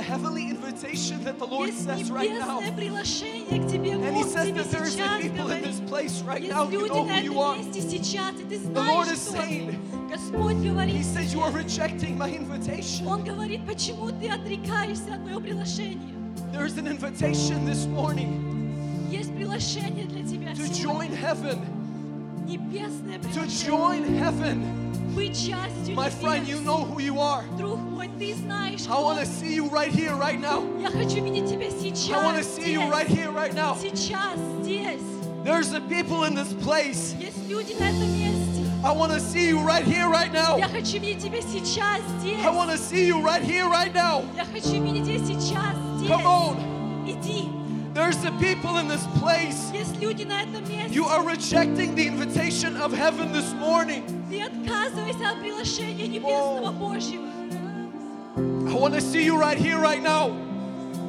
a heavenly invitation that the Lord Есть says right now. небесное приглашение к тебе. And He Бог says тебе that there is сейчас people in this говорит. place right Есть now, you люди know на who you этом are. месте сейчас, и ты The Lord знаешь, is кто ты. saying, Господь говорит, He says, You are тебе, rejecting my invitation. Он говорит, почему ты отрекаешься от моего приглашения. There's an invitation this morning Есть приглашение для тебя to сегодня. join heaven. Небесное To приглашение. join heaven. Быть частью My небес. friend, you know who you are. Друг мой, ты знаешь, I кто want to ты. see you right here, right now. Я хочу видеть тебя I want to сейчас, see you здесь. right here, right now. Сейчас, здесь. There's the people in this place. Есть люди на этом месте. I want to see you right here, right now. Я хочу видеть тебя сейчас, здесь. I want to see you right here, right now. Я хочу видеть тебя сейчас, здесь. Come on. Иди. There's the people in this place. Есть люди на этом месте. You are rejecting the invitation of heaven this morning. Ты отказывайся от приглашения Небесного Божьего. I want to see you right here, right now.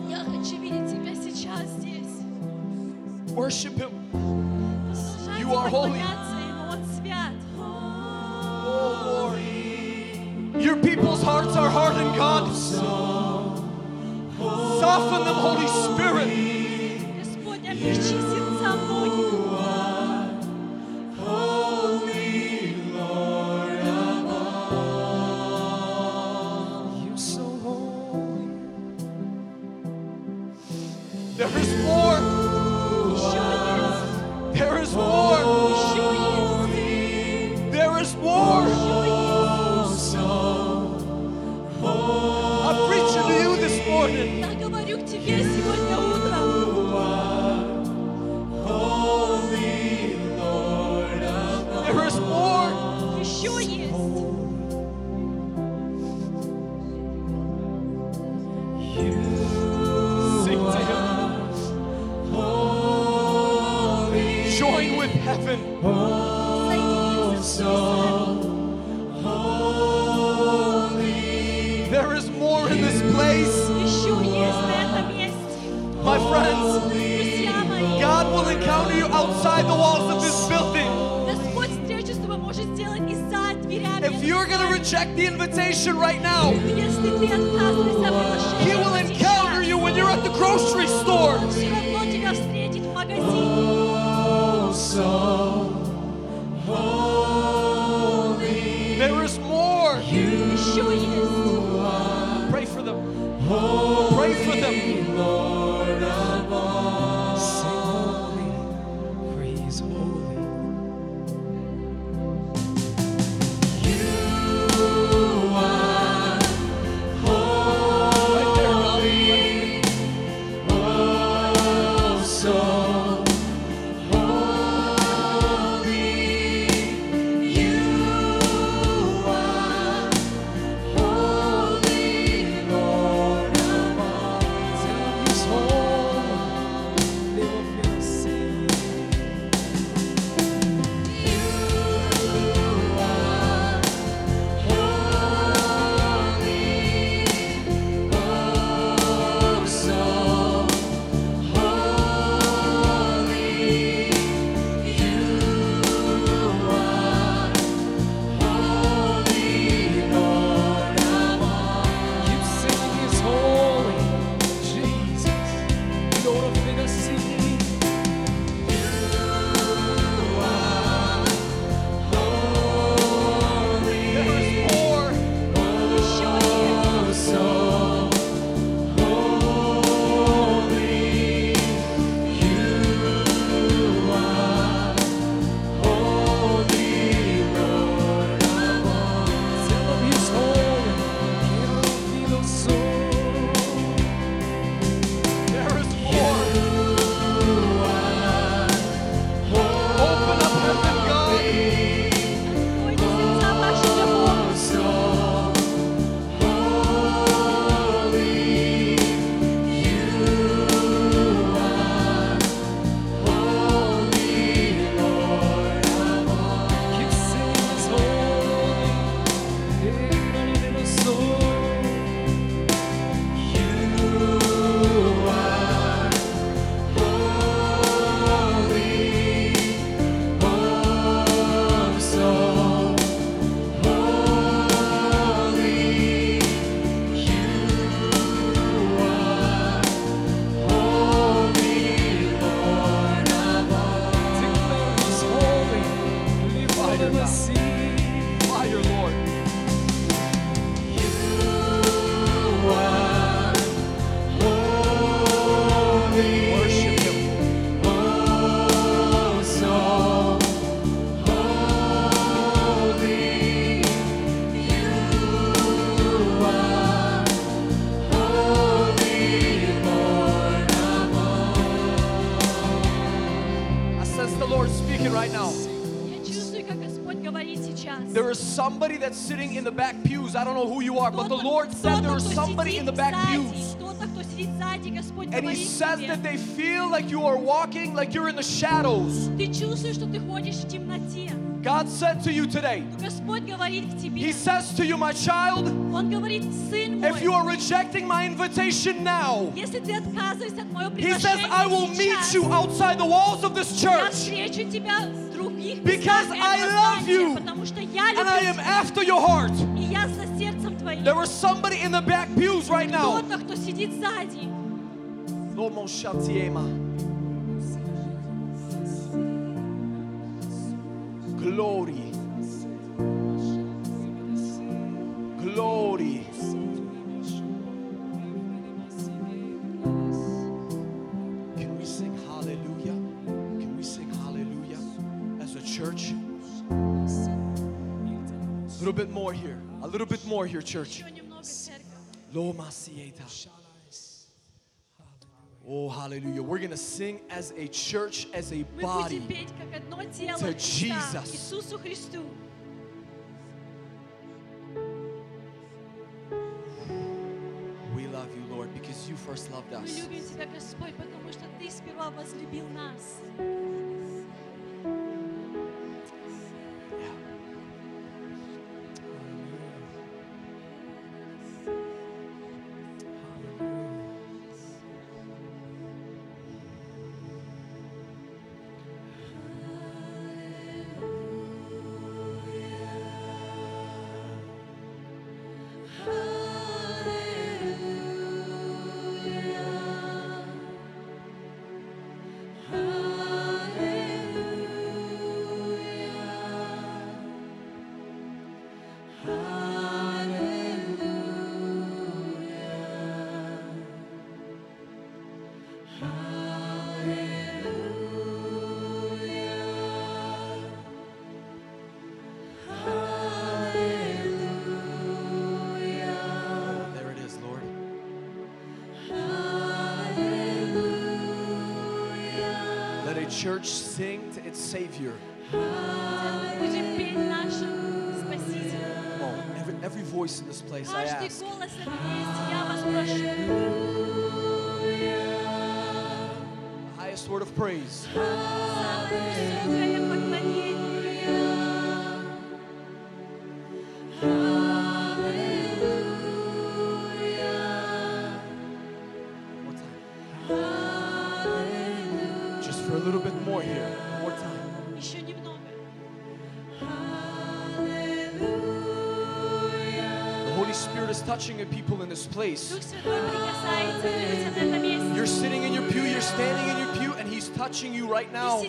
Я хочу видеть тебя сейчас здесь. Worship Him. Продолжайте You are holy. поклоняться Ему, Он свят. Oh, Lord. Your people's hearts are hardened, God. Soften them, Holy Spirit. Господь, облегчи сердца многих. reject the invitation right now, He will encounter you when you're at the grocery store. Oh, so are, but the Lord said there is somebody in the back pews. And he says that they feel like you are walking, like you're in the shadows. God said to you today, He says to you, my child, if you are rejecting my invitation now, He says, I will meet you outside the walls of this church because I love you and I am after your heart. There was somebody in the back pews right now. Кто-то, кто сидит сзади, Lomo Shatiema. Glory. Glory. Can we sing hallelujah? Can we sing hallelujah as a church? A little bit more here. little bit more here, church. Oh, hallelujah. We're going to sing as a church, as a body to Jesus. We love you, Lord, because you first loved us. church sing to its Savior. Oh, every, every voice in this place, I ask. The highest word of praise. touching a people in this place. You're sitting in your pew, you're standing in your pew, and He's touching you right now.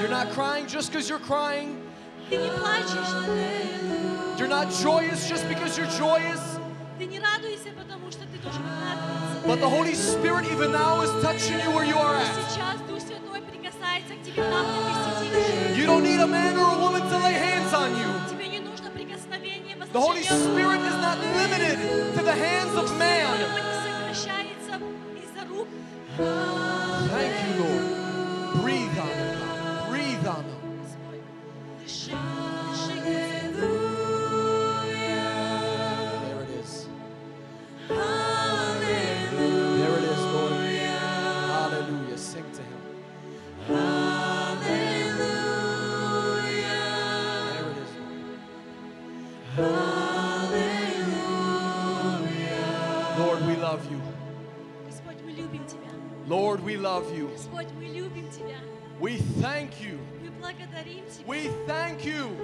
You're not crying just because you're crying. You're not joyous just because you're joyous. But the Holy Spirit, even now, is touching you where you are at. We thank you.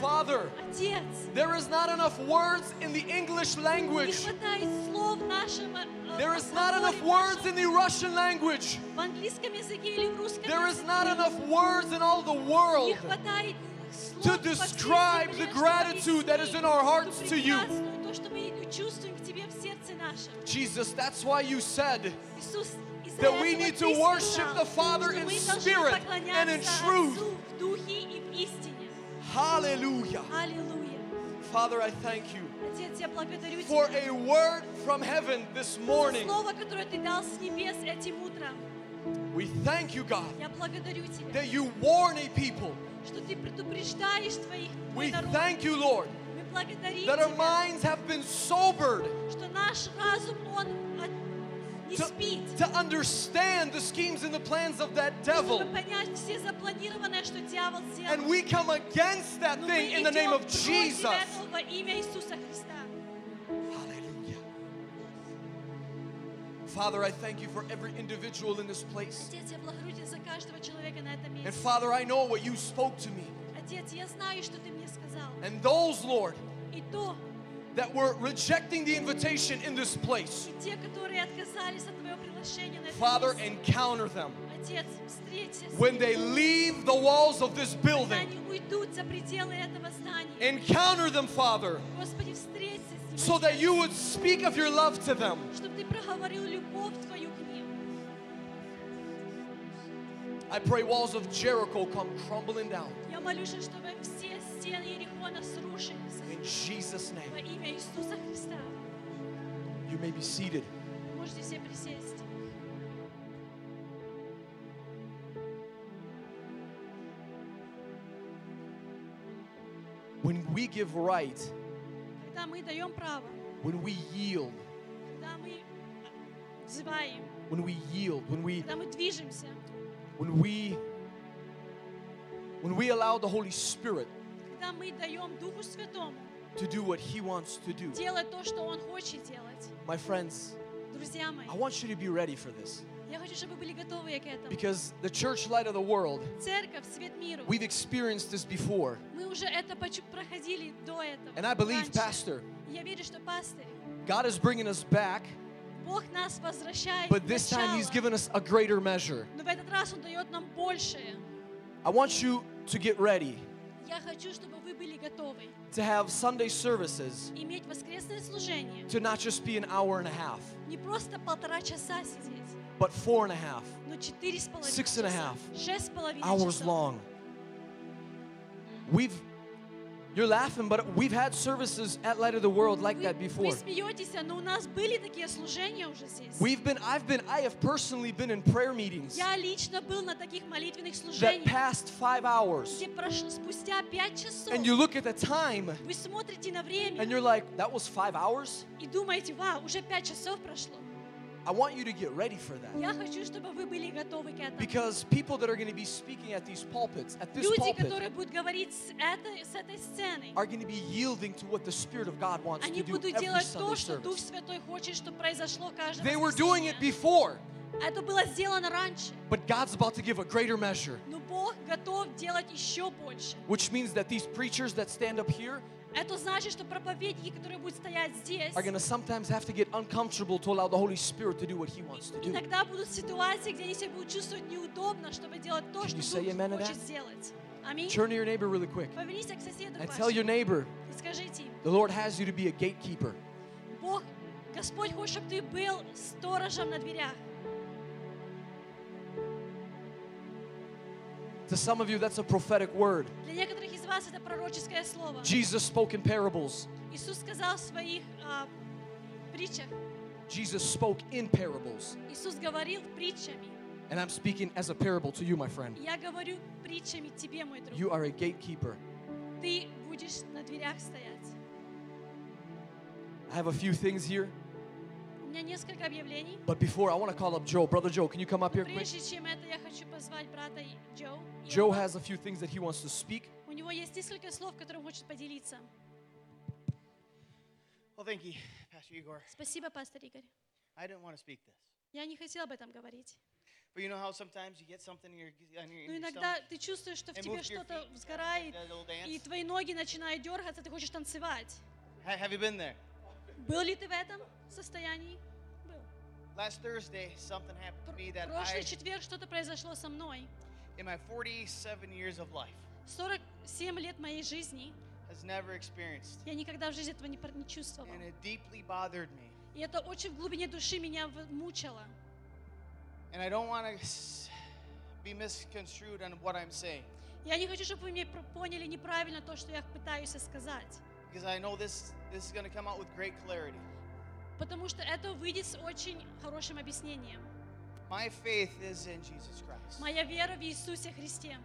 Father, there is not enough words in the English language. There is not enough words in the Russian language. There is not enough words in all the world to describe the gratitude that is in our hearts to you. Jesus, that's why you said that we need to worship the Father in spirit and in truth. Hallelujah. Father, I thank you for a word from heaven this morning. We thank you, God, that you warn a people. We thank you, Lord, that our minds have been sobered что наш разум, он от- не to, спит. to understand the schemes and the plans of that devil. Чтобы понять все запланированное, что дьявол сделал. And we come against that Но thing мы in the name идем of против Jesus. этого во имя Иисуса Христа. Hallelujah. Father, I thank you for every individual in this place. Отец, я благодарю Тебя за каждого человека на этом And месте. Father, I know what you spoke to me. Отец, я знаю, что Ты мне сказал. And those, Lord, И то, that were rejecting the invitation in this place. Father, encounter them. When they leave the walls of this building, encounter them, Father, so that you would speak of your love to them. I pray walls of Jericho come crumbling down in Jesus' name. You may be seated. When we give right, when we yield, when we yield, when we, when we, when we allow the Holy Spirit, когда мы даем Духу Святому to do what he wants to do. делать то, что Он хочет делать. My friends, Друзья мои, I want you to be ready for this я хочу, чтобы вы были готовы к этому. because the church light of the world, Церковь, свет миру. we've experienced this before. Мы уже это почу- проходили до этого. And I believe, раньше. Pastor, И Я верю, что пастырь, God is bringing us back, Бог нас возвращает but в this time he's начало. given us a greater measure. Но в этот раз Он дает нам большее. I want you to get ready Я хочу, чтобы вы были готовы to have Sunday services иметь воскресное служение. to not just be an hour and a half, Не просто полтора часа сидеть, but four and a half но четыре с половиной Six and a часа, half шесть с половиной hours часов. long. We've you're laughing, but we've had services at Light of the World like Вы, that вы before. смеетесь, но у нас были такие служения уже здесь. We've been I've been I have personally been in prayer meetings Я лично был на таких молитвенных that служениях, past five hours. где прошло спустя пять часов And you look at the time вы смотрите на время and you're like, that was five hours? и думаете, вау, уже пять часов прошло. I want you to get ready for that. Я хочу, чтобы вы были готовы к этому. Because people that are going to be speaking at these pulpits, at this Люди, pulpit, которые будут говорить с этой, с этой сцены, are going to be yielding to what the Spirit of God wants они to do будут every делать Sunday то, что Дух service. Святой хочет, чтобы произошло каждое They were doing it воскресенье. before, Это было сделано раньше, but God's about to give a greater measure, но Бог готов делать еще больше. which means that these preachers that stand up here Это значит, что проповедники, которые будут стоять здесь, are going to sometimes have to get uncomfortable to allow the Holy Spirit to do what He wants to do. иногда будут ситуации, где они себя будут чувствовать неудобно, чтобы делать то, что Дух хочет сделать. Аминь. Turn to your neighbor really quick Повернись к соседу and tell your neighbor, скажите the Lord has you to be a gatekeeper. Бог, Господь хочет, чтобы ты был сторожем на дверях. To some of you, that's a prophetic word. Для некоторых из вас это пророческое слово. Jesus spoke in parables. Иисус сказал в своих а, притчах, Jesus spoke in parables. Иисус говорил притчами. And I'm speaking as a parable to you, my friend. Я говорю притчами тебе, мой друг. You are a gatekeeper. Ты будешь на дверях стоять. I have a few things here, У меня несколько объявлений. but before I want to call up Joe. Brother Joe, can you come up here quick? Прежде чем это, я хочу позвать брата Джо. Joe has a few things that he wants to speak. У него есть несколько слов, которым хочет поделиться. Well, thank you, Pastor Igor. Спасибо, пастор Игорь. I didn't want to speak this. Я не хотела об этом говорить. But you know how sometimes you get something in your, on your, Но in your иногда stomach? ты чувствуешь, что в And тебе что-то взгорает, и твои ноги начинают дергаться, ты хочешь танцевать. Ha- Have you been there? Был ли ты в этом состоянии? Был. Last Thursday, something happened to me that Прошлый I, четверг что-то произошло со мной. In my 47 years of life, 47 лет моей жизни has never experienced. я никогда в жизни этого не, не чувствовала. And it deeply bothered me. И это очень в глубине души меня мучило. And I don't want to be misconstrued on what I'm saying. Я не хочу, чтобы вы меня поняли неправильно то, что я пытаюсь сказать. because I know this this is going to come out with great clarity. Потому что это выйдет с очень хорошим объяснением. My faith is in Jesus Christ. Моя вера в Иисусе Христе.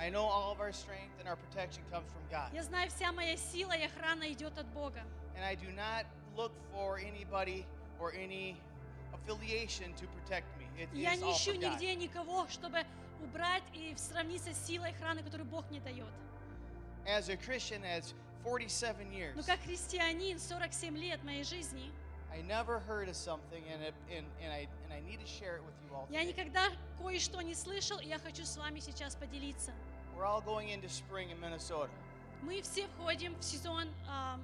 I know all of our strength and our protection comes from God. Я знаю, вся моя сила и охрана идет от Бога. And I do not look for anybody or any affiliation to protect me. It Я is не ищу нигде никого, чтобы убрать и сравниться с силой охраны, которую Бог мне дает. As a Christian, as 47 years, Но как христианин, 47 лет моей жизни, I never heard of something, and, it, and, and, I, and I need to share it with you all. я today. никогда кое-что не слышал, и я хочу с вами сейчас поделиться. We're all going into spring in Minnesota. Мы все входим в сезон ам,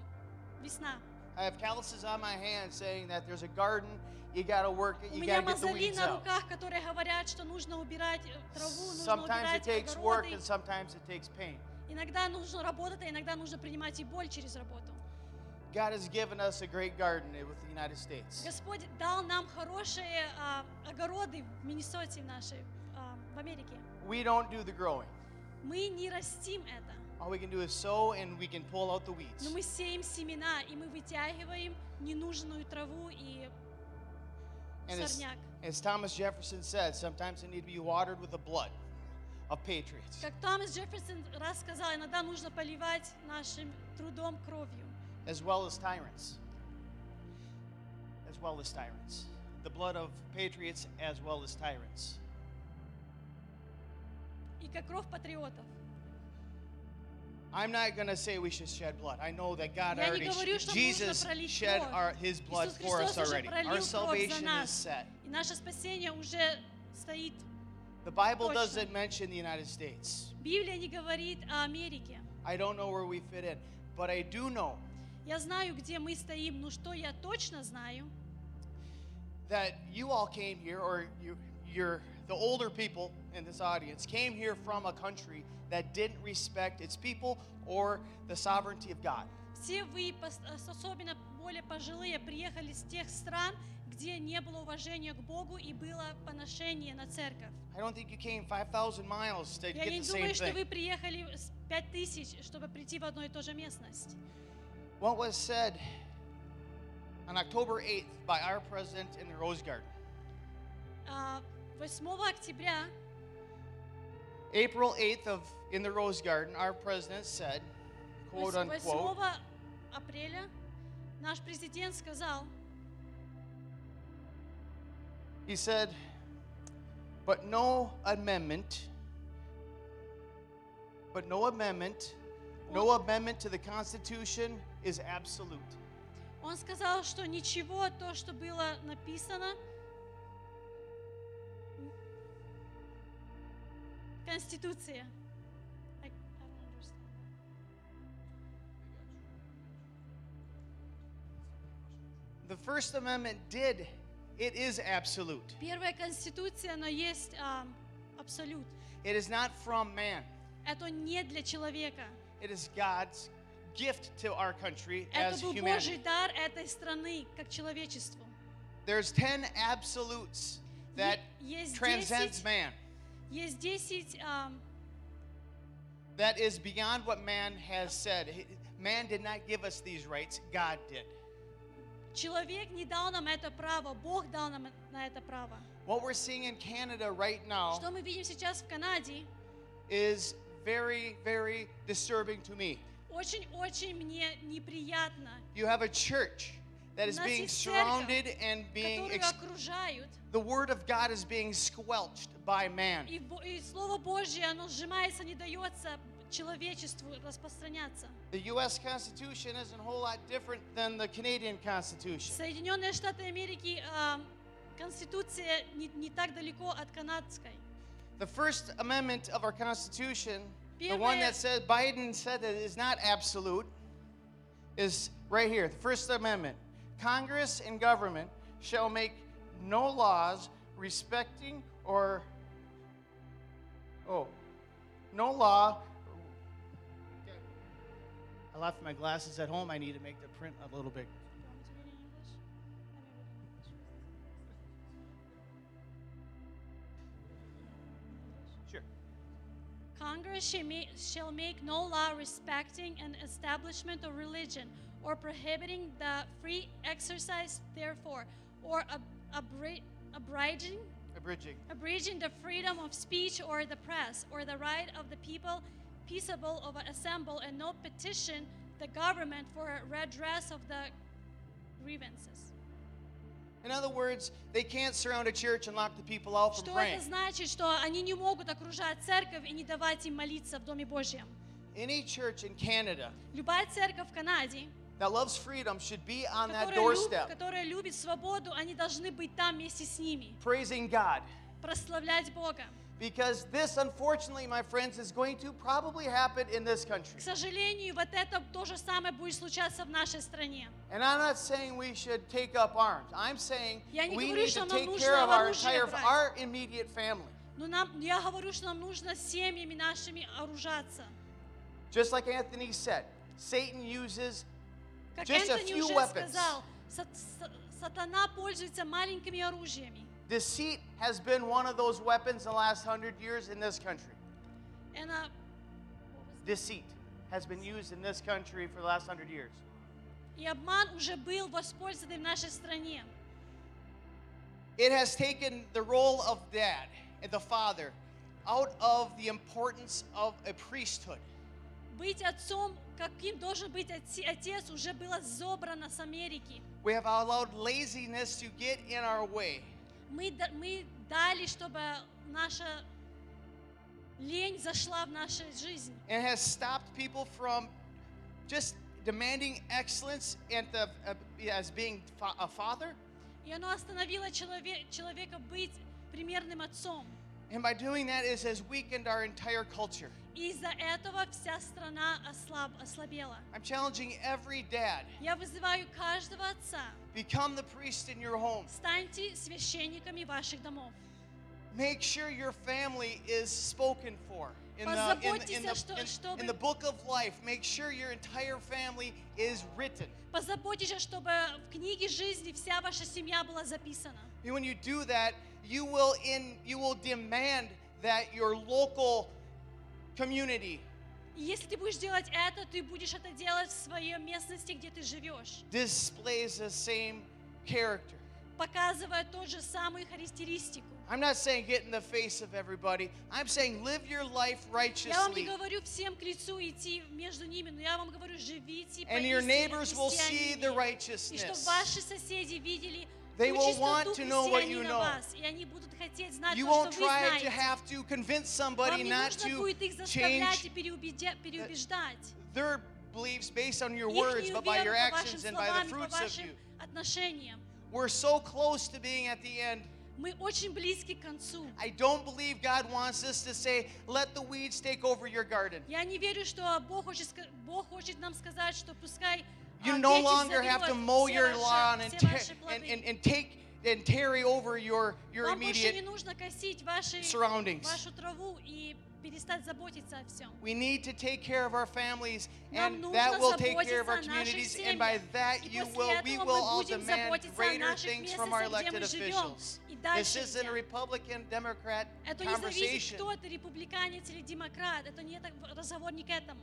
весна. I have calluses on my hands saying that there's a garden, you got to work it, У you меня got to get the мозоли weeds на out. руках, которые говорят, что нужно убирать э, траву, нужно Sometimes it убирать takes work огороды. and sometimes it takes pain. Иногда нужно работать, а иногда нужно принимать и боль через работу. God has given us a great garden with the United States. Господь дал нам хорошие а, огороды в Миннесоте нашей, а, в Америке. We don't do the growing. Мы не растим это, All we can do is sow and we can pull out the weeds. но мы сеем семена, и мы вытягиваем ненужную траву и And as, сорняк. as Thomas Jefferson said, sometimes it need to be watered with the blood of patriots. Как Томас Джефферсон раз сказал, иногда нужно поливать нашим трудом кровью. as well as tyrants. As well as tyrants. The blood of patriots as well as tyrants. И как кровь патриотов. I'm not going to say we should shed blood. I know that God Я не already, говорю, sh- что Jesus нужно пролить shed кровь. our, his blood Иисус for us Христос уже already. пролил Our кровь за salvation is нас. set. И наше спасение уже стоит. The Bible Точно. doesn't mention the United States. Библия не говорит о Америке. I don't know where we fit in, but I do know Я знаю, где мы стоим, но что я точно знаю, that you all came here, or you, you're the older people in this audience, came here from a country that didn't respect its people or the sovereignty of God. все вы, особенно более пожилые, приехали с тех стран, где не было уважения к Богу и было поношение на церковь. I don't think you came 5,000 miles to Я get не the same думаю, что thing. вы приехали с пять тысяч, чтобы прийти в одну и ту же местность. What was said on October 8th by our president in the Rose Garden? А, 8 октября, April 8th of in the Rose Garden, our president said, quote 8 unquote, апреля, наш президент сказал, he said, but no amendment, but no amendment, no amendment to the Constitution is absolute. он сказал, что ничего, то, что было написано, Конституция. I- I don't understand. The First Amendment did, it is absolute. Первая Конституция, но есть а, абсолют. It is not from man. Это не для человека. It is God's gift to our country Это as был humanity. Божий дар этой страны, как человечеству. There's 10 absolutes that Е- есть transcends 10, man, есть 10 а, that is beyond what man has said. He- Man did not give us these rights, God did. Человек не дал нам это право, Бог дал нам на это право. What we're seeing in Canada right now Что мы видим сейчас в Канаде, is very, very disturbing to me. очень-очень мне неприятно. You have a church that У is нас being есть церковь, surrounded and being, Которую ex- окружают, the word of God is being squelched by man. и, Бо- и Слово Божье, оно сжимается, не дается человечеству распространяться. The U.S. Constitution isn't a whole lot different than the Canadian Constitution. Соединенные Штаты Америки, а, Конституция не, не так далеко от канадской. the First Amendment of our Constitution, the one that said Biden said that is not absolute, is right here. The First Amendment. Congress and government shall make no laws respecting or oh no law I left my glasses at home. I need to make the print a little bit. Congress shall make, no law respecting an establishment of religion or prohibiting the free exercise therefore or ab- abri- abridging Abridging. abridging the freedom of speech or the press or the right of the people peaceable of assemble and no petition the government for redress of the grievances. In other words, they can't surround a church and lock the people out from Что praying. это значит? Что они не могут окружать церковь и не давать им молиться в Доме Божьем. Any church in Canada Любая церковь в Канаде, that loves freedom should be on that которая, люб- doorstep, которая любит свободу, они должны быть там вместе с ними, praising God. прославлять Бога. Because this, unfortunately, my friends, is going to probably happen in this country. К сожалению, вот это то же самое будет случаться в нашей стране. And I'm not saying we should take up arms. I'm saying Я не we говорю, need что to нам take нужно care of our оружие entire, брать. our immediate family. Но нам, я говорю, что нам нужно семьями нашими оружаться. Just like Anthony said, Satan uses Как just a Энтони few уже weapons. сказал, са- са- сатана пользуется маленькими оружиями. Deceit has been one of those weapons in the last hundred years in this country. And, uh, Deceit has been used in this country for the last hundred years. и обман уже был воспользован в нашей стране. It has taken the role of dad and the father out of the importance of a priesthood. Быть отцом, каким должен быть отце- отец, уже было забрано с Америки. We have allowed laziness to get in our way. Мы, мы дали, чтобы наша лень зашла в нашу жизнь. and has stopped people from just demanding excellence and the, uh, as being a father. И оно остановило челове- человека быть примерным отцом. And by doing that, it has weakened our entire culture. Из-за этого вся страна ослаб, ослабела. I'm challenging every dad Я вызываю каждого отца. become the priest in your home. Станьте священниками ваших домов. Make sure your family is spoken for. In the, in, the, in, Позаботьтесь, the, что- in- чтобы- in the book of life, make sure your entire family is written. Позаботьтесь, чтобы в книге жизни вся ваша семья была записана. And when you do that, you will in you will demand that your local community И если ты будешь делать это, ты будешь это делать в своей местности, где ты живешь, displays the same character. показывая ту же самую характеристику. I'm not saying get in the face of everybody. I'm saying live your life Я вам не говорю всем к лицу идти между ними, но я вам говорю, живите And your поистине neighbors will see the христианами. И чтобы ваши соседи видели They ту will want чистоту to know what you христианина know. вас, и они будут хотеть знать You то, won't что вы try to знаете. have to convince Вам somebody не not нужно to будет их заставлять и change переубедя- переубеждать. their beliefs based on your words, Ихнюю but by your веру по вашим actions and by the словам, и по fruits of вашим you. отношениям. We're so close to being at the end. Мы очень близки к концу. I don't believe God wants us to say, let the weeds take over your garden. Я не верю, что Бог хочет, ска- Бог хочет нам сказать, что пускай а, You no ветер longer have to заберет mow все your ваши- lawn and, все ta- ваши and, плоды. and, and take and tarry over your, your Вам больше не immediate. нужно косить ваши, surroundings. вашу траву и перестать заботиться о всем. We need to take care of our families, Нам and нужно that will take care of заботиться our о наших communities, and by семьях. that И you после will, we этого will мы all будем demand заботиться о greater наших things from our местностях, где elected мы живем. officials. И This дальше isn't a идем. Republican Democrat Это не conversation. зависит, кто ты, республиканец или демократ. Это не так- разговор не к этому.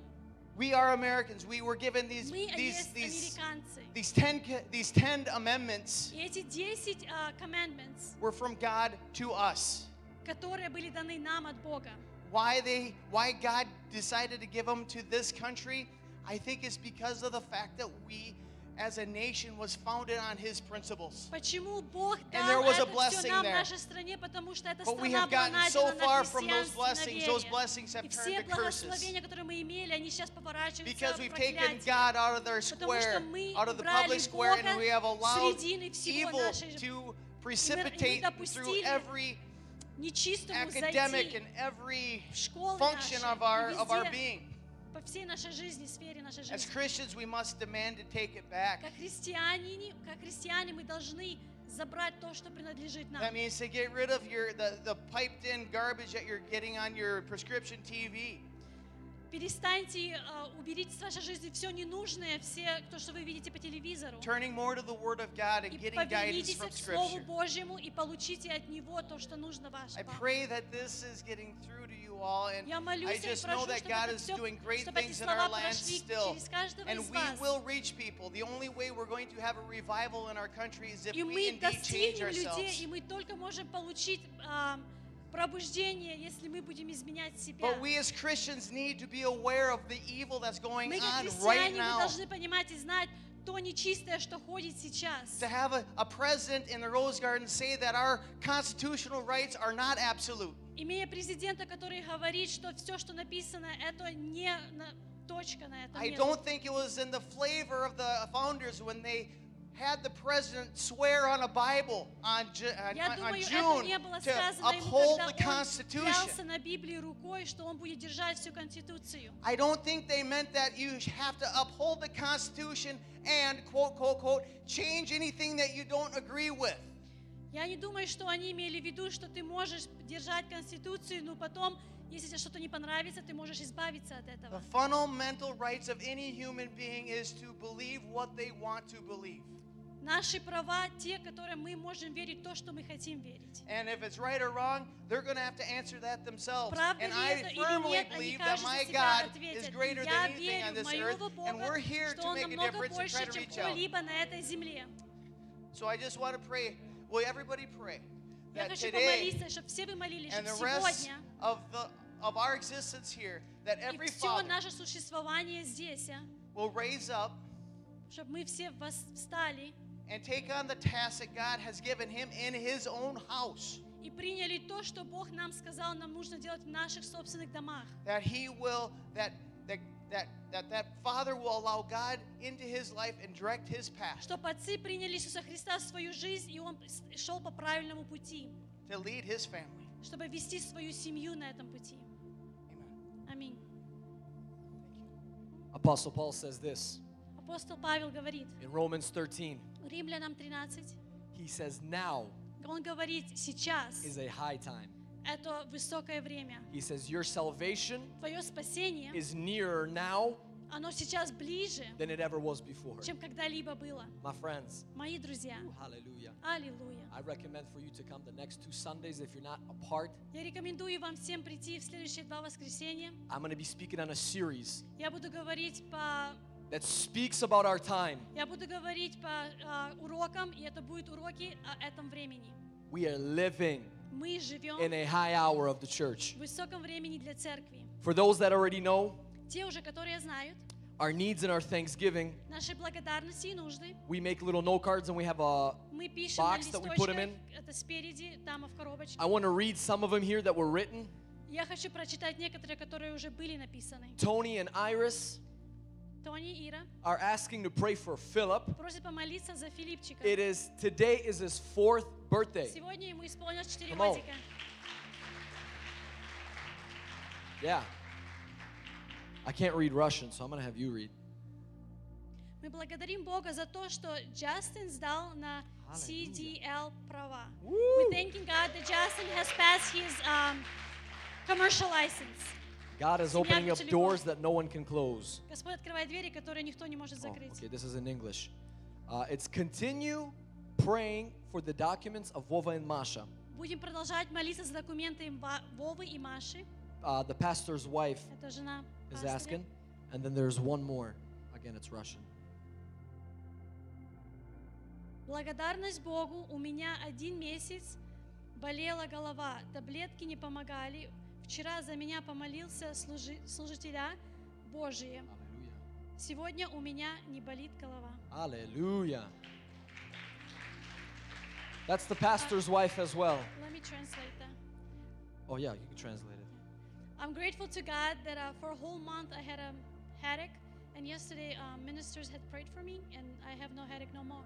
We are Americans. We were given these Мы these есть these американцы. these ten ca- these ten amendments И эти 10 а, commandments, were from God to us. которые были даны нам от Бога. Why they why God decided to give them to this country, I think is because of the fact that we as a nation was founded on his principles. Почему Бог And there дал was a это все blessing нам в there. нашей стране? Потому что эта But we страна have была gotten so найдена на far from those христианстве, на blessings, those вере. blessings have И turned все to curses. благословения, которые мы имели, они сейчас поворачиваются Because в we've taken проклятие. God out of their Потому что square, мы out of the убрали public square, Бога and we have с allowed середины всего evil нашей to и precipitate мы through допустили every нечистому academic зайти and every в школы function наши, of our и of our везде, being. По всей нашей жизни, сфере нашей As жизни. Christians, we must demand to take it back. Как христиане, как христиане мы должны забрать то, что принадлежит нам. That means to get rid of your the, the piped in garbage that you're getting on your prescription TV. Перестаньте, а, уберите с вашей жизни все ненужное, все, то, что вы видите по телевизору. Turning more to the Word of God and getting guidance from к Слову Scripture. Божьему и получите от Него то, что нужно I вашему. pray that this is getting through to you all, and Я I молюсь и just know прошу, that чтобы God это is всё- doing great чтобы эти things in our слова land прошли still. через каждого And из we вас. will reach people. The only way we're going to have a revival in our country is if И we мы indeed change достигнем людей, ourselves. и мы только можем получить а, пробуждение, если мы будем изменять себя. But we as Christians need to be aware of the evil that's going Мы как on right христиане, мы now. должны понимать и знать то нечистое, что ходит сейчас. To have a, a president in the Rose Garden say that our constitutional rights are not absolute. Имея президента, который говорит, что все, что написано, это не точка на этом I don't think it was in the flavor of the founders when they had the president swear on a Bible on, on, Я on- on думаю, это June не было сказано ему, когда он клялся на Библии рукой, что он будет держать всю Конституцию. I don't think they meant that you have to uphold the Constitution and quote, quote, quote, change anything that you don't agree with. Я не думаю, что они имели в виду, что ты можешь держать Конституцию, но потом, если тебе что-то не понравится, ты можешь избавиться от The этого. fundamental rights of any human being is to believe what they want to believe. Наши права, те, которые мы можем верить то, что мы хотим верить. And if it's right or wrong, they're going to have to answer that themselves. Правда And I firmly нет, believe that my God is greater than anything on this earth, моего and we're Бога, here to make a difference and try to reach out. на этой земле. So I just want to pray. Will everybody pray Я that хочу today помолиться, чтобы все вы молились, and чтобы the rest сегодня of the of our existence here, that и every все father наше существование здесь, а, will raise up чтобы мы все вос- встали and take on the task that God has given him in his own house. и приняли то, что Бог нам сказал, нам нужно делать в наших собственных домах. That he will that that that that that father will allow God into his life and direct his path Чтобы отцы приняли Иисуса Христа в свою жизнь, и Он с- шел по правильному пути, to lead his family. чтобы вести свою семью на этом пути. Аминь. Apostle Paul says this Апостол Павел говорит, in Romans 13. Римлянам 13, He says, Now он говорит, сейчас is a high time. это высокое время. He says, Your salvation Твое спасение, is nearer now оно сейчас ближе, than it ever was before. чем когда-либо было. My friends, Мои друзья, hallelujah. аллилуйя. I recommend for you to come the next two Sundays if you're not a part. Я рекомендую вам всем прийти в следующие два воскресенья. I'm going to be speaking on a series Я буду говорить по that speaks about our time. Я буду говорить по а, урокам, и это будут уроки о этом времени. We are living Мы живем in a high hour of the church. в высоком времени для церкви. For those that already know, Те уже, которые знают, our needs and our thanksgiving, наши благодарности и нужды, we make little note cards and we have a мы пишем на box that we put them листочках, in. это спереди, там в коробочке. I want to read some of them here that were written. Я хочу прочитать некоторые, которые уже были написаны. Tony and Iris Тони и Ира are asking to pray for Philip. просят помолиться за Филипчика. It is today is his fourth birthday. Сегодня ему исполнилось 4 Come on. годика. Yeah. I can't read Russian, so I'm gonna have you read. Мы благодарим Бога за то, что Джастин сдал на CDL права. We're thanking God that Justin has passed his um, commercial license. God is opening up doors that no one can close. Господь открывает двери, которые никто не может закрыть. okay, this is in English. Uh, it's continue praying for the documents of Vova and Masha. Будем продолжать молиться за документы Вовы и Маши. Uh, the pastor's wife Это жена is asking. And then there's one more. Again, it's Russian. Благодарность Богу, у меня один месяц болела голова, таблетки не помогали. Вчера за меня помолился служи- служителя Божие. Сегодня у меня не болит голова. Hallelujah. That's the pastor's wife as well. Let me translate that. Oh, yeah, you can translate it. I'm grateful to God that uh, for a whole month I had a headache, and yesterday uh, ministers had prayed for me, and I have no headache no more.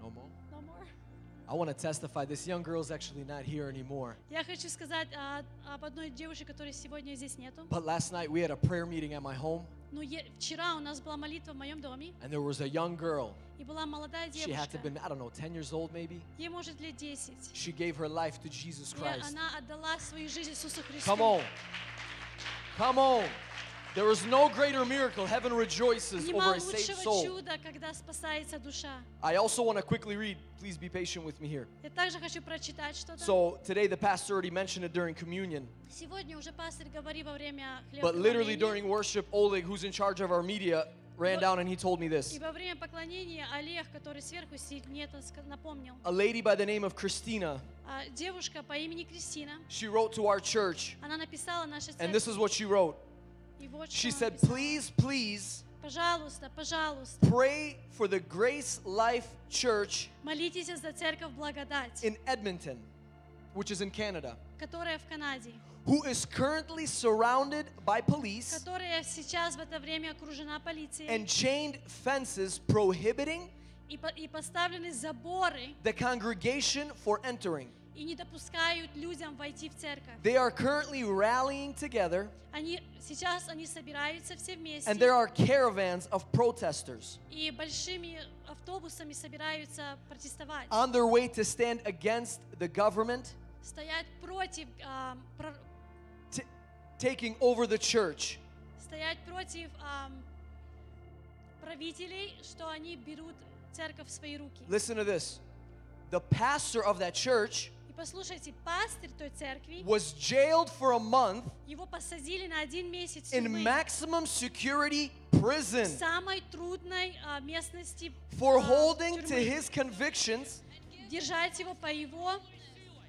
No more? No more. I want to testify. This young girl's actually not here anymore. Я хочу сказать а, об одной девушке, которой сегодня здесь нету. But last night we had a prayer meeting at my home, Но е- вчера у нас была молитва в моем доме, and there was a young girl. и была молодая She had to девушка. have been, I don't know, 10 years old maybe. Ей может лет 10. She gave her life to Jesus И Christ. она отдала свою жизнь Иисусу Христу. Come on. Come on. There is no greater miracle. Heaven rejoices Нема over a saved лучшего soul. чуда, когда спасается душа. I also want to quickly read. Please be patient with me here. Я также хочу прочитать что-то. So today the pastor already mentioned it during communion, Сегодня уже пастор говорил во время but literally хлебопреломления. during worship, Oleg, who's in charge of our media, ran down and he told me И this. во время поклонения Олег, который сверху сидит, мне это ска- напомнил. A lady by the name of Christina, А девушка по имени Кристина, she wrote to our church, она написала нашей and this церкви. is what she wrote. И вот She что она said, написала. Please, please Пожалуйста, пожалуйста, pray for the Grace Life Church молитесь за церковь Благодать, in Edmonton, which is in Canada, которая в Канаде, who is currently surrounded by police которая сейчас в это время окружена полицией. and chained fences prohibiting И, по- и поставлены заборы the congregation for entering. и не допускают людям войти в церковь. They are currently rallying together, Они, сейчас они собираются все вместе and there are caravans of protesters и большими автобусами собираются протестовать, on their way to stand against the government стоять против, а, про- t- taking over the church. стоять против ам, правителей, что они берут церковь в свои руки. Listen to this. The pastor of that church И послушайте, пастырь той церкви, was jailed for a month его посадили на один месяц в in тюрьмы maximum security в prison самой трудной а, местности for а, holding to тюрьмы. his convictions держать его по его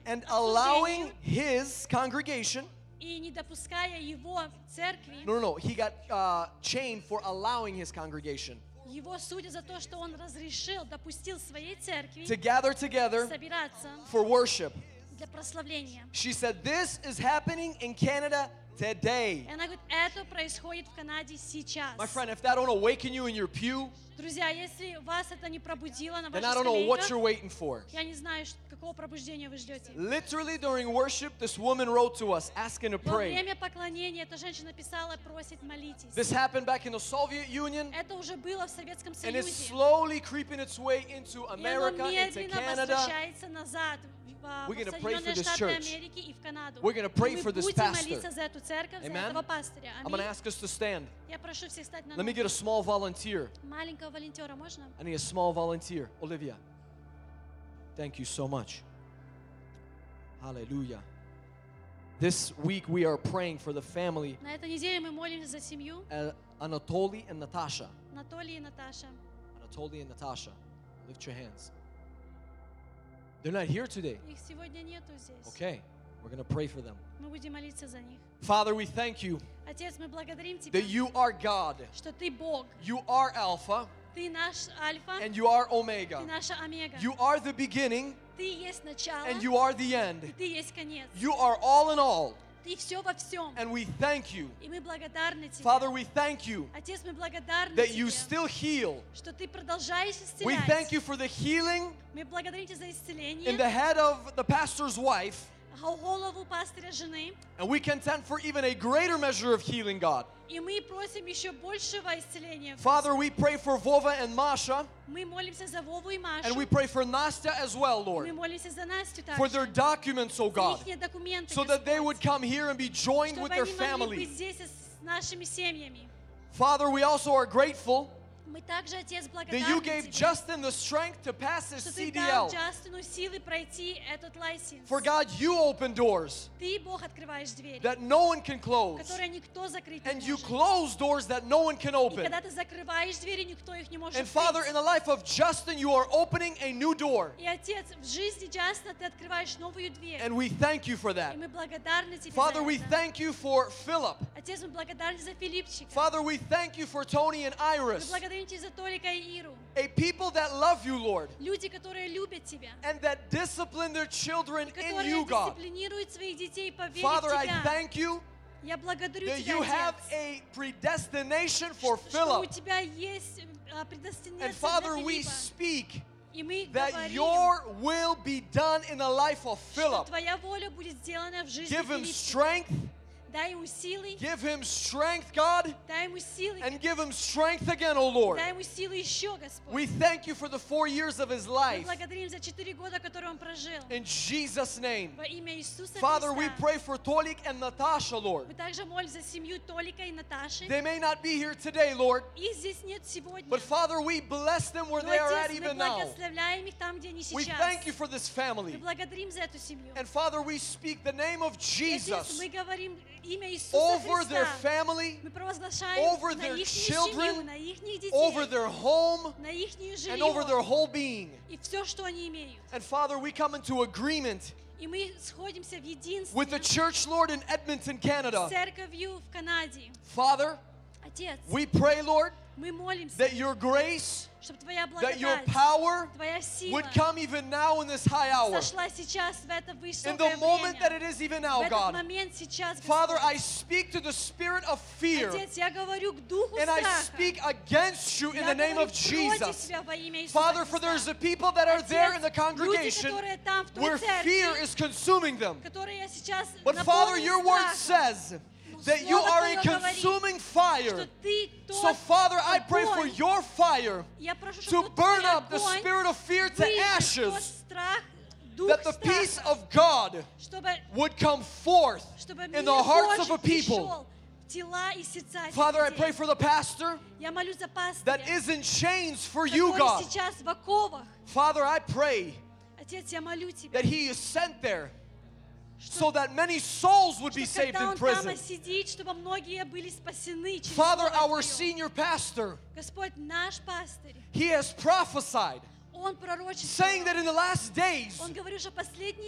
and allowing his congregation. и не допуская его церкви, No, no, no. He got uh, chained for allowing his congregation его судят за то, что он разрешил, допустил своей церкви to gather together собираться for worship. для прославления. She said, This is happening in Canada today. И она говорит, это происходит в Канаде сейчас. My friend, if that don't awaken you in your pew, Друзья, если вас это не пробудило на then I ваших don't know what скамейках, you're waiting for. я не знаю, ш- какого пробуждения вы ждете. Literally during worship, this woman wrote to us asking to Во pray. время поклонения эта женщина писала, просит молитесь. This happened back in the Soviet Union, Это уже было в Советском and it's Союзе. slowly creeping its way into И оно America, into медленно Canada. возвращается назад в, а, We're в gonna pray for Соединенные this Штаты church. Америки и в Канаду. We're gonna И pray мы for this будем pastor. молиться за эту церковь, за Amen. этого пастыря. I'm going to Аминь. ask us to stand. Я прошу всех стать на Let me ноги. get a small volunteer. Маленького волонтера можно? I need a small volunteer. Olivia. Thank you so much. Hallelujah. This week we are praying for the family, На этой неделе мы молимся за семью uh, Anatoly and Natasha. Анатолий и Наташа. Anatoly and Natasha. Lift your hands. They're not here today. Их сегодня нету здесь. Okay. We're going to pray for them. Мы будем молиться за них. Father, we thank you Отец, мы благодарим Тебя, that you are God. что Ты Бог, You are Alpha Ты наш Альфа, and you are Ты Omega. наша Омега. You are the beginning Ты есть начало, and you are the и end. Ты есть конец. You are all in all. Ты все во всем. And we thank you. И мы благодарны Тебе. Father, we thank you Отец, мы благодарны that you Тебе, still heal. что Ты продолжаешь We исцелять. thank you for the healing Мы благодарим Тебя за in исцеление, the head of the pastor's wife. голову пастыря жены. And we contend for even a greater measure of healing, God. И мы просим еще большего исцеления. Father, we pray for Vova and Masha, Мы молимся за Вову и Машу. and we pray for Nastya as well, Мы Lord, молимся за Настю for также. their documents, oh За God, ихние документы, so that they Господь, would come here and be joined чтобы with their они могли быть family. здесь с нашими семьями. Father, we also are grateful Мы также, Отец, that you благодарны gave Тебе, Justin the strength to pass his что Ты дал CDL. Джастину силы пройти этот лайсенс. For God, you open doors Ты, Бог, открываешь двери, that no one can close, которые никто закрыть не and you может. close doors that no one can И open. когда ты закрываешь двери, никто их не может And Father, открыть. in the life of Justin, you are opening a new door. И, Отец, в жизни Джастина ты открываешь новую дверь. And we thank you for И that. мы благодарны Тебе Father, за we это. thank you for Philip. Отец, мы благодарны за Филипчика. Father, we thank you for Tony and Мы Iris, благодарим Тебя за Толика и Иру. a people that love you, Lord, Люди, которые любят Тебя. and that discipline their children И in которые you, God. дисциплинируют своих детей по вере Father, в I Тебя. thank you Я благодарю that Тебя, you have Отец, a predestination for что у Philip. Тебя есть а, And предостинация Father, для we Филиппа. speak И мы that говорим, your will be done in the life of что Philip. Твоя воля будет сделана в жизни Give him Филиппчика. strength, Дай ему силы, Give him strength, God, дай ему силы, and give him strength again, O Lord. дай ему силы еще, Господь. We thank you for the four years of his Мы life. благодарим за четыре года, которые он прожил. In Jesus' name. Во имя Иисуса Father, we Христа. pray for Tolik and Natasha, Lord. Мы также молимся за семью Толика и Наташи. They may not be here today, Lord, Их здесь нет сегодня. but Father, we bless them where Но, they are at Отец, мы even now. благословляем их там, где они We сейчас. thank you for this Мы family. благодарим за эту семью. And Father, we speak the name of И, Отец, Jesus мы говорим имя Иисуса over their family, over their children, over their home, and over their whole being. And Father, we come into agreement with the church, Lord, in Edmonton, Canada. Father, we pray, Lord, that your grace that your power would come even now in this high hour. In the moment that it is even now, God. Father, I speak to the spirit of fear. And I speak against you in the name of Jesus. Father, for there's a people that are there in the congregation where fear is consuming them. But Father, your word says that you are a consuming fire. So, Father, I pray for your fire to burn up the spirit of fear to ashes that the peace of God would come forth in the hearts of a people. Father, I pray for the pastor that is in chains for you, God. Father, I pray that he is sent there so that many souls would be saved in prison. Father, our senior pastor, he has prophesied saying that in the last days,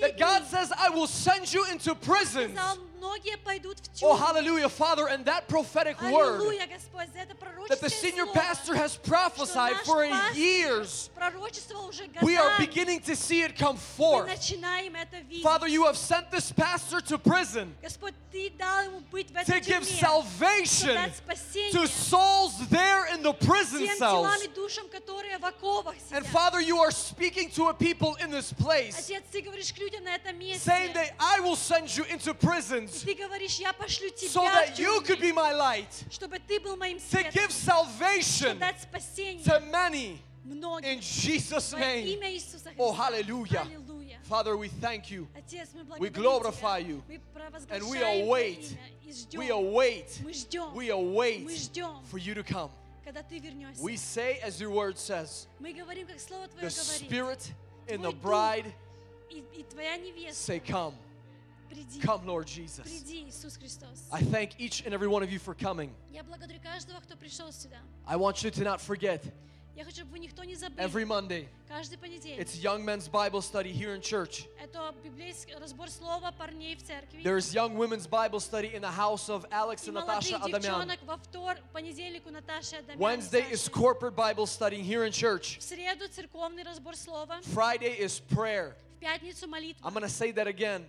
that God says, I will send you into prisons сказал, многие пойдут в Oh, тюрьму. hallelujah, Father, and that prophetic word Аллилуйя, Господь, за это that the пророческое senior слово, pastor has что prophesied наш for пастырь years, пророчествовал уже we are годами. beginning to see it come Мы forth. начинаем это видеть. Father, you have sent this pastor to prison Господь, Ты дал ему быть в to этой give тюрьме, salvation чтобы дать спасение to souls there in the prison тем cells. телам и душам, которые в оковах And сидят. Father, you are speaking to a people in this place, Отец, Ты говоришь к людям на этом месте. saying that I will send you into И prisons Ты говоришь, я пошлю тебя so в that you тюрьму, could be my light, чтобы Ты был моим to светом, give чтобы salvation дать спасение to many многим. in Jesus' Во name. имя Иисуса Христа. Oh, hallelujah. Аллилуйя. Father, we thank you. Отец, мы We благодарим glorify Тебя. you. Мы And we провозглашаем await, Твое имя и ждем. we await, Мы ждем. we Мы await ждем, for you to come. когда Ты вернешься. We say, as your word says, Мы говорим, как Слово Твое the говорит. Spirit and the Твой дух bride И, и Твоя невеста. say, Come. Приди. Come, Lord Jesus. Приди, Иисус Христос. I thank each and every one of you for coming. Я благодарю каждого, кто пришел сюда. I want you to not forget Я хочу, чтобы вы никто не забыл. every Monday, Каждый понедельник. it's Young Men's Bible Study here in church. Это библейский разбор слова парней в церкви. There's Young Women's Bible Study in the house of Alex И and Natasha молодых Adamyan. девчонок во втор, в понедельник у Наташи Адамян. и Wednesday is Саши. corporate Bible study here in church. В среду церковный разбор слова. Friday is prayer. В пятницу молитва. I'm going to say that again.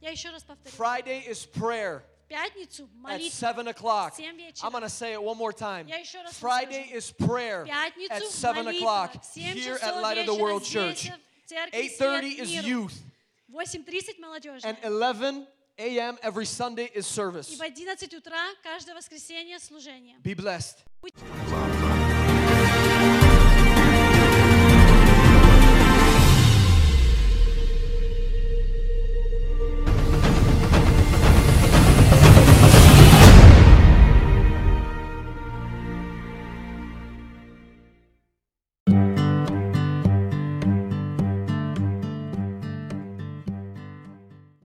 Я еще раз повторю. Friday is prayer В пятницу at молитва. 7 o'clock. В семь вечера. I'm going to say it one more time. Я еще раз Friday расскажу. is prayer В пятницу at 7 молитва. o'clock В семь here часов at Light of the вечера World здесь, Church. в церкви 8.30 Свет is миру. youth. 8.30 молодежь. And 11 a.m. every Sunday is И service. в 11 утра каждое воскресенье служение. Be blessed. Будь-